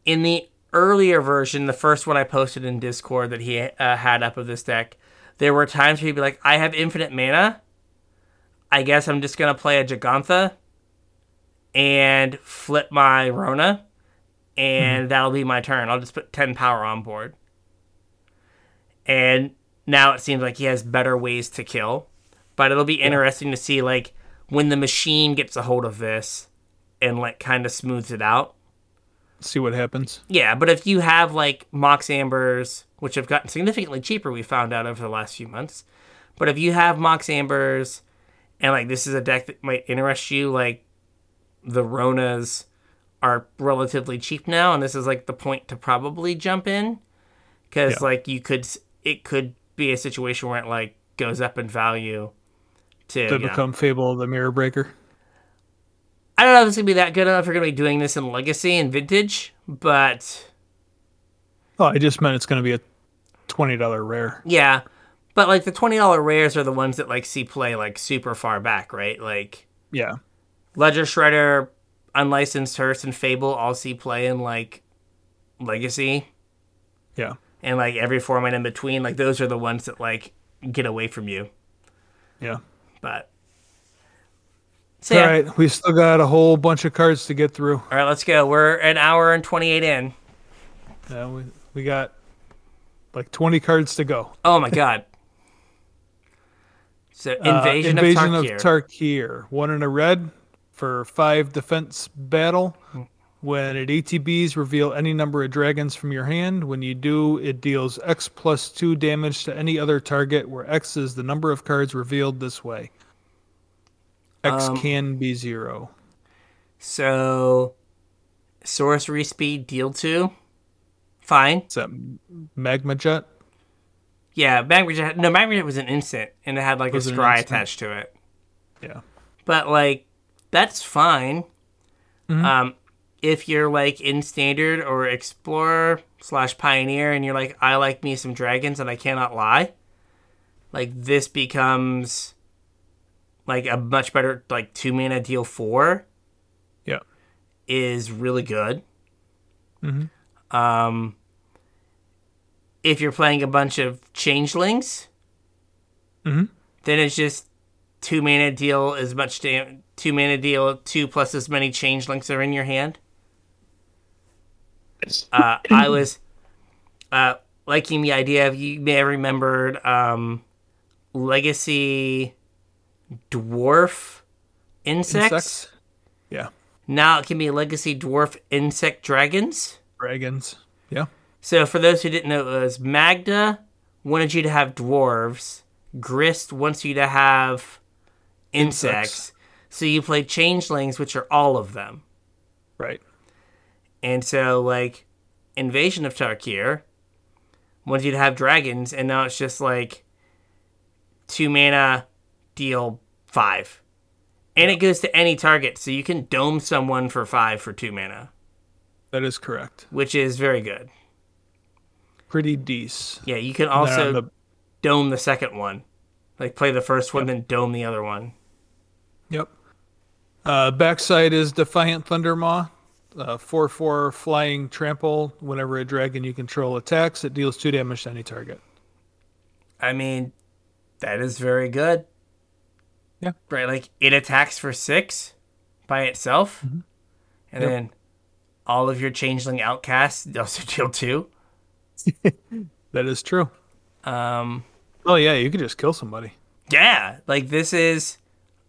in the earlier version, the first one I posted in Discord that he uh, had up of this deck, there were times where he'd be like, I have infinite mana. I guess I'm just going to play a Gigantha and flip my Rona, and mm-hmm. that'll be my turn. I'll just put 10 power on board. And now it seems like he has better ways to kill. But it'll be interesting to see, like, when the machine gets a hold of this and, like, kind of smooths it out. see what happens. Yeah, but if you have like Mox Ambers, which have gotten significantly cheaper, we found out over the last few months. But if you have Mox Ambers and like this is a deck that might interest you, like the Ronas are relatively cheap now, and this is like the point to probably jump in because Yeah. like you could, it could be a situation where it like goes up in value to To you know, become Fable of the Mirror Breaker. I don't know if it's gonna be that good enough. If you're gonna be doing this in Legacy and Vintage, but Oh, I just meant it's going to be a twenty dollar rare. Yeah, but like the twenty dollar rares are the ones that like see play like super far back, right? Like Yeah. Ledger Shredder, Unlicensed Hearse, and Fable all see play in like Legacy Yeah. and like every format in between. Like those are the ones that like get away from you. Yeah. But so yeah, All right, we still got a whole bunch of cards to get through. all right, let's go. We're an hour and twenty eight in. Yeah, we we got like twenty cards to go. Oh my god. So Uh, invasion, Invasion of of Tarkir. Tarkir. One in a red for five defense battle. When it ETBs, reveal any number of dragons from your hand. When you do, it deals X plus two damage to any other target, where X is the number of cards revealed this way. X Um, can be zero. so sorcery speed deal two. Fine. Is that Magma Jet? Yeah, Magma Jet. No, Magma Jet was an instant, and it had like Was a scry attached to it. Yeah. But like, that's fine. Mhm. Um, if you're like in standard or explorer slash pioneer, and you're like, I like me some dragons, and I cannot lie. like this becomes like a much better like two mana deal four Yeah. is really good. Mhm. Um, if you're playing a bunch of changelings, Mhm. then it's just two mana deal as much dam- two mana deal two plus as many changelings are in your hand. Uh, I was uh, liking the idea of you may have remembered um, legacy dwarf insects. Insects. Yeah. Now it can be legacy dwarf insect dragons. Dragons. Yeah. So for those who didn't know, it was Magda wanted you to have dwarves. Grist wants you to have insects. Insects. So you play changelings, which are all of them. Right. And so like Invasion of Tarkir wants you to have dragons, and now it's just like two mana deal five. And it goes to any target, so you can dome someone for five for two mana, That is correct. which is very good. Pretty decent. Yeah, you can also the- dome the second one. Like play the first one, then dome the other one. Yep. Uh, backside is Defiant Thundermaw. Uh, 4 4 flying trample. Whenever a dragon you control attacks, it deals 2 damage to any target. I mean, that is very good. Yeah. Right, like it attacks for six by itself, and Mm-hmm. Yep. then all of your changeling outcasts also deal two. That is true. Um, Oh, yeah, you could just kill somebody. yeah, like this is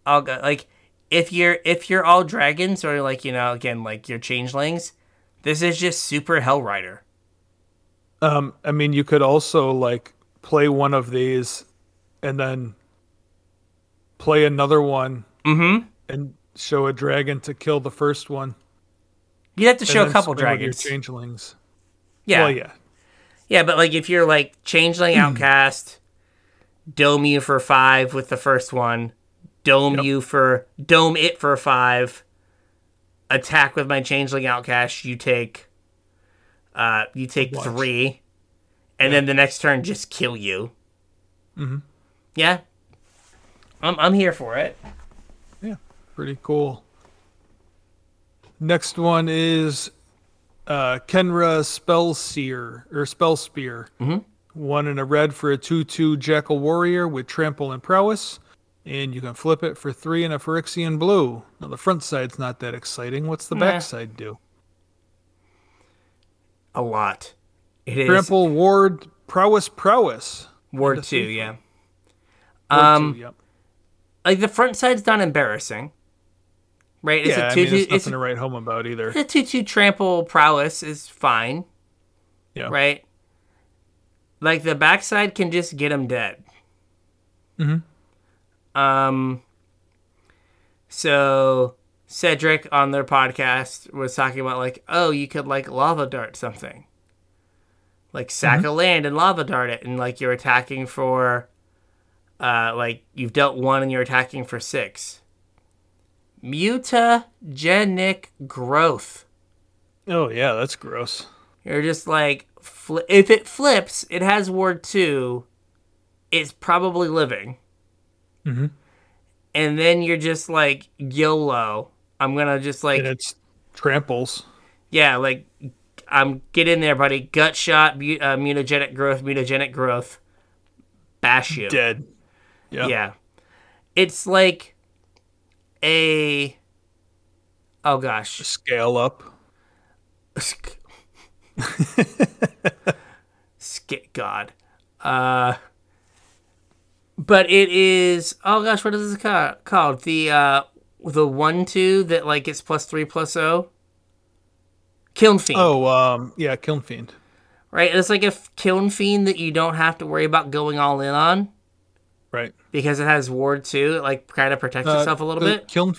all go- like if you're if you're all dragons or like you know again like your changelings, this is just super Hell Rider. Um, I mean, you could also, like, play one of these and then play another one Mm-hmm. and show a dragon to kill the first one. You have to show a couple swing with your dragons. changelings. Yeah, Well, yeah. Yeah, but like if you're like changeling outcast, dome you for five with the first one, dome Yep. you for dome it for five, attack with my changeling outcast, you take uh you take Watch. three, and then the next turn just kill you. Mhm. Yeah. I'm I'm here for it. Yeah, pretty cool. Next one is uh, Khenra Spellseer or Spell Spear. Mm-hmm. One in a red for a 2 2 Jackal Warrior with Trample and Prowess. And you can flip it for three in a Phyrexian Blue. Now, the front side's not that exciting. What's the Nah. back side do? A lot. It is Trample, Ward, Prowess, Prowess. word and a two, three yeah. Ward Um, two, yep. like the front side's not embarrassing, right? It's Yeah, a I two mean, two. it's It's nothing to write home about either. a two two trample prowess is fine. Yeah. right? Like the backside can just get him dead. Mm Mhm. Um. So Cedric on their podcast was talking about like, oh, you could like lava dart something, like sack Mm-hmm. a land and lava dart it, and like you're attacking for, uh, like you've dealt one and you're attacking for six. Mutagenic growth. Oh, yeah, that's gross. You're just like, fli if it flips, it has ward two. It's probably living. Mhm. And then you're just like YOLO. I'm gonna just like, And it's tramples. yeah, like, I'm get in there, buddy. Gut shot, mu- uh, mutagenic growth, mutagenic growth. Bash you. Dead. Yeah. Yeah. It's like a. Oh gosh. Scale up. Sk- Sk- God. Uh, but it is. Oh gosh, what is this ca- called? The uh, the one two that like gets plus three plus O. Kiln fiend, Oh, um, yeah, Kiln Fiend. right? It's like a f- kiln fiend that you don't have to worry about going all in on Right. because it has ward two. It like kind of protects Uh, itself a little bit. Kiln,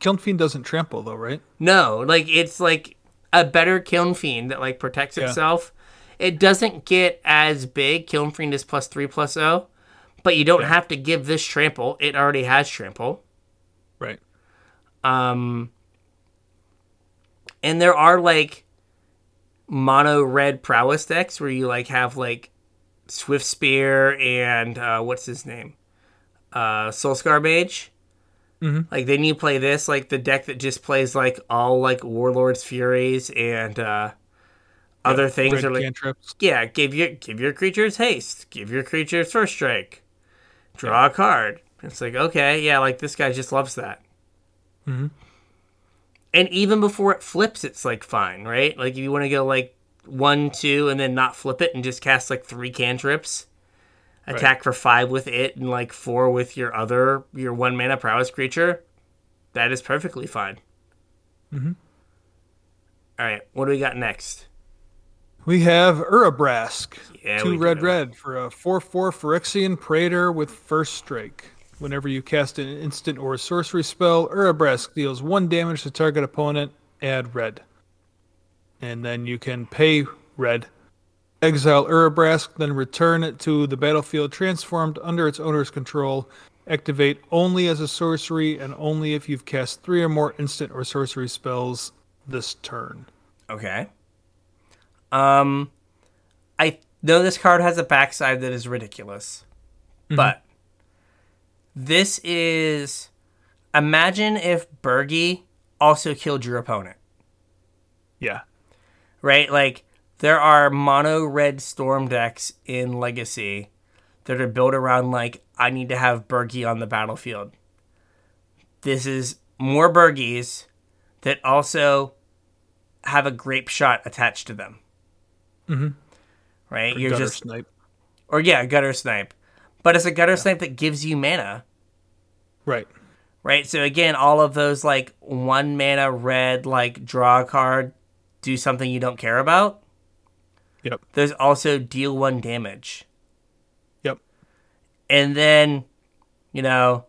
Kiln Fiend doesn't trample though, right? No, like it's like a better Kiln Fiend that like protects Yeah. itself. It doesn't get as big. Kiln Fiend is plus three plus O, but you don't Yeah. have to give this trample. It already has trample. Right. Um, and there are like mono red prowess decks where you like have like Swift Spear and uh, what's his name? Uh, Soulscar Mage. Mhm. Like then you play this, like the deck that just plays like all like Warlords Furies and uh, other things are like cantrips. yeah, give your give your creatures haste, give your creatures first strike, draw a card. It's like okay, yeah, like this guy just loves that. Mhm. And even before it flips, it's like fine, right? Like if you want to go like one, two, and then not flip it and just cast like three cantrips, attack for five with it and like four with your other your one mana prowess creature, that is perfectly fine. Mhm. All right, what do we got next? We have Urabrask. Yeah, two red do. red for a 4 4 Phyrexian Praetor with first strike. Whenever you cast an instant or sorcery spell, Urabrask deals one damage to target opponent, add red. And then you can pay red. Exile Urabrask, then return it to the battlefield transformed under its owner's control. Activate only as a sorcery and only if you've cast three or more instant or sorcery spells this turn. Okay. Um, I know this card has a backside that is ridiculous, but this is. Imagine if Birgi also killed your opponent, Yeah. Right? Like, there are mono red storm decks in Legacy that are built around, like, I need to have Birgi on the battlefield. This is more Birgis that also have a grape shot attached to them. Mhm. Right? You're Gutter just snipe. or yeah, gutter snipe. But it's a gutter snipe that gives you mana. Right. Right? So again, all of those like one mana red like draw card, do something you don't care about. Yep. There's also deal one damage. Yep. And then, you know,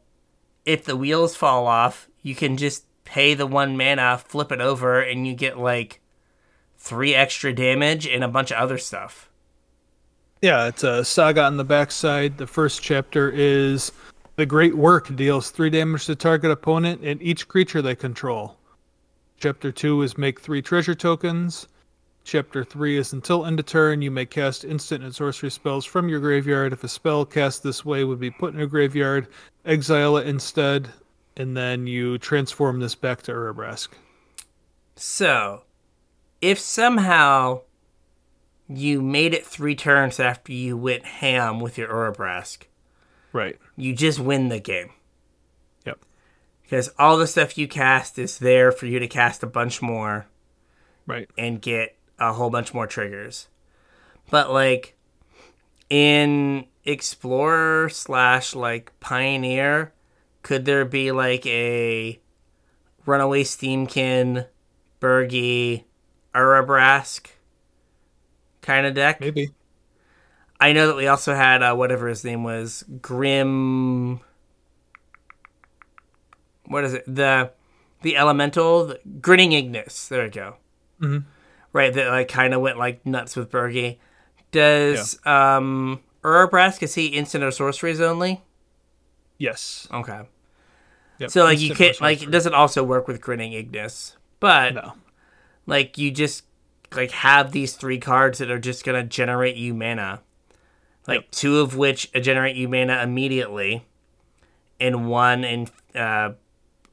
if the wheels fall off, you can just pay the one mana, flip it over, and you get like three extra damage and a bunch of other stuff. Yeah, it's a saga on the backside. The first chapter is the great work deals three damage to target opponent and each creature they control. Chapter two is make three treasure tokens. Chapter three is until end of turn, you may cast instant and sorcery spells from your graveyard. If a spell cast this way would be put in a graveyard, exile it instead, and then you transform this back to Urabrask. So, if somehow you made it three turns after you went ham with your Urabrask, Right. you just win the game. Because all the stuff you cast is there for you to cast a bunch more Right. and get a whole bunch more triggers. But like in Explorer slash like Pioneer, could there be like a Runaway Steamkin, Birgi, Urabrask kind of deck? Maybe. I know that we also had uh, whatever his name was, Grim. What is it? The the elemental, the, Grinning Ignis. There we go. Mhm. Right, that like kind of went like nuts with Birgi. Does um Urabrask is he instant or sorceries only? Yes. Okay, Yep. so like you instant or can't like it doesn't also work with Grinning Ignis, but No. like you just like have these three cards that are just gonna generate you mana like Yep. two of which generate you mana immediately and one in uh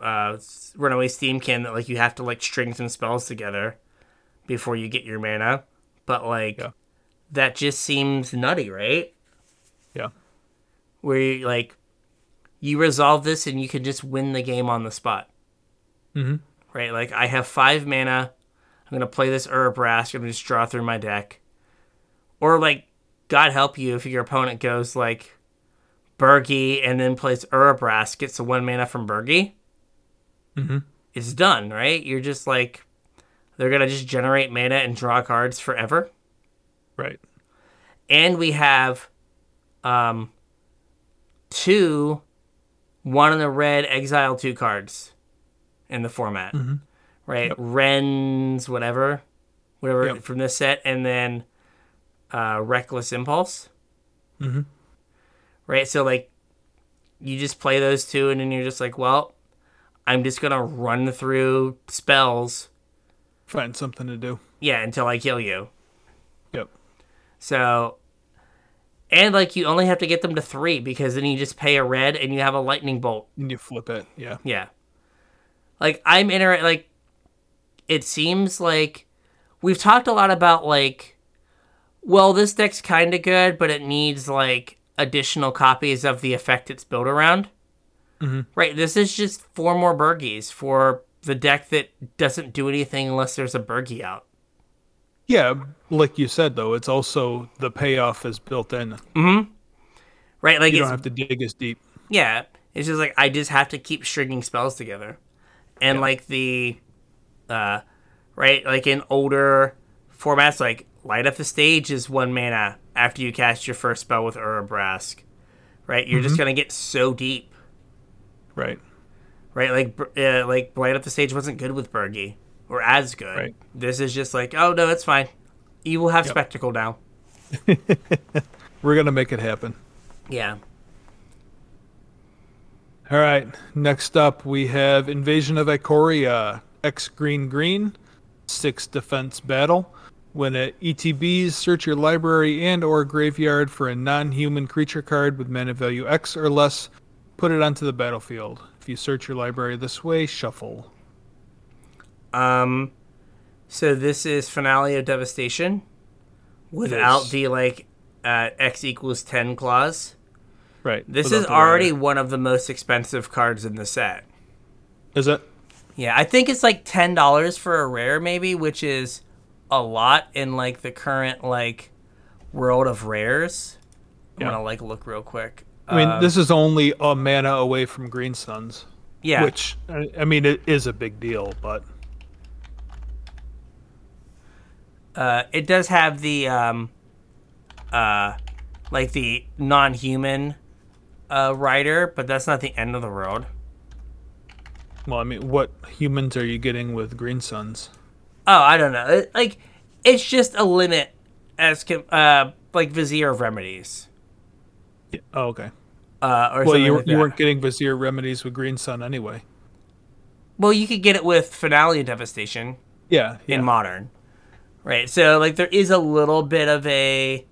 uh runaway steamkin that like you have to like string some spells together before you get your mana but like Yeah. that just seems nutty right Yeah. where you, like you resolve this and you can just win the game on the spot Mm-hmm. right? Like I have five mana. I'm gonna play this Urabrask. I'm gonna just draw through my deck. Or like, God help you if your opponent goes like Birgi and then plays Urabrask, gets the one mana from Birgi. Mhm. It's done, right? You're just like they're gonna just generate mana and draw cards forever. Right. And we have um two one in the red exile two cards in the format. Right? Yep. Ren's whatever. Whatever Yep. from this set and then uh Reckless Impulse. Mhm. Right? So like you just play those two and then you're just like, well, I'm just gonna run through spells, Find something to do. yeah, until I kill you. Yep. So And like you only have to get them to three because then you just pay a red and you have a lightning bolt. And you flip it. Yeah. Yeah. Like I'm inter like it seems like we've talked a lot about like well this deck's kind of good but it needs like additional copies of the effect it's built around. Right, this is just four more Birgis for the deck that doesn't do anything unless there's a Birgi out. Yeah. Like you said, though, it's also the payoff is built in. Mhm. Right, like You don't have to dig as deep. Yeah, it's just like I just have to keep stringing spells together, and like the, uh, right, like in older formats, like light up the stage is one mana after you cast your first spell with Urabrask, right? You're just gonna get so deep, Right. right? Like uh, like light up the stage wasn't good with Birgi or as good. Right. This is just like oh no, it's fine. You will have spectacle now. We're going to make it happen. Yeah. All right. Next up, we have Invasion of Ikoria, X Green Green, six defense battle. When at ETBs, search your library and or graveyard for a non-human creature card with mana value X or less. Put it onto the battlefield. If you search your library this way, shuffle. Um, so this is finale of devastation, without the like uh, x equals ten clause. Right. This without is already one of the most expensive cards in the set. Is it? Yeah, I think it's like ten dollars for a rare, maybe, which is a lot in like the current like world of rares. I'm Yeah. gonna like look real quick. I mean, Uh, this is only a mana away from Green Suns, yeah, which I mean, it is a big deal, but uh, it does have the um, uh, like the non-human uh, rider, but that's not the end of the world. well, I mean, what humans are you getting with Green Suns? Oh, I don't know. It, like, it's just a limit as com- uh, like Vizier of Remedies. Oh, okay. Uh, or Well, you, like you weren't getting Vizier remedies with Green Sun anyway. Well, you could get it with Finale of Devastation Yeah, yeah. in Modern, right? So, like, there is a little bit of a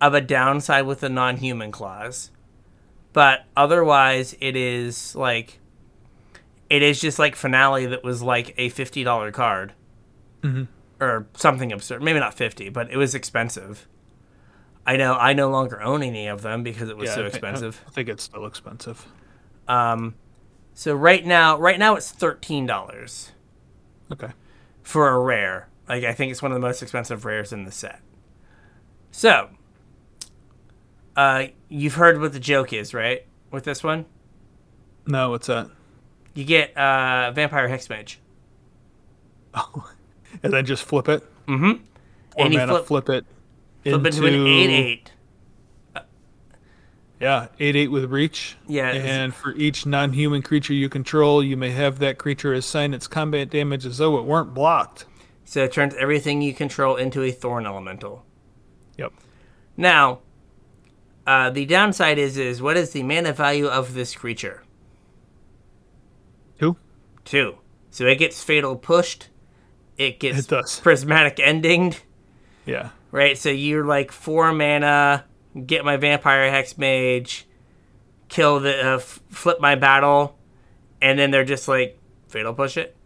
of a downside with the non-human clause, but otherwise, it is like it is just like Finale that was like a fifty dollar card, Mhm. or something absurd. Maybe not fifty, but it was expensive. I know I no longer own any of them because it was Yeah, so I expensive. I think it's still expensive. Um, so right now, right now it's thirteen dollars Okay. for a rare. Like I think it's one of the most expensive rares in the set. So, uh, you've heard what the joke is, right? With this one, No, what's that? you get uh, Vampire Hexmage, Oh, And then just flip it. Mm-hmm. Or and you mana flip, flip it flip into an eight eight. Yeah, eight eight with reach. Yeah, And for each non-human creature you control, you may have that creature assign its combat damage as though it weren't blocked. So it turns everything you control into a Thorn Elemental. Yep. Now, uh, the downside is is what is the mana value of this creature? Two. Two. So it gets fatal pushed. It gets It prismatic ending. Yeah. Right. So you're like four mana. Get my vampire hex mage. Kill the uh, f- flip my battle, and then they're just like fatal push it.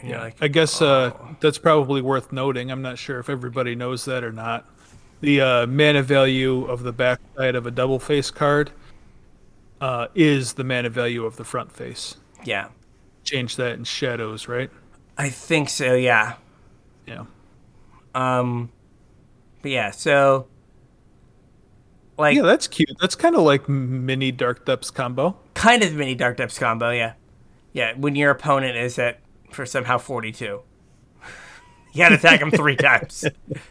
And Yeah, like, I guess uh, oh. that's probably worth noting. I'm not sure if everybody knows that or not. The uh, mana value of the backside of a double face card uh, is the mana value of the front face. yeah, Change that in shadows, right? I think so. Yeah. Yeah. Um, but yeah. So, like, Yeah, that's cute. That's kind of like mini Dark Depths combo. kind of mini Dark Depths combo. Yeah. Yeah. When your opponent is at for somehow forty two. You gotta attack him three times.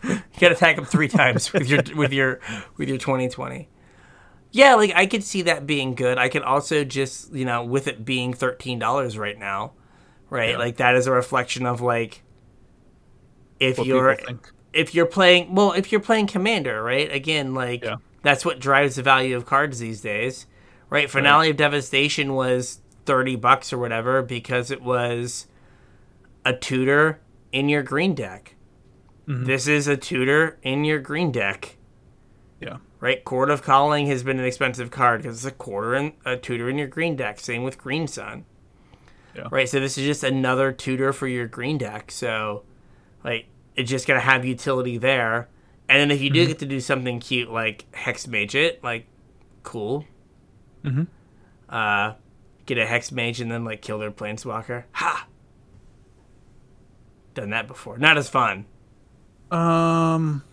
You gotta attack him three times with your with your with your twenty twenty. Yeah, like I could see that being good. I could also just you know with it being thirteen dollars right now, right? Yeah. Like that is a reflection of like if What you're. If you're playing well if you're playing commander right again like Yeah. that's what drives the value of cards these days right finale of devastation was 30 bucks or whatever because it was a tutor in your green deck Mm-hmm. this is a tutor in your green deck Yeah. right? Chord of Calling has been an expensive card because it's a quarter and a tutor in your green deck. Same with Green Sun. Yeah. Right, so this is just another tutor for your green deck. So, like, it's just gonna have utility there. And then if you do Mm-hmm. get to do something cute like Hex Mage it, like, cool. Mhm. Uh, get a Hex Mage and then like kill their Planeswalker. Ha! Done that before. Not as fun. Um.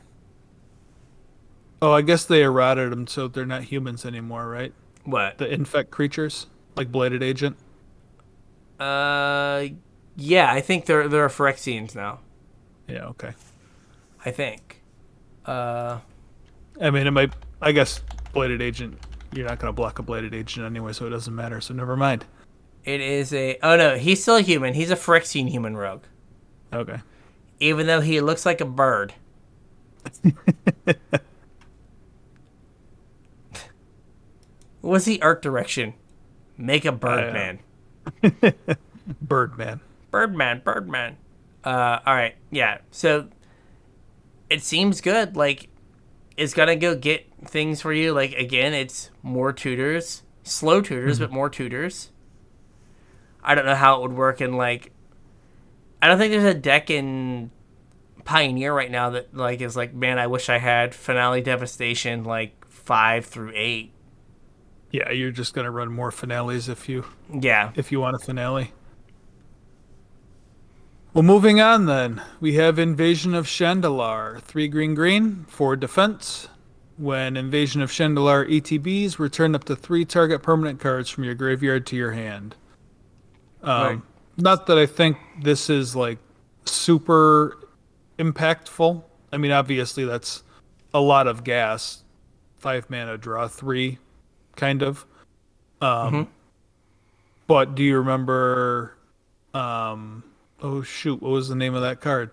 Oh, I guess they eroded them, so they're not humans anymore, right? What? The infect creatures, like Blighted Agent. Uh, yeah, I think they're they're Phyrexians now. Yeah. Okay. I think. Uh, I mean, it might. I guess Blighted Agent. You're not gonna block a Blighted Agent anyway, so it doesn't matter. So never mind. it is a. Oh no, he's still a human. He's a Phyrexian human rogue, Okay. even though he looks like a bird. What's the art direction? Make a Birdman. Birdman. Birdman, Birdman. Uh, all right, yeah. So it seems good. Like it's gonna go get things for you. Like again, it's more tutors, slow tutors, but more tutors. I don't know how it would work in like. I don't think there's a deck in Pioneer right now that like is like, man, I wish I had Finale Devastation like five through eight. Yeah, you're just gonna run more finales if you Yeah, if you want a finale. Well, moving on then, we have Invasion of Shandalar. Three green green, four defense. When Invasion of Shandalar ETBs, return up to three target permanent cards from your graveyard to your hand. Um, Right. Not that I think this is like super impactful. I mean, obviously that's a lot of gas. Five mana, draw three, kind of. Um, But do you remember? Um, oh shoot, what was the name of that card?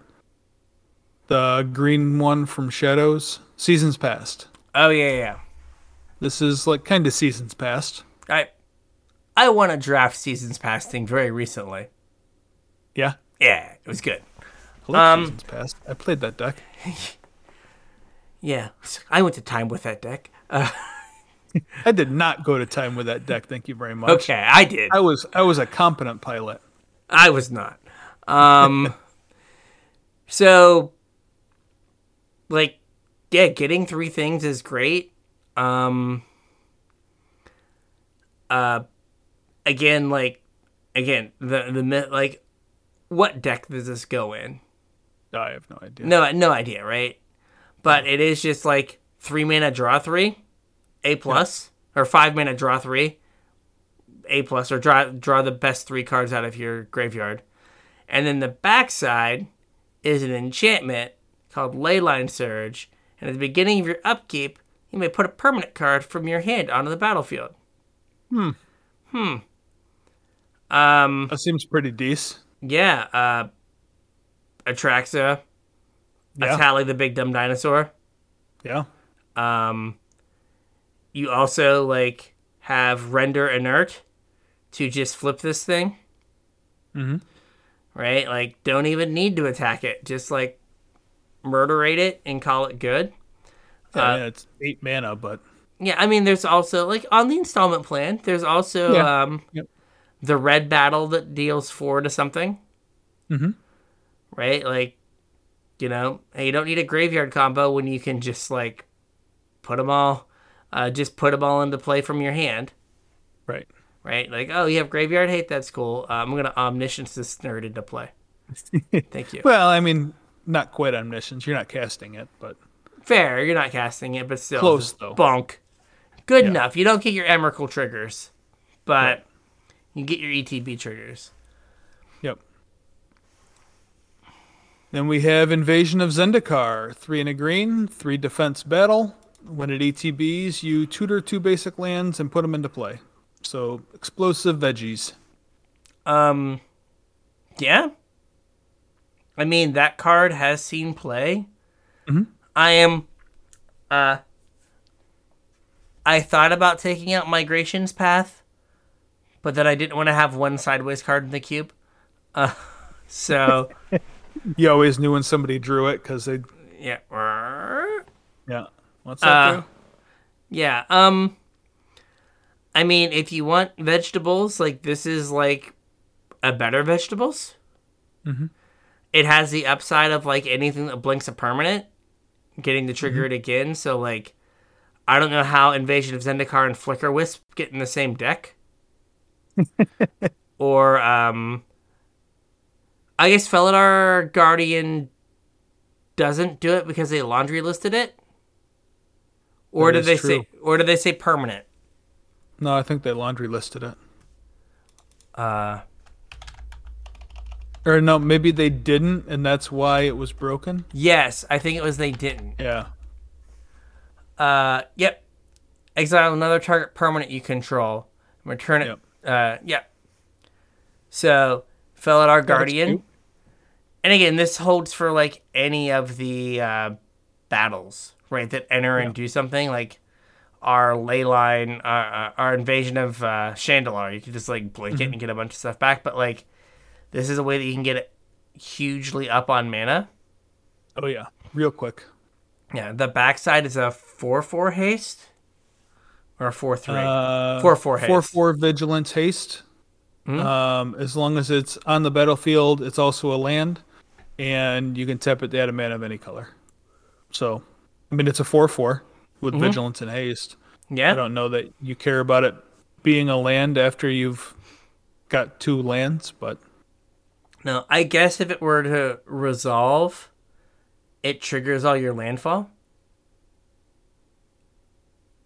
The green one from Shadows. Seasons past. Oh yeah, yeah. This is like kind of seasons past. I I won a draft seasons past thing very recently. Yeah. Yeah, it was good. I Um, seasons past. I played that deck. Yeah, I went to time with that deck. Uh, I did not go to time with that deck. Thank you very much. okay, I did. I was I was a competent pilot. I was not. Um, so, like, yeah, getting three things is great. Um, uh, again, like, again, the the like, what deck does this go in? I have no idea. No, no idea, right? But it is just like three mana draw three, A plus, or five mana draw three, A plus, or draw draw the best three cards out of your graveyard, and then the backside is an enchantment called Leyline Surge, and at the beginning of your upkeep, you may put a permanent card from your hand onto the battlefield. Hmm. Hmm. Um. That seems pretty decent. Yeah. Uh. Atraxa. Yeah. Etali the big dumb dinosaur. Yeah. Um, you also like have render inert to just flip this thing. Mhm. Right? Like, don't even need to attack it. Just like murderate it and call it good. Yeah, Uh, mean, it's eight mana, but Yeah, I mean, there's also like on the installment plan. There's also Yeah. um, Yep. the red battle that deals four to something. Mhm. Right? Like, you know, hey, you don't need a graveyard combo when you can just like put them all, uh, just put them all into play from your hand. right. Right? Like, oh, you have graveyard hate. That's cool. Uh, I'm gonna omniscience this nerd into play. Thank you. Well, I mean, not quite omniscience. You're not casting it, but Fair. You're not casting it, but still Close, though. Bonk. Good Yeah. enough. You don't get your Emrakul triggers, but you get your ETB triggers. Yep. Then we have Invasion of Zendikar. Three in a green, three defense battle. When it ETBs, you tutor two basic lands and put them into play. So, explosive veggies. Um, yeah. I mean, that card has seen play. Mhm. I am. Uh. I thought about taking out Migrations Path, but then I didn't want to have one sideways card in the cube. Uh, so You always knew when somebody drew it because they. yeah. Yeah. What's that Uh, do? Yeah. Um I mean, if you want vegetables, like this is like a better vegetables. Mhm. It has the upside of like anything that blinks a permanent, getting to trigger it again. So like, I don't know how Invasion of Zendikar and Flicker Wisp get in the same deck. or um, I guess Felidar Guardian doesn't do it because they laundry listed it. Or That did they is say? Or did they say permanent? No, I think they laundry listed it. Uh, Or no, maybe they didn't, and that's why it was broken. yes, I think it was they didn't. Yeah. Uh, yep. Exile another target permanent you control. Return it. Yep. Uh, yep. So, our Guardian. And again, this holds for like any of the uh, battles, right? That enter and do something like our ley line, our, our invasion of uh, Shandalar. You can just like blink Mm-hmm. it and get a bunch of stuff back. But like, this is a way that you can get it hugely up on mana. Oh yeah. Real quick. Yeah, the backside is a four four haste or a four three. Uh, Four, four Four haste. four vigilance haste. Hmm? Um, as long as it's on the battlefield, it's also a land, and you can tap it to add a mana of any color. So, I mean, it's a four four with Mm-hmm. vigilance and haste. Yeah. I don't know that you care about it being a land after you've got two lands, but no. I guess if it were to resolve, it triggers all your landfall,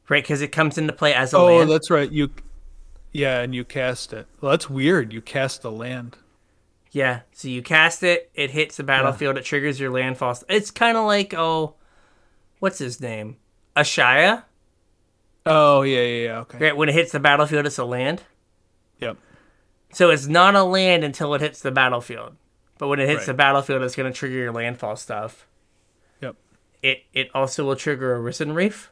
right? Because it comes into play as a oh, land. Oh, that's right. You, yeah, and you cast it. Well, that's weird. You cast the land. Yeah, so you cast it, it hits the battlefield, it triggers your landfall. It's kind of like oh, what's his name? Ashaya. Oh yeah, yeah, yeah. Okay. Right when it hits the battlefield, it's a land. Yep. So it's not a land until it hits the battlefield. But when it hits Right. the battlefield, it's going to trigger your landfall stuff. Yep. It it also will trigger a Risen Reef.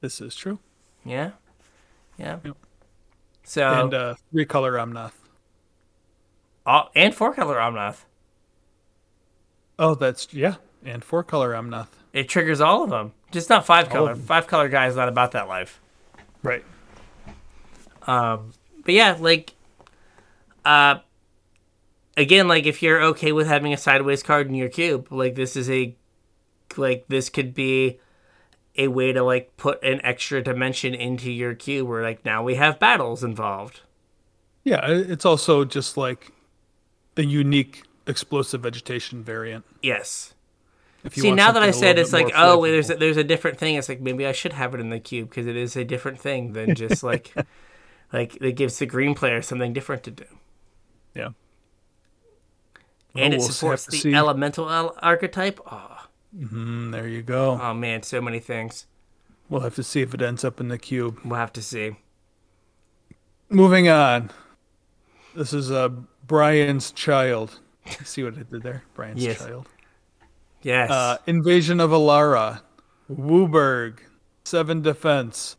This is true. Yeah. Yeah. Yep. So And uh, three color Omnath. all, and four color Omnath. Oh, that's yeah, and four color Omnath. It triggers all of them. Just not five color. Five color guy is not about that life. Right. Um, but yeah, like, uh, again, like if you're okay with having a sideways card in your cube, like this is a, like this could be a way to like put an extra dimension into your cube where like now we have battles involved. Yeah, it's also just like the unique explosive vegetation variant. Yes. See, now that I said it's like, oh, wait, there's a, there's a different thing. It's like maybe I should have it in the cube because it is a different thing than just like, like it gives the green player something different to do. yeah. and Well, it we'll supports the see. elemental al- archetype. Oh, Mm, there you go. oh man, so many things. We'll have to see if it ends up in the cube. We'll have to see. Moving on. This is uh, Brian's child. See what I did there? Brian's Yes. child. Yes. Uh, Invasion of Alara. WUBRG. Seven defense.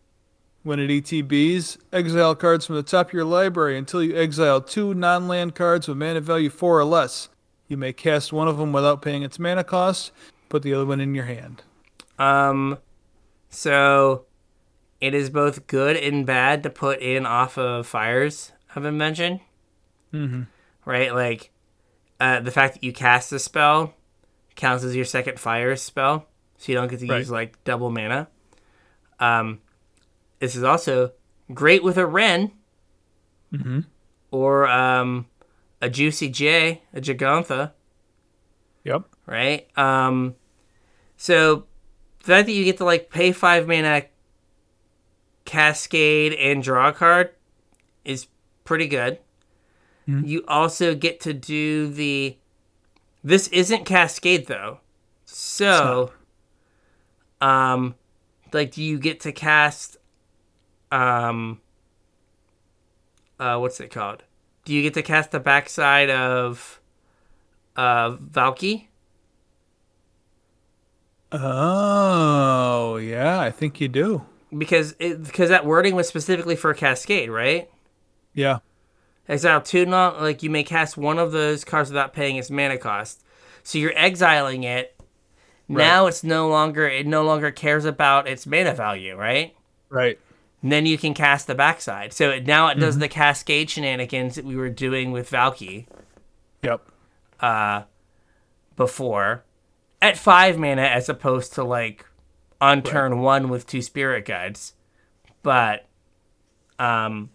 When it ETBs, exile cards from the top of your library until you exile two non land cards with mana value four or less. You may cast one of them without paying its mana cost. Put the other one in your hand. um, so it is both good and bad to put in off of fires of invention. Mm-hmm. Right, like uh, the fact that you cast a spell counts as your second fire spell, so you don't get to Right. use like double mana. Um, this is also great with a Ren Mm-hmm. or um, a Juicy J, a Gigantha. Yep. right? Um, so the fact that you get to like pay five mana, cascade, and draw a card is pretty good. Mhm. You also get to do the. This isn't cascade though, so, um, like, do you get to cast, um, uh, what's it called? Do you get to cast the backside of, uh, Valki? Oh, yeah, I think you do. because it, because that wording was specifically for Cascade, right? Yeah. Exile two, not like you may cast one of those cards without paying its mana cost. So you're exiling it, Right. Now it's no longer it no longer cares about its mana value, right? Right. And then you can cast the backside. So it, now it Mm-hmm. does the cascade shenanigans that we were doing with Valki Yep. Uh, before at five mana as opposed to like on turn one with two spirit guides. But um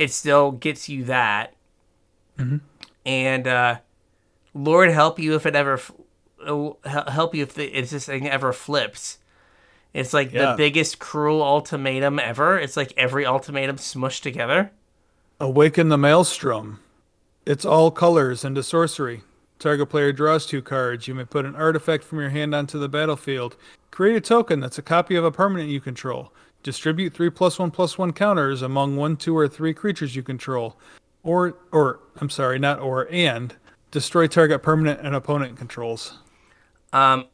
it still gets you that. And uh Lord help you if it ever uh, hel- help you if the, if this thing ever flips. It's like Yeah. the biggest cruel ultimatum ever. It's like every ultimatum smushed together. Awaken the Maelstrom. It's all colors into sorcery. Target player draws two cards. You may put an artifact from your hand onto the battlefield. Create a token that's a copy of a permanent you control. Distribute three plus one plus one counters among one, two, or three creatures you control. Or, or I'm sorry, not or, and destroy target permanent and opponent controls. Um,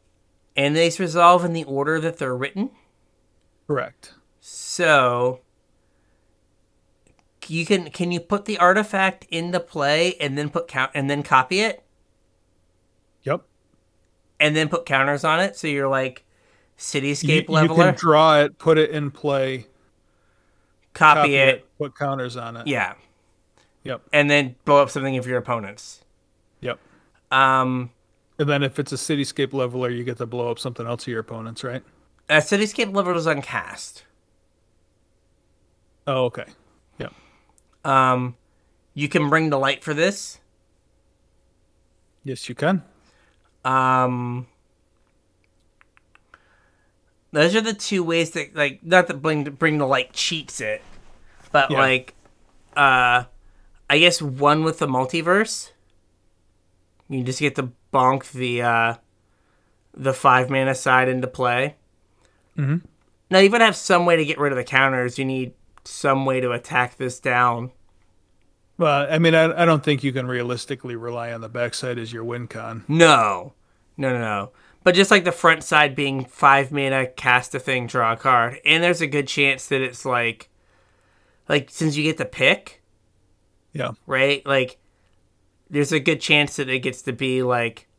and they resolve in the order that they're written. Correct. So you can can you put the artifact into play and then put count and then copy it Yep. and then put counters on it. So you're like cityscape you leveler, You can draw it, put it in play, copy, copy it, it, put counters on it. yeah, Yep. and then blow up something of your opponent's. Yep. Um, And then if it's a cityscape leveler, you get to blow up something else of your opponents, right? a cityscape leveler is uncast. Oh, okay. Yep. Um, you can bring the light for this. Yes, you can. Um, those are the two ways that, like, not that bring bring the light cheats it, but Yeah. like, uh, I guess one with the multiverse. You just get to bonk the uh, the five mana side into play. Mm-hmm. Now you would have some way to get rid of the counters. You need some way to attack this down. Well, I mean, I, I don't think you can realistically rely on the backside as your win con. No, no, no, no. But just like the front side being five mana, cast a thing, draw a card, and there's a good chance that it's like, like since you get to pick, Yeah. right? Like, there's a good chance that it gets to be like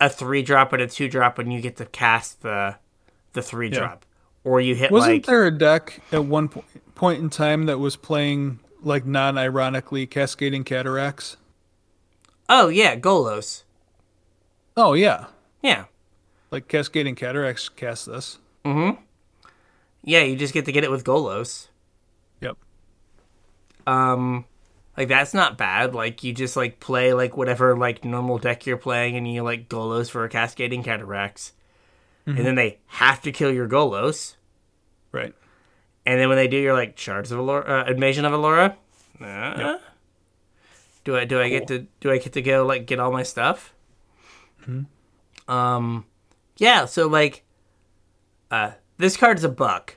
a three drop and a two drop when you get to cast the the three drop, or you hit Wasn't like there a deck at one po- point in time that was playing like non-ironically cascading cataracts? oh yeah, Golos, Oh yeah, yeah, like cascading cataracts cast this. Mm-hmm. Yeah. You just get to get it with Golos. Yep. um like that's not bad like you just like play like whatever like normal deck you're playing and you like golos for cascading cataracts and then they have to kill your golos Right. and then when they do you're like shards of Alara, uh, invasion of Alara. Uh, do i do i get to do i get to go like get all my stuff Mhm. um yeah so like uh this card's a buck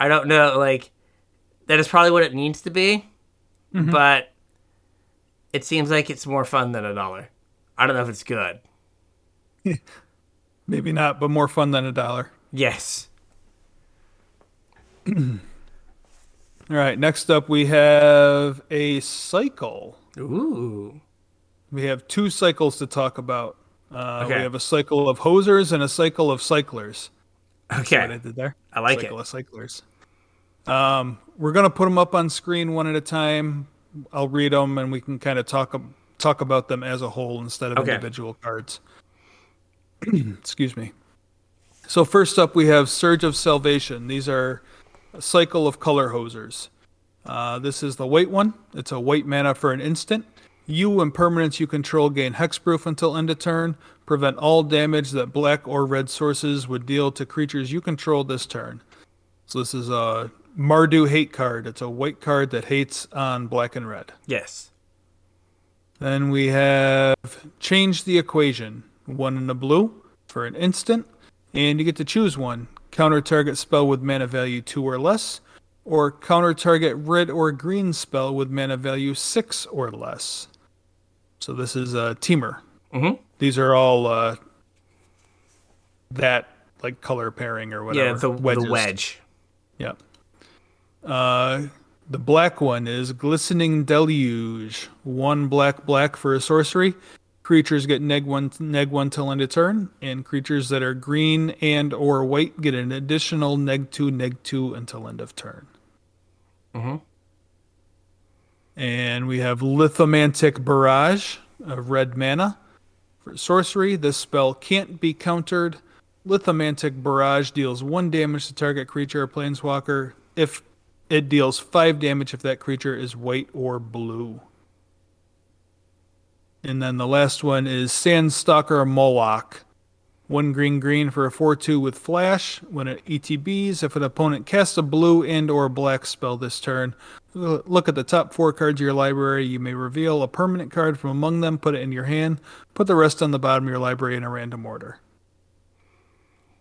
i don't know like that is probably what it needs to be but it seems like it's more fun than a dollar i don't know if it's good Maybe not, but more fun than a dollar. yes All right. Next up, we have a cycle. ooh We have two cycles to talk about. Uh, Okay. We have a cycle of hosers and a cycle of cyclers. See what I did there? I like cycle it. of cyclers. Um, we're gonna put them up on screen one at a time. I'll read them and we can kind of talk talk about them as a whole instead of Okay. individual cards. Excuse me. So first up, we have Surge of Salvation. These are a cycle of color hosers. Uh, this is the white one. It's a white mana for an instant. You and permanents you control gain hexproof until end of turn. Prevent all damage that black or red sources would deal to creatures you control this turn. So this is a Mardu hate card. It's a white card that hates on black and red. yes Then we have Change the Equation. One in the blue for an instant. And you get to choose one. Counter target spell with mana value 2 or less. Or counter target red or green spell with mana value 6 or less. So this is a Temur. Mhm. These are all uh, that like color pairing or whatever. yeah the, the wedge Yep. Uh, the black one is Glistening Deluge. One black black for a sorcery. creatures get neg one neg one till end of turn, and creatures that are green and or white get an additional neg two neg two until end of turn. Mm-hmm. And we have Lithomantic Barrage of red mana. For sorcery, this spell can't be countered. Lithomantic Barrage deals one damage to target creature or planeswalker if it deals five damage if that creature is white or blue. And then the last one is Sandstalker Moloch. One green green for a 4-2 with flash. When it ETBs, if an opponent casts a blue and or black spell this turn, look at the top four cards of your library. You may reveal a permanent card from among them, put it in your hand, put the rest on the bottom of your library in a random order.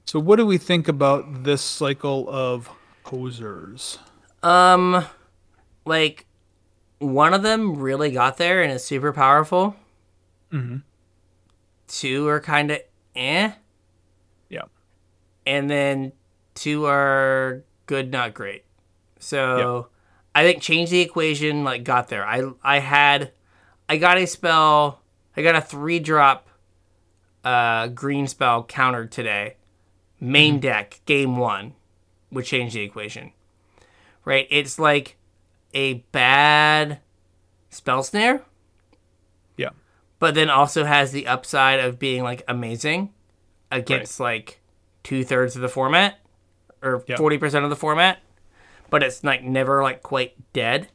So what do we think about this cycle of posers? Um, like one of them really got there and is super powerful. Mm-hmm. Two are kind of eh, Yeah. and then two are good, not great. So I think change the equation like got there. I I had I got a spell. I got a three drop uh green spell countered today. Main deck game one would change the equation. Right? It's like a bad spell snare, Yeah. but then also has the upside of being like amazing against like two thirds of the format or forty percent of the format, but it's like never like quite dead.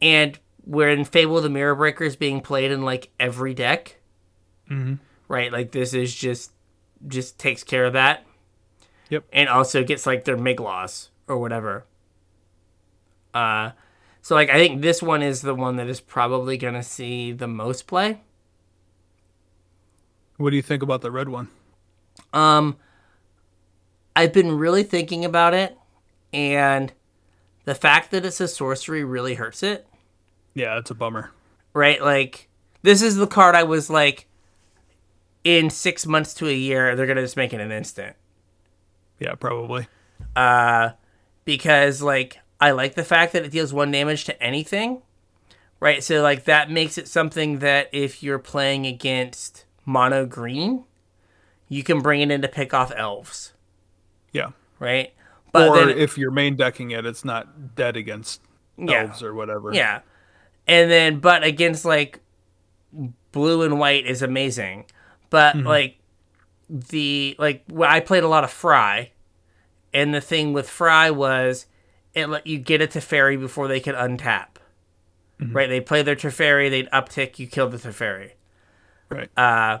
And we're in Fable of the Mirror Breakers being played in like every deck, Mhm. right? Like this is just just takes care of that. Yep. And also gets like their Migloss or whatever. Uh, so like I think this one is the one that is probably gonna see the most play. What do you think about the red one? Um, I've been really thinking about it, and the fact that it's a sorcery really hurts it. Yeah, it's a bummer. Right? Like this is the card I was like, in six months to a year, they're gonna just make it an instant. Yeah, probably. Uh, because like I like the fact that it deals one damage to anything. Right, so like that makes it something that if you're playing against mono green, you can bring it in to pick off elves. Yeah. Right, but or then if you're main decking it, it's not dead against Yeah. elves or whatever. Yeah. And then but against like blue and white is amazing. But like the like I played a lot of Fry and the thing with Fry was it let you get a Teferi before they could untap. Right? They play their Teferi, they'd uptick, you kill the Teferi. Right. Uh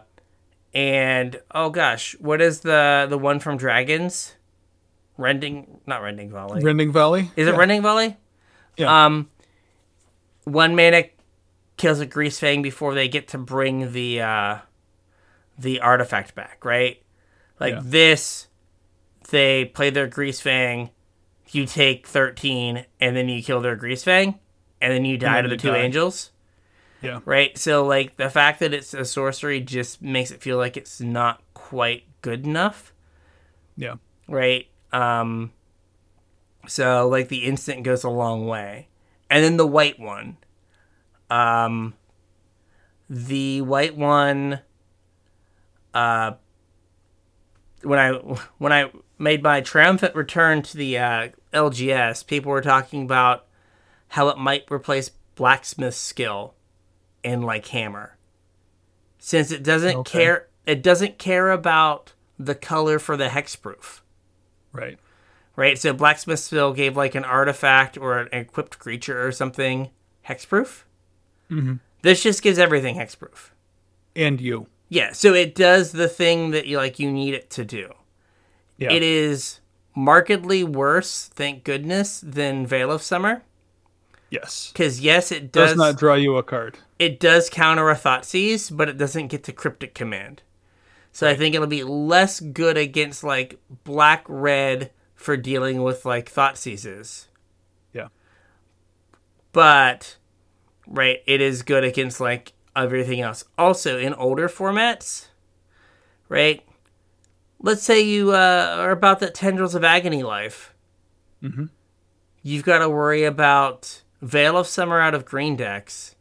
and oh gosh, what is the the one from Dragons? Rending not Rending Valley. Rending Valley. is it yeah. Rending Volley? Yeah. Um, one mana kills a Greasefang before they get to bring the uh, the artifact back, right? Like Yeah. this, they play their Greasefang, you take thirteen, and then you kill their Greasefang, and then you die then to the two die. angels, Yeah. right? So like the fact that it's a sorcery just makes it feel like it's not quite good enough Yeah. right? Um, so like the instant goes a long way, and then the white one, um, the white one, uh, when I when I made my triumphant return to the uh, LGS, people were talking about how it might replace blacksmith skill in like hammer, since it doesn't Okay. care. It doesn't care about the color for the hexproof Right. right? So blacksmith skill gave like an artifact or an equipped creature or something hexproof. Mhm. This just gives everything hexproof. And you. Yeah, so it does the thing that you like you need it to do. Yeah. It is markedly worse, thank goodness, than Veil of Summer. Yes. Because yes, it Does does. not draw you a card. it does counter a Thoughtseize, but it doesn't get to cryptic command. So I think it'll be less good against like black red for dealing with like Thoughtseizes. Yeah. But right, it is good against like everything else. Also in older formats, right? Let's say you uh, are about that tendrils of agony life. Mhm. You've got to worry about Veil of Summer out of green decks,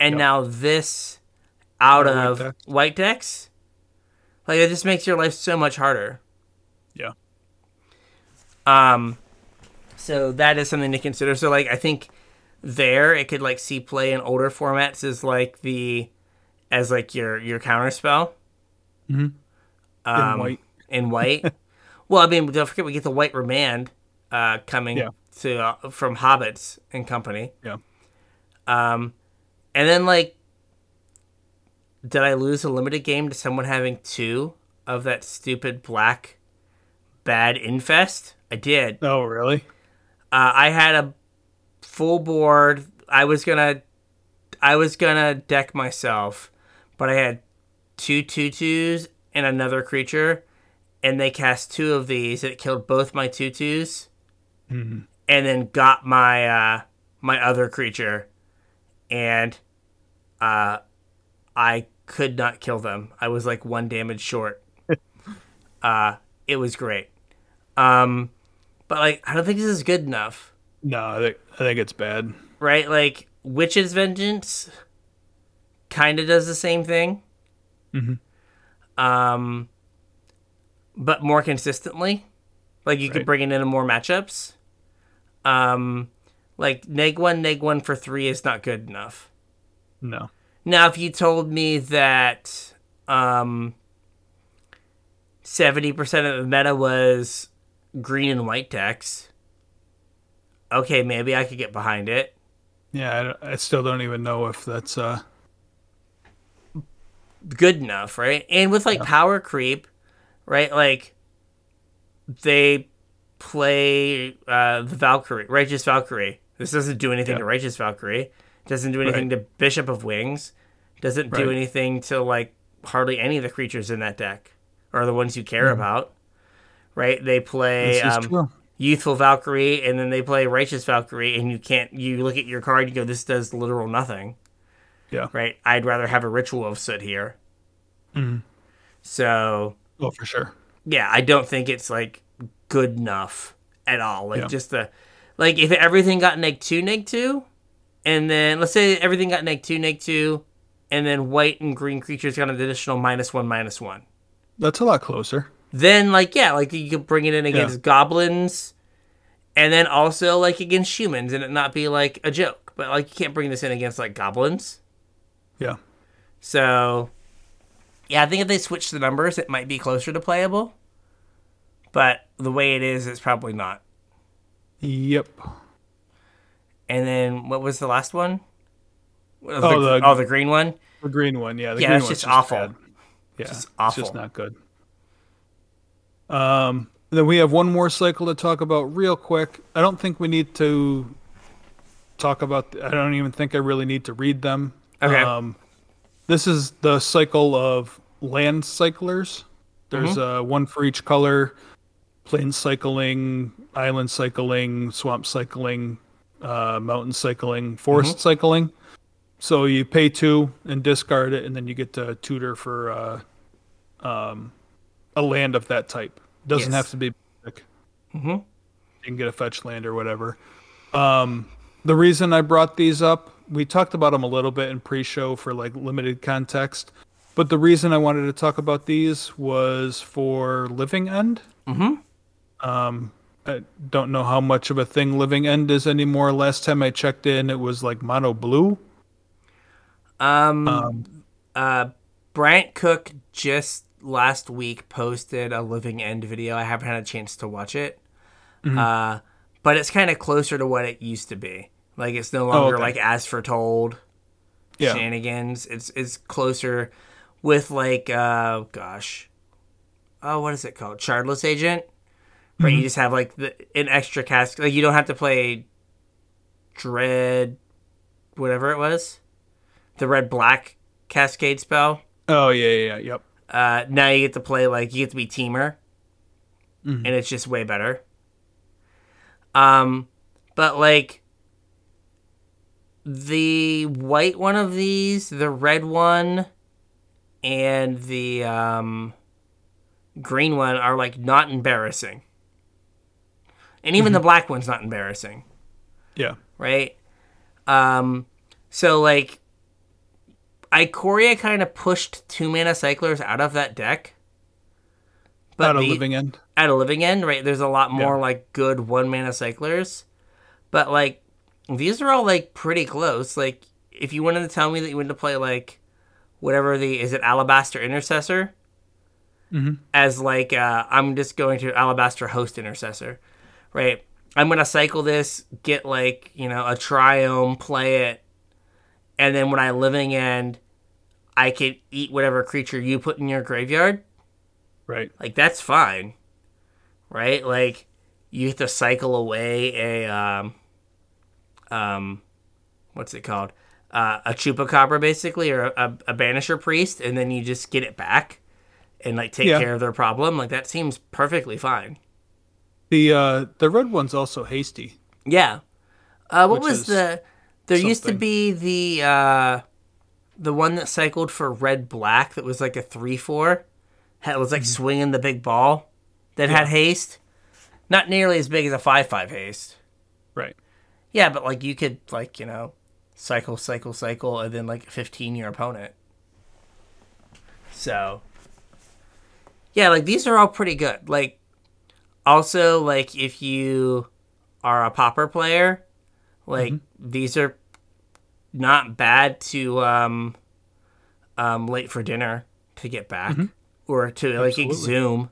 and Yep. now this out white of decks. white decks. Like it just makes your life so much harder. Yeah. Um, so that is something to consider. So like I think there it could like see play in older formats as like the as like your your counter spell. Mm-hmm. Um, In white. In white. well, I mean, don't forget we get the white remand uh, coming Yeah. to uh, from Hobbits and company. Yeah. Um, and then like, did I lose a limited game to someone having two of that stupid black bad infest? I did. Oh, really? Uh, I had a full board. I was gonna, I was gonna deck myself, but I had two tutus and another creature, and they cast two of these. It killed both my tutus, Mhm. and then got my uh, my other creature, and uh, I could not kill them. I was like one damage short. uh, it was great. Um, but like, I don't think this is good enough No, I think I think it's bad. right? Like Witch's Vengeance kind of does the same thing. Mhm. Um, but more consistently. Like you could bring it into more matchups. Um, like neg one, neg one for three is not good enough. No. Now, if you told me that um, 70% of the meta was green and white decks, okay, maybe I could get behind it. Yeah, I, I still don't even know if that's uh good enough, right? And with like power creep, right? Like they play uh, the Valkyrie, Righteous Valkyrie. This doesn't do anything Yeah. to Righteous Valkyrie. Doesn't do anything to Bishop of Wings. Doesn't do anything to like hardly any of the creatures in that deck or the ones you care about. Right? They play this is um. Youthful Valkyrie and then they play Righteous Valkyrie and you can't you look at your card and you go, This does literal nothing Yeah. right? I'd rather have a ritual of soot here. Mhm. So Oh, for sure. yeah, I don't think it's like good enough at all. Like Yeah. just the like if everything got neg two, neg two, and then let's say everything got neg two, neg two, and then white and green creatures got an additional minus one, minus one. That's a lot closer. Then like yeah, like you could bring it in against goblins, and then also like against humans, and it not be like a joke. But like you can't bring this in against like goblins. Yeah. So, yeah, I think if they switch the numbers, it might be closer to playable. But the way it is, it's probably not. Yep. And then what was the last one? Oh, the, the- oh, the green one. The green one, yeah. The Yeah, green it's one's just awful. bad. Yeah, Just It's awful. just not good. Um, then we have one more cycle to talk about real quick. I don't think we need to talk about. I don't even think I really need to read them. Okay. Um, this is the cycle of land cyclers. There's Mm-hmm. uh, one for each color: plain cycling, island cycling, swamp cycling, uh, mountain cycling, forest Mm-hmm. cycling. So you pay two and discard it, and then you get to tutor for uh, um, a land of that type. Doesn't Yes. have to be. Mhm. You can get a fetch land or whatever. Um, the reason I brought these up, we talked about them a little bit in pre-show for like limited context, but the reason I wanted to talk about these was for Living End. Mhm. Um, I don't know how much of a thing Living End is anymore. Last time I checked in, it was like mono blue. Um, uh, Bryant Cook just last week posted a Living End video. I haven't had a chance to watch it. Mm-hmm. Uh, but it's kind of closer to what it used to be. Like it's no longer Oh, okay. like as foretold. Yeah. shenanigans. It's it's closer with like uh gosh. Oh, what is it called? Shardless Agent. Where Mm-hmm. you just have like the, an extra cast like you don't have to play Dread whatever it was. The red black cascade spell. Oh yeah, yeah, yeah. Yep. Uh now you get to play like you get to be Temur. Mhm. And it's just way better. Um but like the white one of these, the red one, and the um, green one are like not embarrassing. And even the black one's not embarrassing, Yeah. right? Um, so like, Ikoria kind of pushed two mana cyclers out of that deck. Not a the- living end. at a living end, right? There's a lot more Yeah. like good one mana cyclers, but like these are all like pretty close. Like if you wanted to tell me that you wanted to play like whatever the is it Alabaster Intercessor Mhm. as like uh, I'm just going to Alabaster Host Intercessor, right? I'm gonna cycle this, get like you know a Triome, play it, and then when I living end, I can eat whatever creature you put in your graveyard Right. like that's fine right like you have to cycle away a um um what's it called uh, a chupacabra basically or a, a banisher priest and then you just get it back and like take Yeah. care of their problem like that seems perfectly fine The uh the red one's also hasty. yeah. Uh what was the there used to be the uh the one that cycled for red black that was like a 3-4 had was like swinging the big ball that had Mm-hmm. Haste? Not nearly as big as a 5-5 haste. Right. yeah but like you could like you know cycle cycle cycle and then like 15 your opponent. So yeah like these are all pretty good. Like also like if you are a Pauper player like these are not bad to um um late for dinner to get back or to like Absolutely. exhume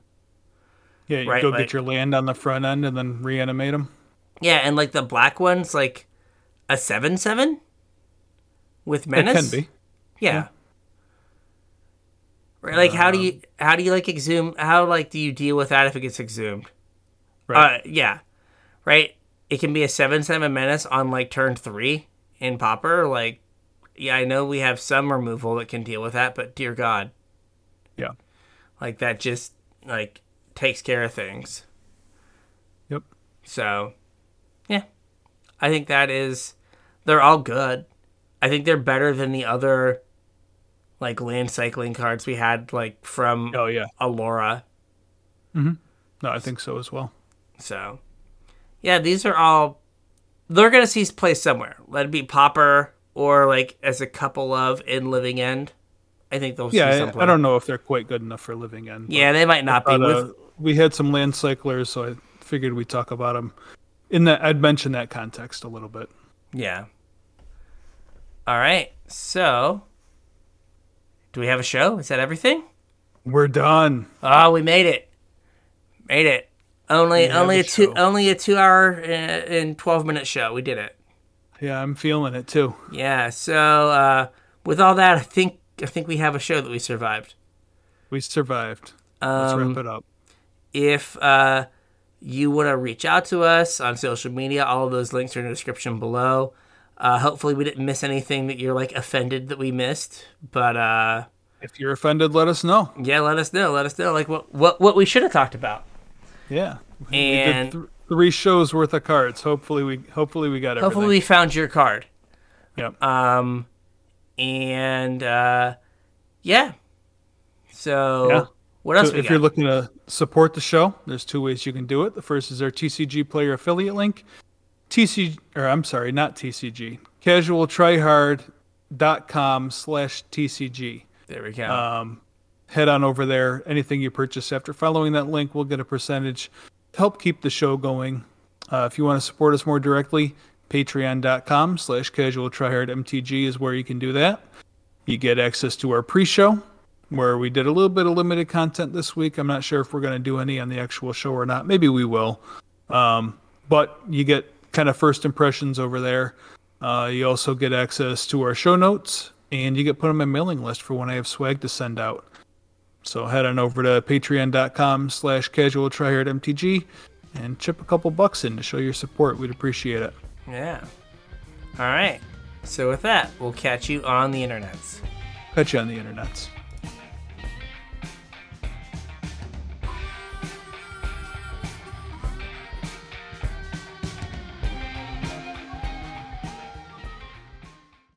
Yeah, you Right, go like- get your land on the front end and then reanimate them. yeah and like the black one's like a 7-7 with menace It can be. Yeah. Right, like how do you how do you like exhume how like do you deal with that if it gets exhumed? Right. Uh yeah. Right? It can be a seven seven menace on like turn three in Pauper. Like yeah, I know we have some removal that can deal with that, but dear God. Yeah. Like that just like takes care of things. Yep. So yeah. I think that is they're all good. I think they're better than the other like land cycling cards we had like from Oh yeah. Alara. No, I think so as well. So yeah, these are all they're gonna see play somewhere. Let it be Pauper or like as a couple of in Living End. I think they'll Yeah. I, I don't know if they're quite good enough for living end. Yeah, they might not be. With, uh, we had some land cyclers, so I figured we'd talk about them. In that, I'd mention that context a little bit. yeah. All right. So, do we have a show? Is that everything? We're done. Oh, we made it. Made it. Only have only a two show. only a two hour uh, and twelve minute show. We did it. Yeah, I'm feeling it too. Yeah. So uh, with all that, I think I think we have a show that we survived. We survived. Let's Um, wrap it up. if uh, you want to reach out to us on social media, all of those links are in the description below. Uh, hopefully, we didn't miss anything that you're like offended that we missed. But uh, If you're offended, let us know. yeah, let us know. Let us know like what what what we should have talked about. Yeah. And- th- three shows worth of cards. Hopefully we hopefully we got everything. Hopefully, we found your card. Yep. Um, and uh, yeah. So Yeah. what else So if got? you're looking to support the show, there's two ways you can do it. The first is our TCG player affiliate link. TCG, or I'm sorry, not TCG. Casualtryhard.com slash TCG. there we go. Um, head on over there. Anything you purchase after following that link we'll get a percentage to help keep the show going. Uh, if you want to support us more directly, patreon.com slash casualtryhardmtg is where you can do that. You get access to our pre-show, where we did a little bit of limited content this week. I'm not sure if we're going to do any on the actual show or not. Maybe we will. Um, but you get kind of first impressions over there. Uh, you also get access to our show notes, and you get put on my mailing list for when I have swag to send out. So head on over to patreon.com slash casual mtg and chip a couple bucks in to show your support. We'd appreciate it. yeah. All right. So with that, we'll catch you on the internets. Catch you on the internets.